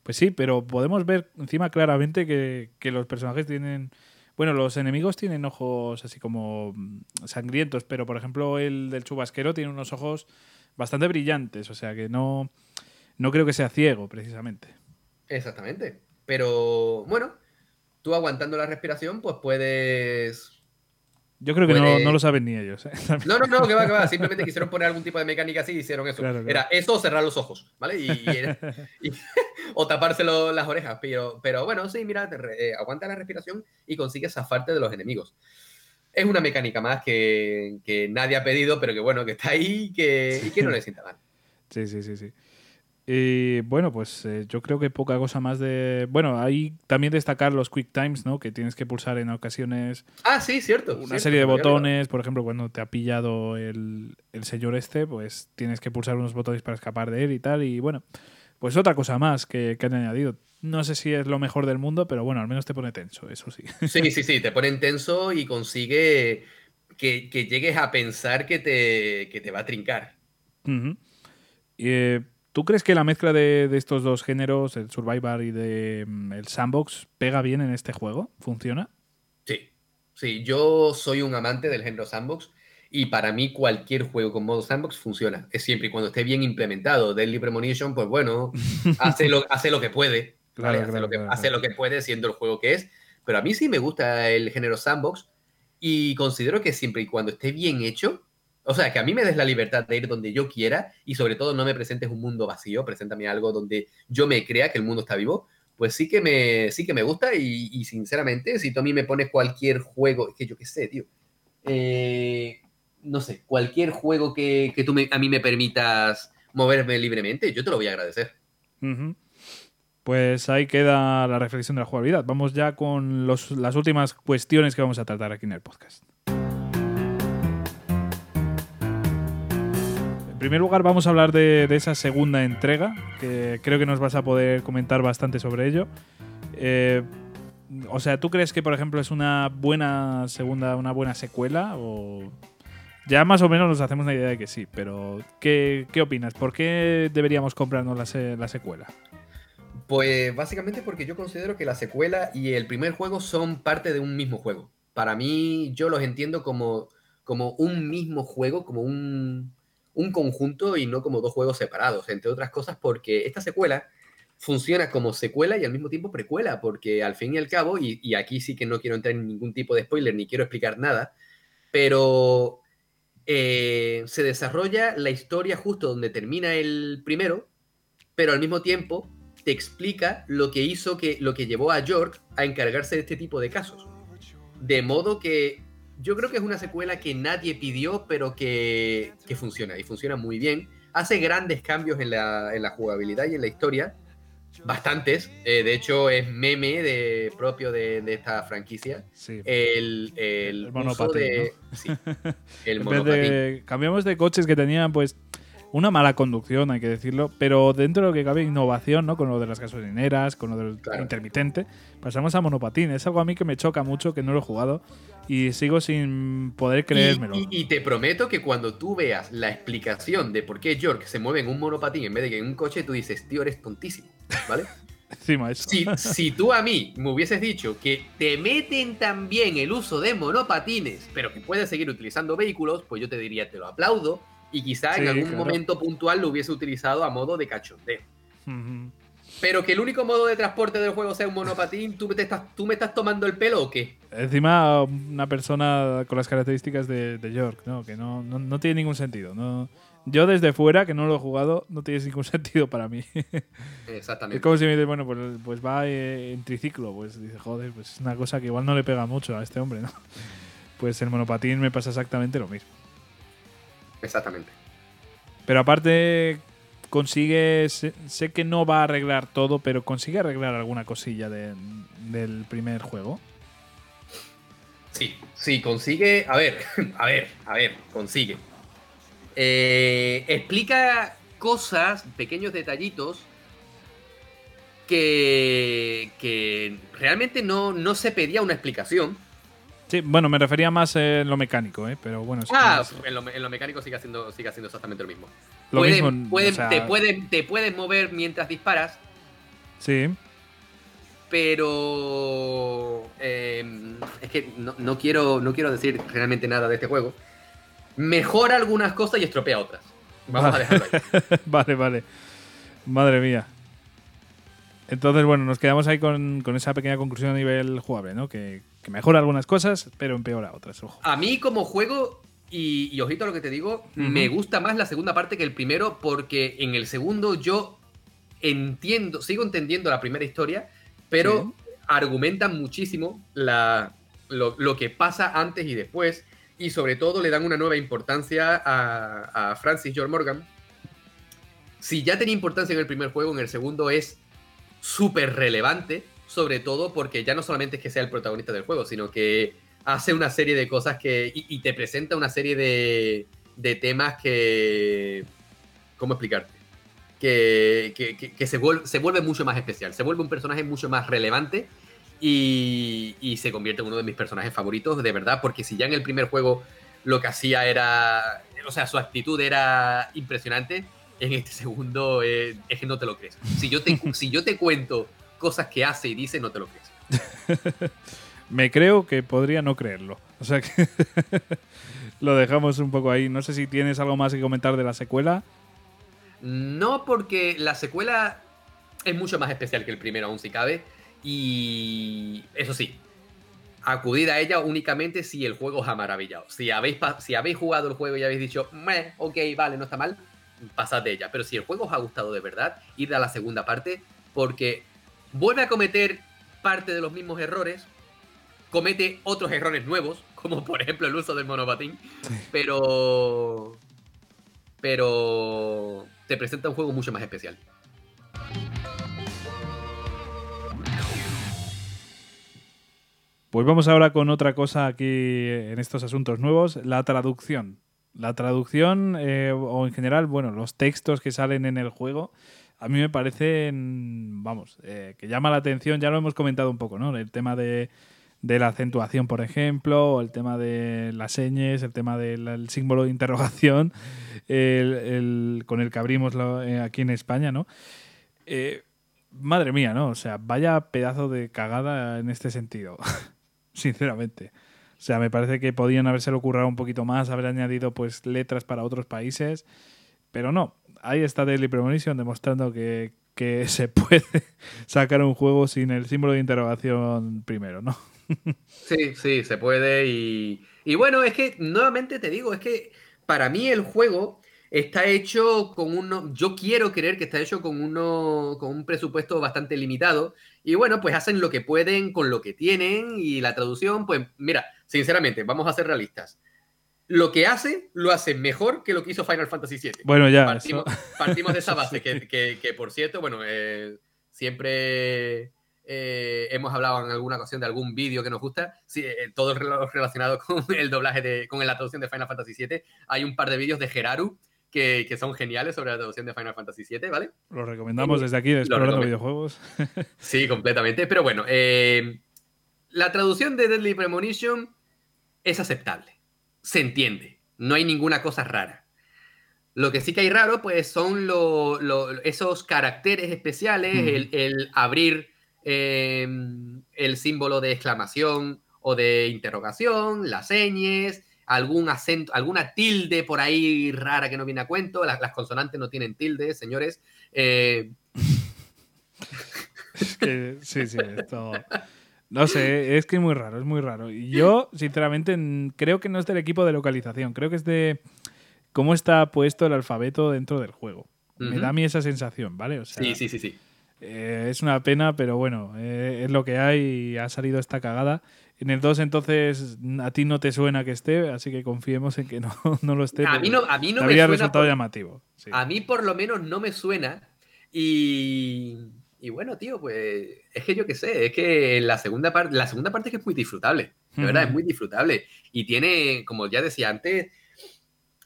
pues sí, pero podemos ver encima claramente que, los personajes tienen. Bueno, los enemigos tienen ojos así como mm, sangrientos, pero por ejemplo el del chubasquero tiene unos ojos bastante brillantes, o sea que no, no creo que sea ciego precisamente. Exactamente. Pero bueno, tú aguantando la respiración, pues puedes yo creo que no, lo saben ni ellos. ¿eh? No, no, no, que va, que va. Simplemente quisieron poner algún tipo de mecánica así y hicieron eso. Era eso o cerrar los ojos, ¿vale? Y, o taparse las orejas. Pero, pero bueno, sí, mira, eh, aguanta la respiración y consigues zafarte de los enemigos. Es una mecánica más que, que nadie ha pedido, pero que bueno, que está ahí y que, y que no le sienta mal. Sí, sí, sí, sí. Y bueno, pues eh, yo creo que poca cosa más de. Bueno, hay también destacar los quick times, ¿no? Que tienes que pulsar en ocasiones. Ah, sí, cierto. Una serie de botones, por ejemplo, cuando te ha pillado el, señor este, pues tienes que pulsar unos botones para escapar de él y tal. Y bueno, pues otra cosa más que, han añadido. No sé si es lo mejor del mundo, pero bueno, al menos te pone tenso, eso sí. Sí, sí, sí, te pone tenso y consigue que, llegues a pensar que te, que te va a trincar. y, eh, ¿Tú crees que la mezcla de, estos dos géneros, el Survivor y de, mm, el Sandbox, pega bien en este juego? ¿Funciona? Sí, sí, yo soy un amante del género Sandbox y para mí cualquier juego con modo Sandbox funciona. Es siempre y cuando esté bien implementado. Deadly Premonition, pues bueno, hace, lo, hace lo que puede. hace, lo que, hace lo que puede siendo el juego que es. Pero a mí sí me gusta el género Sandbox y considero que siempre y cuando esté bien hecho, o sea, que a mí me des la libertad de ir donde yo quiera y sobre todo no me presentes un mundo vacío, preséntame algo donde yo me crea que el mundo está vivo, pues sí que me, sí que me gusta y, sinceramente, si tú a mí me pones cualquier juego, es que yo qué sé, tío, eh, no sé, cualquier juego que, tú a mí me permitas moverme libremente, yo te lo voy a agradecer. Pues ahí queda la reflexión de la jugabilidad. Vamos ya con las últimas cuestiones que vamos a tratar aquí en el podcast. Primer lugar vamos a hablar de, esa segunda entrega, que creo que nos vas a poder comentar bastante sobre ello. Eh, o sea, ¿tú crees que, por ejemplo, es una buena segunda, una buena secuela? O ya más o menos nos hacemos una idea de que sí, pero ¿qué, opinas? ¿Por qué deberíamos comprarnos la, secuela? Pues básicamente porque yo considero que la secuela y el primer juego son parte de un mismo juego. Para mí, yo los entiendo como, como un mismo juego, como un, un conjunto y no como dos juegos separados, entre otras cosas porque esta secuela funciona como secuela y al mismo tiempo precuela, porque al fin y al cabo, y, aquí sí que no quiero entrar en ningún tipo de spoiler ni quiero explicar nada, pero eh, se desarrolla la historia justo donde termina el primero, pero al mismo tiempo te explica lo que hizo que lo que llevó a York a encargarse de este tipo de casos. De modo que yo creo que es una secuela que nadie pidió, pero que, funciona y funciona muy bien. Hace grandes cambios en la, jugabilidad y en la historia, bastantes. Eh, de hecho, es meme de, propio de, esta franquicia. Sí. El, el, monopatín. el cambiamos de coches que tenían, pues una mala conducción, hay que decirlo, pero dentro de lo que cabe innovación, ¿no? Con lo de las gasolineras, con lo del intermitente, pasamos a monopatín. Es algo a mí que me choca mucho, que no lo he jugado y sigo sin poder creérmelo. Y, te prometo que cuando tú veas la explicación de por qué York se mueve en un monopatín en vez de que en un coche, tú dices, tío, eres tontísimo, ¿vale? Encima eso. Si, si tú a mí me hubieses dicho que te meten también el uso de monopatines, pero que puedes seguir utilizando vehículos, pues yo te diría, te lo aplaudo, y quizá en algún momento puntual lo hubiese utilizado a modo de cachondeo. Pero que el único modo de transporte del juego sea un monopatín, ¿tú, estás, ¿tú me estás tomando el pelo o qué? Encima, una persona con las características de, York, ¿no? que no, no, tiene ningún sentido. No, yo desde fuera, que no lo he jugado, no tiene ningún sentido para mí. Exactamente. Es como si me dices, bueno, pues, pues va eh, en triciclo. Pues dice, joder, pues es una cosa que igual no le pega mucho a este hombre, ¿no? Pues el monopatín me pasa exactamente lo mismo. Exactamente. Pero aparte, consigue. Sé, que no va a arreglar todo, pero consigue arreglar alguna cosilla del primer juego. Sí, sí, consigue. A ver, a ver, a ver, consigue. Eh, explica cosas, pequeños detallitos que, que realmente no, no se pedía una explicación. Sí, bueno, me refería más en lo mecánico, ¿eh? pero bueno. Ah, en lo, mecánico sigue haciendo, sigue haciendo exactamente lo mismo. Lo mismo te, pueden, te puedes mover mientras disparas. Sí. Pero. Em, es que no, quiero, no quiero decir realmente nada de este juego. Mejora algunas cosas y estropea otras. Vamos a dejarlo ahí. vale, vale. Madre mía. Entonces, bueno, nos quedamos ahí con, con, esa pequeña conclusión a nivel jugable, ¿no? Que, que mejora algunas cosas, pero empeora otras. Ojo. A mí como juego, y, ojito a lo que te digo, me gusta más la segunda parte que el primero porque en el segundo yo entiendo, sigo entendiendo la primera historia, pero argumentan muchísimo la, lo, que pasa antes y después y sobre todo le dan una nueva importancia a, a Francis George Morgan. Si ya tenía importancia en el primer juego, en el segundo es súper relevante sobre todo porque ya no solamente es que sea el protagonista del juego, sino que hace una serie de cosas que. y, te presenta una serie de, de temas que. ¿Cómo explicarte? Que, que, se, vuelve, se vuelve mucho más especial, se vuelve un personaje mucho más relevante y, y, se convierte en uno de mis personajes favoritos, de verdad, porque si ya en el primer juego lo que hacía era. O sea, su actitud era impresionante, en este segundo eh, es que no te lo crees. Si yo te, si yo te cuento cosas que hace y dice, no te lo crees. Me creo que podría no creerlo. O sea que lo dejamos un poco ahí. No sé si tienes algo más que comentar de la secuela. No, porque la secuela es mucho más especial que el primero, aún si cabe. Y eso sí, acudir a ella únicamente si el juego os ha maravillado. Si habéis, si habéis jugado el juego y habéis dicho, ok, vale, no está mal, pasad de ella. Pero si el juego os ha gustado de verdad, id a la segunda parte, porque vuelve a cometer parte de los mismos errores, comete otros errores nuevos, como por ejemplo el uso del monopatín, pero pero te presenta un juego mucho más especial. Pues vamos ahora con otra cosa aquí en estos asuntos nuevos, la traducción. La traducción, eh, o en general, bueno, los textos que salen en el juego, a mí me parece, vamos, eh, que llama la atención, ya lo hemos comentado un poco, ¿no? El tema de, la acentuación, por ejemplo, o el tema de las señas, el tema del símbolo de interrogación, con el que abrimos eh, aquí en España, ¿no? Eh, madre mía, ¿no? O sea, vaya pedazo de cagada en este sentido, sinceramente. O sea, me parece que podían haberse ocurrido un poquito más, haber añadido pues letras para otros países, pero no, ahí está Daily Premonition demostrando que, se puede sacar un juego sin el símbolo de interrogación primero, ¿no? sí, sí, se puede. Y, y, bueno, es que nuevamente te digo, es que para mí el juego está hecho con uno. Yo quiero creer que está hecho con uno. con un presupuesto bastante limitado. Y bueno, pues hacen lo que pueden con lo que tienen. Y la traducción, pues, mira, sinceramente, vamos a ser realistas lo que hace, lo hace mejor que lo que hizo Final Fantasy VII. Bueno, ya. Partimos, de esa base, que, por cierto, bueno, eh, siempre eh, hemos hablado en alguna ocasión de algún vídeo que nos gusta, sí, eh, todo relacionado con el doblaje, de, con la traducción de Final Fantasy VII. Hay un par de vídeos de Geraru que, son geniales sobre la traducción de Final Fantasy VII, ¿vale? Lo recomendamos desde aquí, explorando videojuegos. sí, completamente. Pero bueno, eh, la traducción de Deadly Premonition es aceptable. Se entiende. No hay ninguna cosa rara. Lo que sí que hay raro, pues, son esos caracteres especiales, el, abrir eh, el símbolo de exclamación o de interrogación, las señas, algún acento, alguna tilde por ahí rara que no viene a cuento. Las, consonantes no tienen tilde, señores. Eh, es que, sí, sí, esto. No sé, es que es muy raro, es muy raro. Y yo, sinceramente, creo que no es del equipo de localización, creo que es de cómo está puesto el alfabeto dentro del juego. Me da a mí esa sensación, ¿vale? sí, sí, sí, sí. Eh, es una pena, pero bueno, eh, es lo que hay y ha salido esta cagada. En el 2 entonces a ti no te suena que esté, así que confiemos en que no, no lo esté. A mí no, a mí no me habría resultado llamativo. A mí por lo menos no me suena y, y bueno, tío, pues es que yo qué sé, es que la segunda parte, la segunda parte es que es muy disfrutable, de verdad, es muy disfrutable y tiene, como ya decía antes,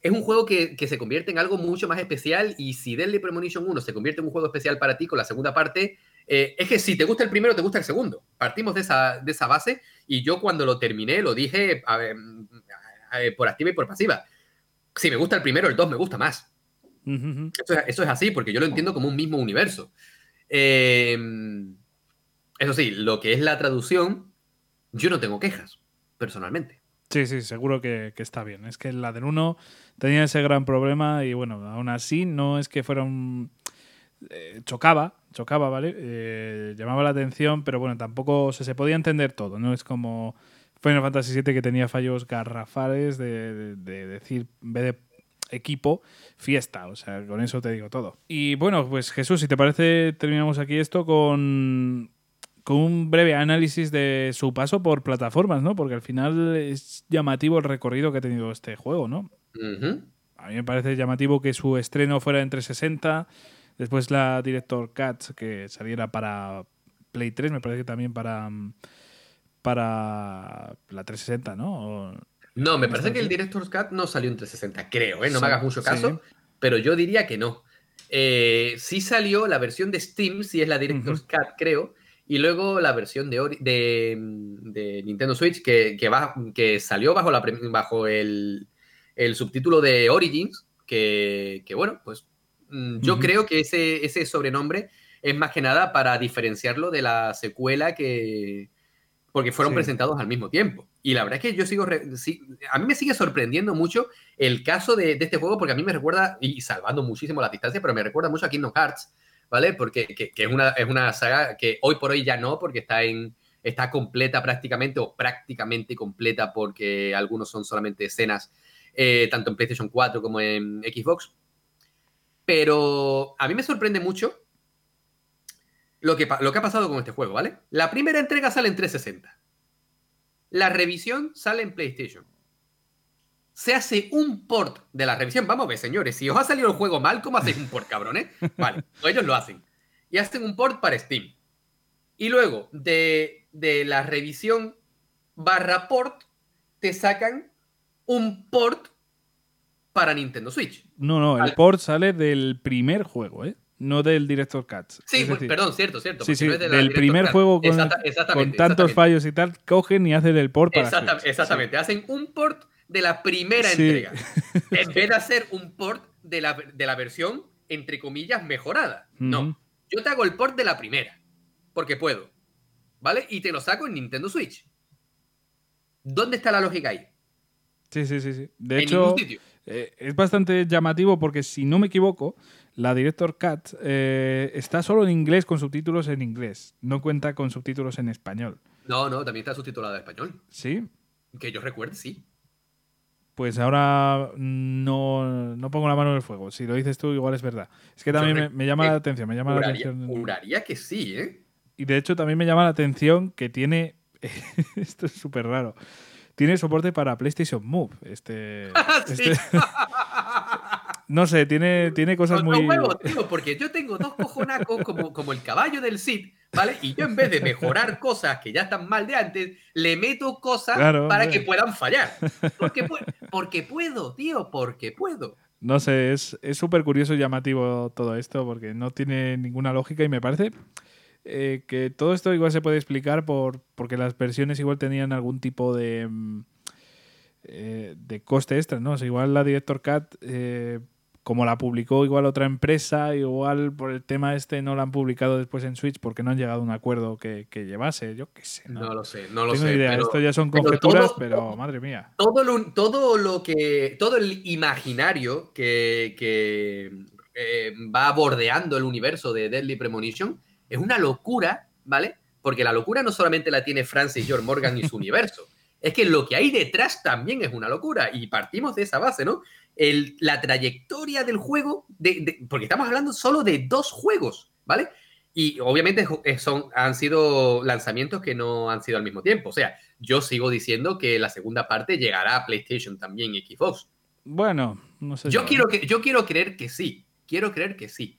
es un juego que, que, se convierte en algo mucho más especial y si Deadly Premonition 1 se convierte en un juego especial para ti con la segunda parte, eh, es que si te gusta el primero, te gusta el segundo. Partimos de esa, de esa base y yo cuando lo terminé lo dije por activa y por pasiva. Si me gusta el primero, el dos me gusta más. eso, es así, porque yo lo entiendo como un mismo universo. Em, eso sí, lo que es la traducción, yo no tengo quejas, personalmente. Sí, sí, seguro que, está bien. Es que la del 1 tenía ese gran problema y bueno, aún así no es que fuera un... Eh, chocaba, chocaba, ¿vale? Eh, llamaba la atención, pero bueno, tampoco se podía entender todo, ¿no? Es como Final Fantasy VII que tenía fallos garrafales de, decir, en vez de equipo, fiesta. O sea, con eso te digo todo. Y bueno, pues Jesús, si te parece, terminamos aquí esto con, con un breve análisis de su paso por plataformas, ¿no? Porque al final es llamativo el recorrido que ha tenido este juego, ¿no? A mí me parece llamativo que su estreno fuera entre 60 Después la Director Cats, que saliera para Play 3, me parece que también para, para la 360, ¿no? No, me parece que el Director's Cut no salió en 360, creo, ¿eh? no me hagas mucho caso, pero yo diría que no. Eh, sí salió la versión de Steam, si es la Director's Cut, creo, y luego la versión de, de, Nintendo Switch que, que, que salió bajo, la, bajo el, el subtítulo de Origins, que, que, bueno, pues Mm, yo creo que ese, ese sobrenombre es más que nada para diferenciarlo de la secuela que... porque fueron presentados al mismo tiempo. Y la verdad es que yo sigo... a mí me sigue sorprendiendo mucho el caso de, este juego porque a mí me recuerda, y salvando muchísimo la distancia, pero me recuerda mucho a Kingdom Hearts, ¿vale? Porque que, es, una, es una saga que hoy por hoy ya no, porque está en está completa prácticamente o prácticamente completa porque algunos son solamente escenas eh, tanto en PlayStation 4 como en Xbox pero a mí me sorprende mucho lo que, lo que ha pasado con este juego, ¿vale? La primera entrega sale en 360. La revisión sale en PlayStation. Se hace un port de la revisión. Vamos a ver, señores, si os ha salido el juego mal, ¿cómo hacéis un port, cabrones? Vale, pues ellos lo hacen. Y hacen un port para Steam. Y luego, de, de la revisión barra port, te sacan un port para Nintendo Switch. No, no, el port sale del primer juego, ¿eh? No del Director Cuts. Sí, perdón, cierto, cierto. Sí, sí, del primer juego con, tantos fallos y tal, cogen y hacen el port para Exactamente, hacen un port de la primera entrega. en vez de hacer un port de la, de la versión, entre comillas, mejorada. No, yo te hago el port de la primera, porque puedo. ¿Vale? Y te lo saco en Nintendo Switch. ¿Dónde está la lógica ahí? Sí, sí, sí, sí. De hecho, eh, es bastante llamativo porque, si no me equivoco, la Director Cut eh, está solo en inglés con subtítulos en inglés. No cuenta con subtítulos en español. No, no, también está subtitulada en español. ¿Sí? Que yo recuerde, sí. Pues ahora no, pongo la mano en el fuego. Si lo dices tú, igual es verdad. Es que también me, llama la atención. Me llama la atención. Juraría que sí, ¿eh? Y de hecho también me llama la atención que tiene. Esto es súper raro tiene soporte para PlayStation Move. Este, ah, este no sé, tiene, tiene cosas muy. huevos, tío, porque yo tengo dos cojonacos como, como el caballo del Cid, ¿vale? Y yo en vez de mejorar cosas que ya están mal de antes, le meto cosas para que puedan fallar. Porque, porque puedo, tío, porque puedo. No sé, es súper curioso y llamativo todo esto porque no tiene ninguna lógica y me parece eh, que todo esto igual se puede explicar por porque las versiones igual tenían algún tipo de, mm, eh, de coste extra, ¿no? igual la Director Cut eh, como la publicó igual otra empresa, igual por el tema este no la han publicado después en Switch porque no han llegado a un acuerdo que, llevase, yo qué sé. No, lo sé, no lo sé. Idea. Esto ya son conjeturas, pero, madre mía. Todo lo, todo lo que, todo el imaginario que, eh, va bordeando el universo de Deadly Premonition es una locura, ¿vale? Porque la locura no solamente la tiene Francis George Morgan y su universo, es que lo que hay detrás también es una locura y partimos de esa base, ¿no? La trayectoria del juego, de, porque estamos hablando solo de dos juegos, ¿vale? Y obviamente eh, son, han sido lanzamientos que no han sido al mismo tiempo. O sea, yo sigo diciendo que la segunda parte llegará a PlayStation también y Xbox. Bueno, no sé. Yo, quiero, que, yo quiero creer que sí. Quiero creer que sí.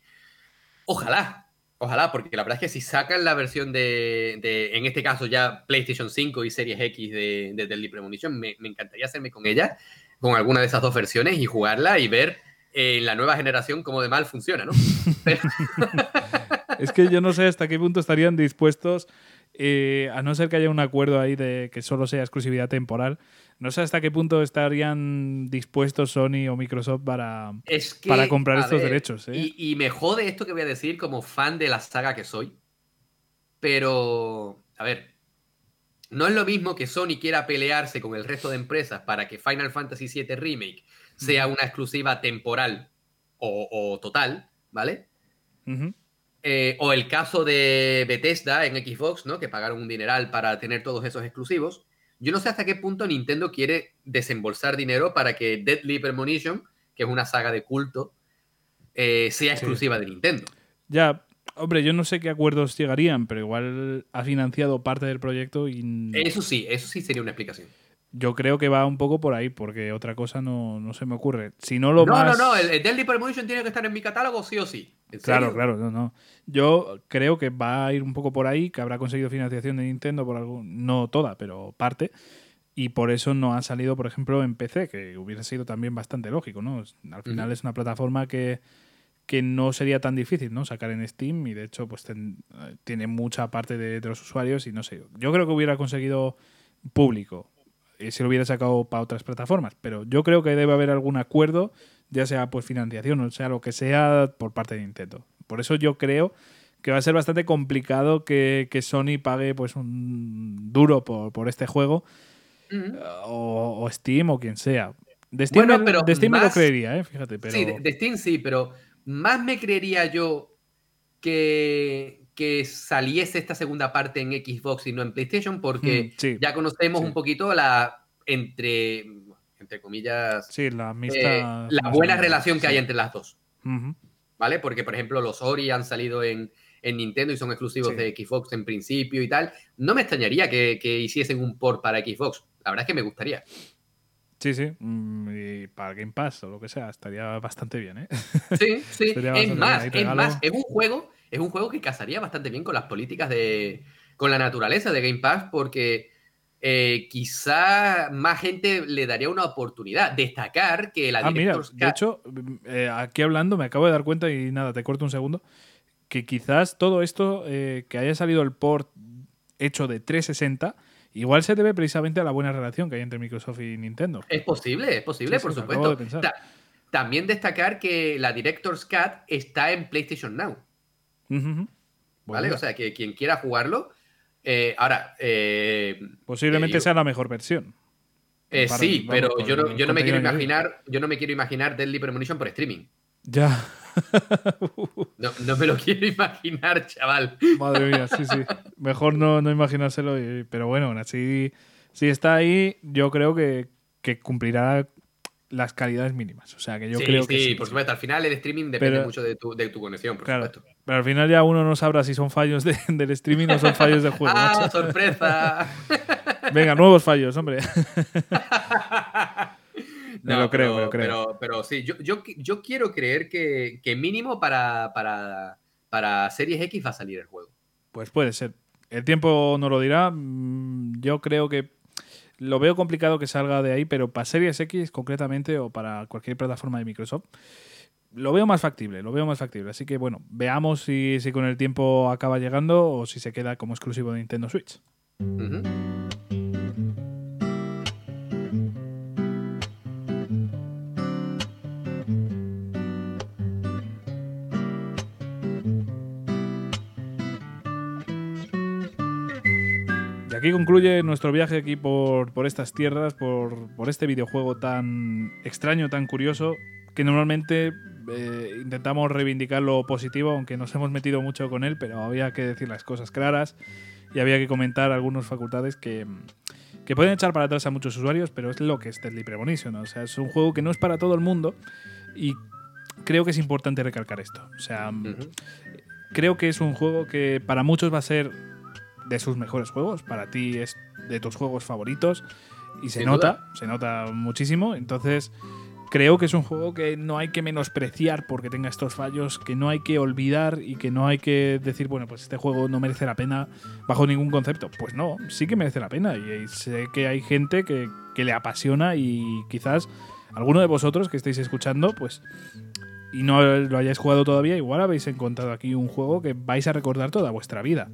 Ojalá. Ojalá, porque la verdad es que si sacan la versión de, en este caso ya PlayStation 5 y Series X de, de Premonition, me, me encantaría hacerme con ella con alguna de esas dos versiones y jugarla y ver en la nueva generación cómo de mal funciona, ¿no? es que yo no sé hasta qué punto estarían dispuestos, eh, a no ser que haya un acuerdo ahí de que solo sea exclusividad temporal, no sé hasta qué punto estarían dispuestos Sony o Microsoft para, para comprar estos derechos. ¿eh? Y, y me jode esto que voy a decir como fan de la saga que soy, pero, a ver, no es lo mismo que Sony quiera pelearse con el resto de empresas para que Final Fantasy VII Remake sea una exclusiva temporal o, total, ¿vale? Eh, o el caso de Bethesda en Xbox, ¿no? Que pagaron un dineral para tener todos esos exclusivos. Yo no sé hasta qué punto Nintendo quiere desembolsar dinero para que Deadly Premonition, que es una saga de culto, eh, sea exclusiva de Nintendo. Ya, Hombre, yo no sé qué acuerdos llegarían, pero igual ha financiado parte del proyecto y... Eso sí, eso sí sería una explicación. Yo creo que va un poco por ahí, porque otra cosa no, se me ocurre. Si no lo no, No, no, el, el Deadly Premonition tiene que estar en mi catálogo sí o sí. Claro, claro, no, no. Yo creo que va a ir un poco por ahí, que habrá conseguido financiación de Nintendo por algo, no toda, pero parte. Y por eso no ha salido, por ejemplo, en PC, que hubiera sido también bastante lógico, ¿no? Al final es una plataforma que que no sería tan difícil ¿no? sacar en Steam y de hecho pues tiene mucha parte de, los usuarios y no sé, yo creo que hubiera conseguido público eh, si lo hubiera sacado para otras plataformas, pero yo creo que debe haber algún acuerdo, ya sea pues financiación o sea lo que sea por parte de Nintendo. Por eso yo creo que va a ser bastante complicado que, Sony pague pues un duro por, este juego o, Steam o quien sea. De Steam, pero de Steam me lo creería, ¿eh? fíjate. Pero... Sí, de Steam sí, pero más me creería yo que, que saliese esta segunda parte en Xbox y no en PlayStation, porque mm, ya conocemos un poquito la, entre, entre comillas, sí, la, eh, la buena relación que hay entre las dos. ¿Vale? Porque, por ejemplo, los Ori han salido en, Nintendo y son exclusivos de Xbox en principio y tal. No me extrañaría que, que hiciesen un port para Xbox. La verdad es que me gustaría. Sí, sí. Mm, y para Game Pass o lo que sea, estaría bastante bien, ¿eh? Sí, sí. es más, es más, es un juego, es un juego que casaría bastante bien con las políticas de. con la naturaleza de Game Pass, porque eh, quizá más gente le daría una oportunidad. Destacar que la ah, mira, De hecho, eh, aquí hablando, me acabo de dar cuenta y nada, te corto un segundo. Que quizás todo esto, eh, que haya salido el port hecho de 360 Igual se debe precisamente a la buena relación que hay entre Microsoft y Nintendo. Es posible, es posible, por supuesto. también destacar que la Director's Cut está en PlayStation Now. ¿Vale? O sea, que quien quiera jugarlo. Eh, ahora. Eh, Posiblemente eh, sea la mejor versión. sí, pero yo no, yo no me quiero imaginar. Yo no me quiero imaginar Deadly Premonition por streaming. Ya. no, me lo quiero imaginar, chaval. Madre mía, sí, sí. Mejor no, no imaginárselo, pero bueno, aún así, si está ahí, yo creo que, cumplirá las calidades mínimas. O sea, que yo creo que. Sí, por supuesto. Al final el streaming depende mucho de tu, de tu conexión, por supuesto. Pero al final ya uno no sabrá si son fallos del streaming o son fallos del juego. ¡Ah, sorpresa! Venga, nuevos fallos, hombre. Me lo creo, me lo creo. Pero, sí, yo, yo, quiero creer que, mínimo para, para, para Series X va a salir el juego. Pues puede ser. El tiempo no lo dirá. Mm, yo creo que lo veo complicado que salga de ahí, pero para Series X concretamente o para cualquier plataforma de Microsoft, lo veo más factible, lo veo más factible. Así que bueno, veamos si, si con el tiempo acaba llegando o si se queda como exclusivo de Nintendo Switch. Aquí concluye nuestro viaje aquí por, estas tierras, por, este videojuego tan extraño, tan curioso, que normalmente eh, intentamos reivindicar lo positivo, aunque nos hemos metido mucho con él, pero había que decir las cosas claras y había que comentar algunas facultades que, pueden echar para atrás a muchos usuarios, pero es lo que es Deadly Premonition. O sea, es un juego que no es para todo el mundo y creo que es importante recalcar esto. O sea, creo que es un juego que para muchos va a ser de sus mejores juegos. Para ti es de tus juegos favoritos. Y se nota, se nota muchísimo. Entonces, creo que es un juego que no hay que menospreciar porque tenga estos fallos, que no hay que olvidar y que no hay que decir, bueno, pues este juego no merece la pena bajo ningún concepto. Pues no, sí que merece la pena. Y sé que hay gente que, que le apasiona y quizás alguno de vosotros que estéis escuchando, pues y no lo hayáis jugado todavía, igual habéis encontrado aquí un juego que vais a recordar toda vuestra vida.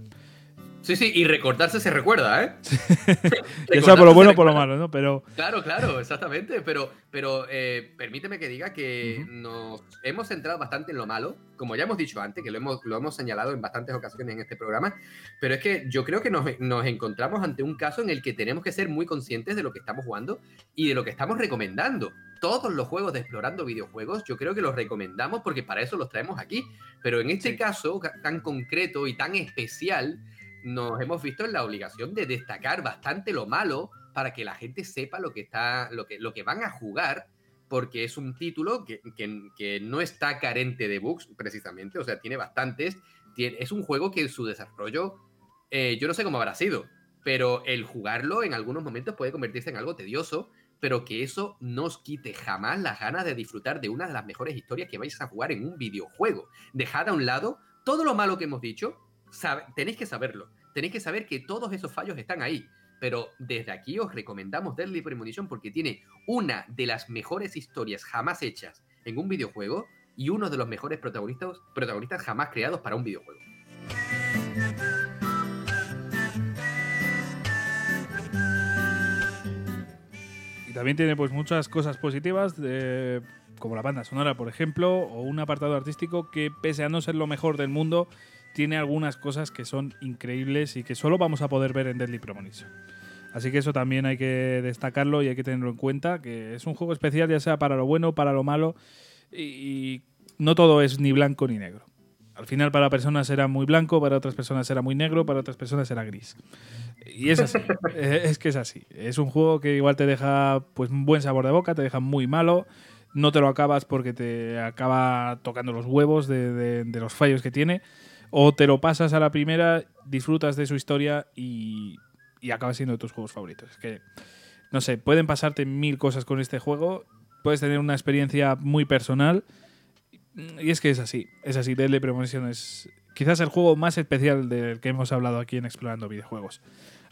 Sí, sí, y recordarse se recuerda, ¿eh? Eso por lo bueno o por lo malo, ¿no? Pero... Claro, claro, exactamente. Pero, pero eh, permíteme que diga que nos hemos centrado bastante en lo malo, como ya hemos dicho antes, que lo hemos, lo hemos señalado en bastantes ocasiones en este programa, pero es que yo creo que nos, nos encontramos ante un caso en el que tenemos que ser muy conscientes de lo que estamos jugando y de lo que estamos recomendando todos los juegos de explorando videojuegos, yo creo que los recomendamos porque para eso los traemos aquí. Pero en este caso tan concreto y tan especial, nos hemos visto en la obligación de destacar bastante lo malo para que la gente sepa lo que, está, lo que, lo que van a jugar, porque es un título que, que, no está carente de bugs, precisamente, o sea, tiene bastantes. Es un juego que en su desarrollo, eh, yo no sé cómo habrá sido, pero el jugarlo en algunos momentos puede convertirse en algo tedioso, pero que eso no os quite jamás las ganas de disfrutar de una de las mejores historias que vais a jugar en un videojuego. Dejad a un lado todo lo malo que hemos dicho tenéis que saberlo. Tenéis que saber que todos esos fallos están ahí. Pero desde aquí os recomendamos Deadly Premonition porque tiene una de las mejores historias jamás hechas en un videojuego y uno de los mejores protagonistas, protagonistas jamás creados para un videojuego. Y también tiene pues muchas cosas positivas, como la banda sonora, por ejemplo, o un apartado artístico que pese a no ser lo mejor del mundo, tiene algunas cosas que son increíbles y que solo vamos a poder ver en Deadly Premonition. Así que eso también hay que destacarlo y hay que tenerlo en cuenta, que es un juego especial ya sea para lo bueno, para lo malo, y no todo es ni blanco ni negro. Al final para personas será muy blanco, para otras personas será muy negro, para otras personas será gris. Y es así, eh, es que es así. Es un juego que igual te deja pues un buen sabor de boca, te deja muy malo, no te lo acabas porque te acaba tocando los huevos de los fallos que tiene o te lo pasas a la primera, disfrutas de su historia y, acaba siendo de tus juegos favoritos. Es que, no sé, pueden pasarte mil cosas con este juego, puedes tener una experiencia muy personal y es que es así, es así. Deadly Premonition es quizás el juego más especial del que hemos hablado aquí en Explorando Videojuegos.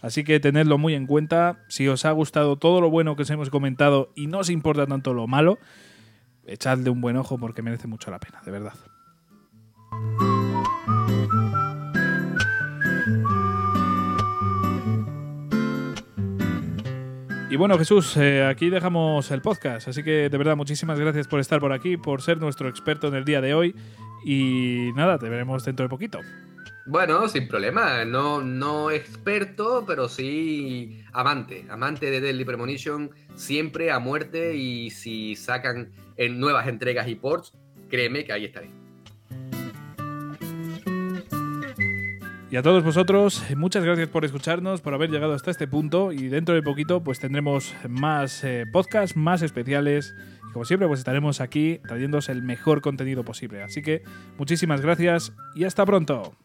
Así que tenedlo muy en cuenta. Si os ha gustado todo lo bueno que os hemos comentado y no os importa tanto lo malo, echadle un buen ojo porque merece mucho la pena, de verdad. Y bueno, Jesús, eh, aquí dejamos el podcast, así que de verdad muchísimas gracias por estar por aquí, por ser nuestro experto en el día de hoy y nada, te veremos dentro de poquito. Bueno, sin problema, no, no experto, pero sí amante, amante de Deadly Premonition, siempre a muerte y si sacan en nuevas entregas y ports, créeme que ahí estaré. Y a todos vosotros, muchas gracias por escucharnos, por haber llegado hasta este punto y dentro de poquito pues tendremos más eh, podcasts, más especiales y como siempre pues estaremos aquí trayéndoos el mejor contenido posible. Así que muchísimas gracias y hasta pronto.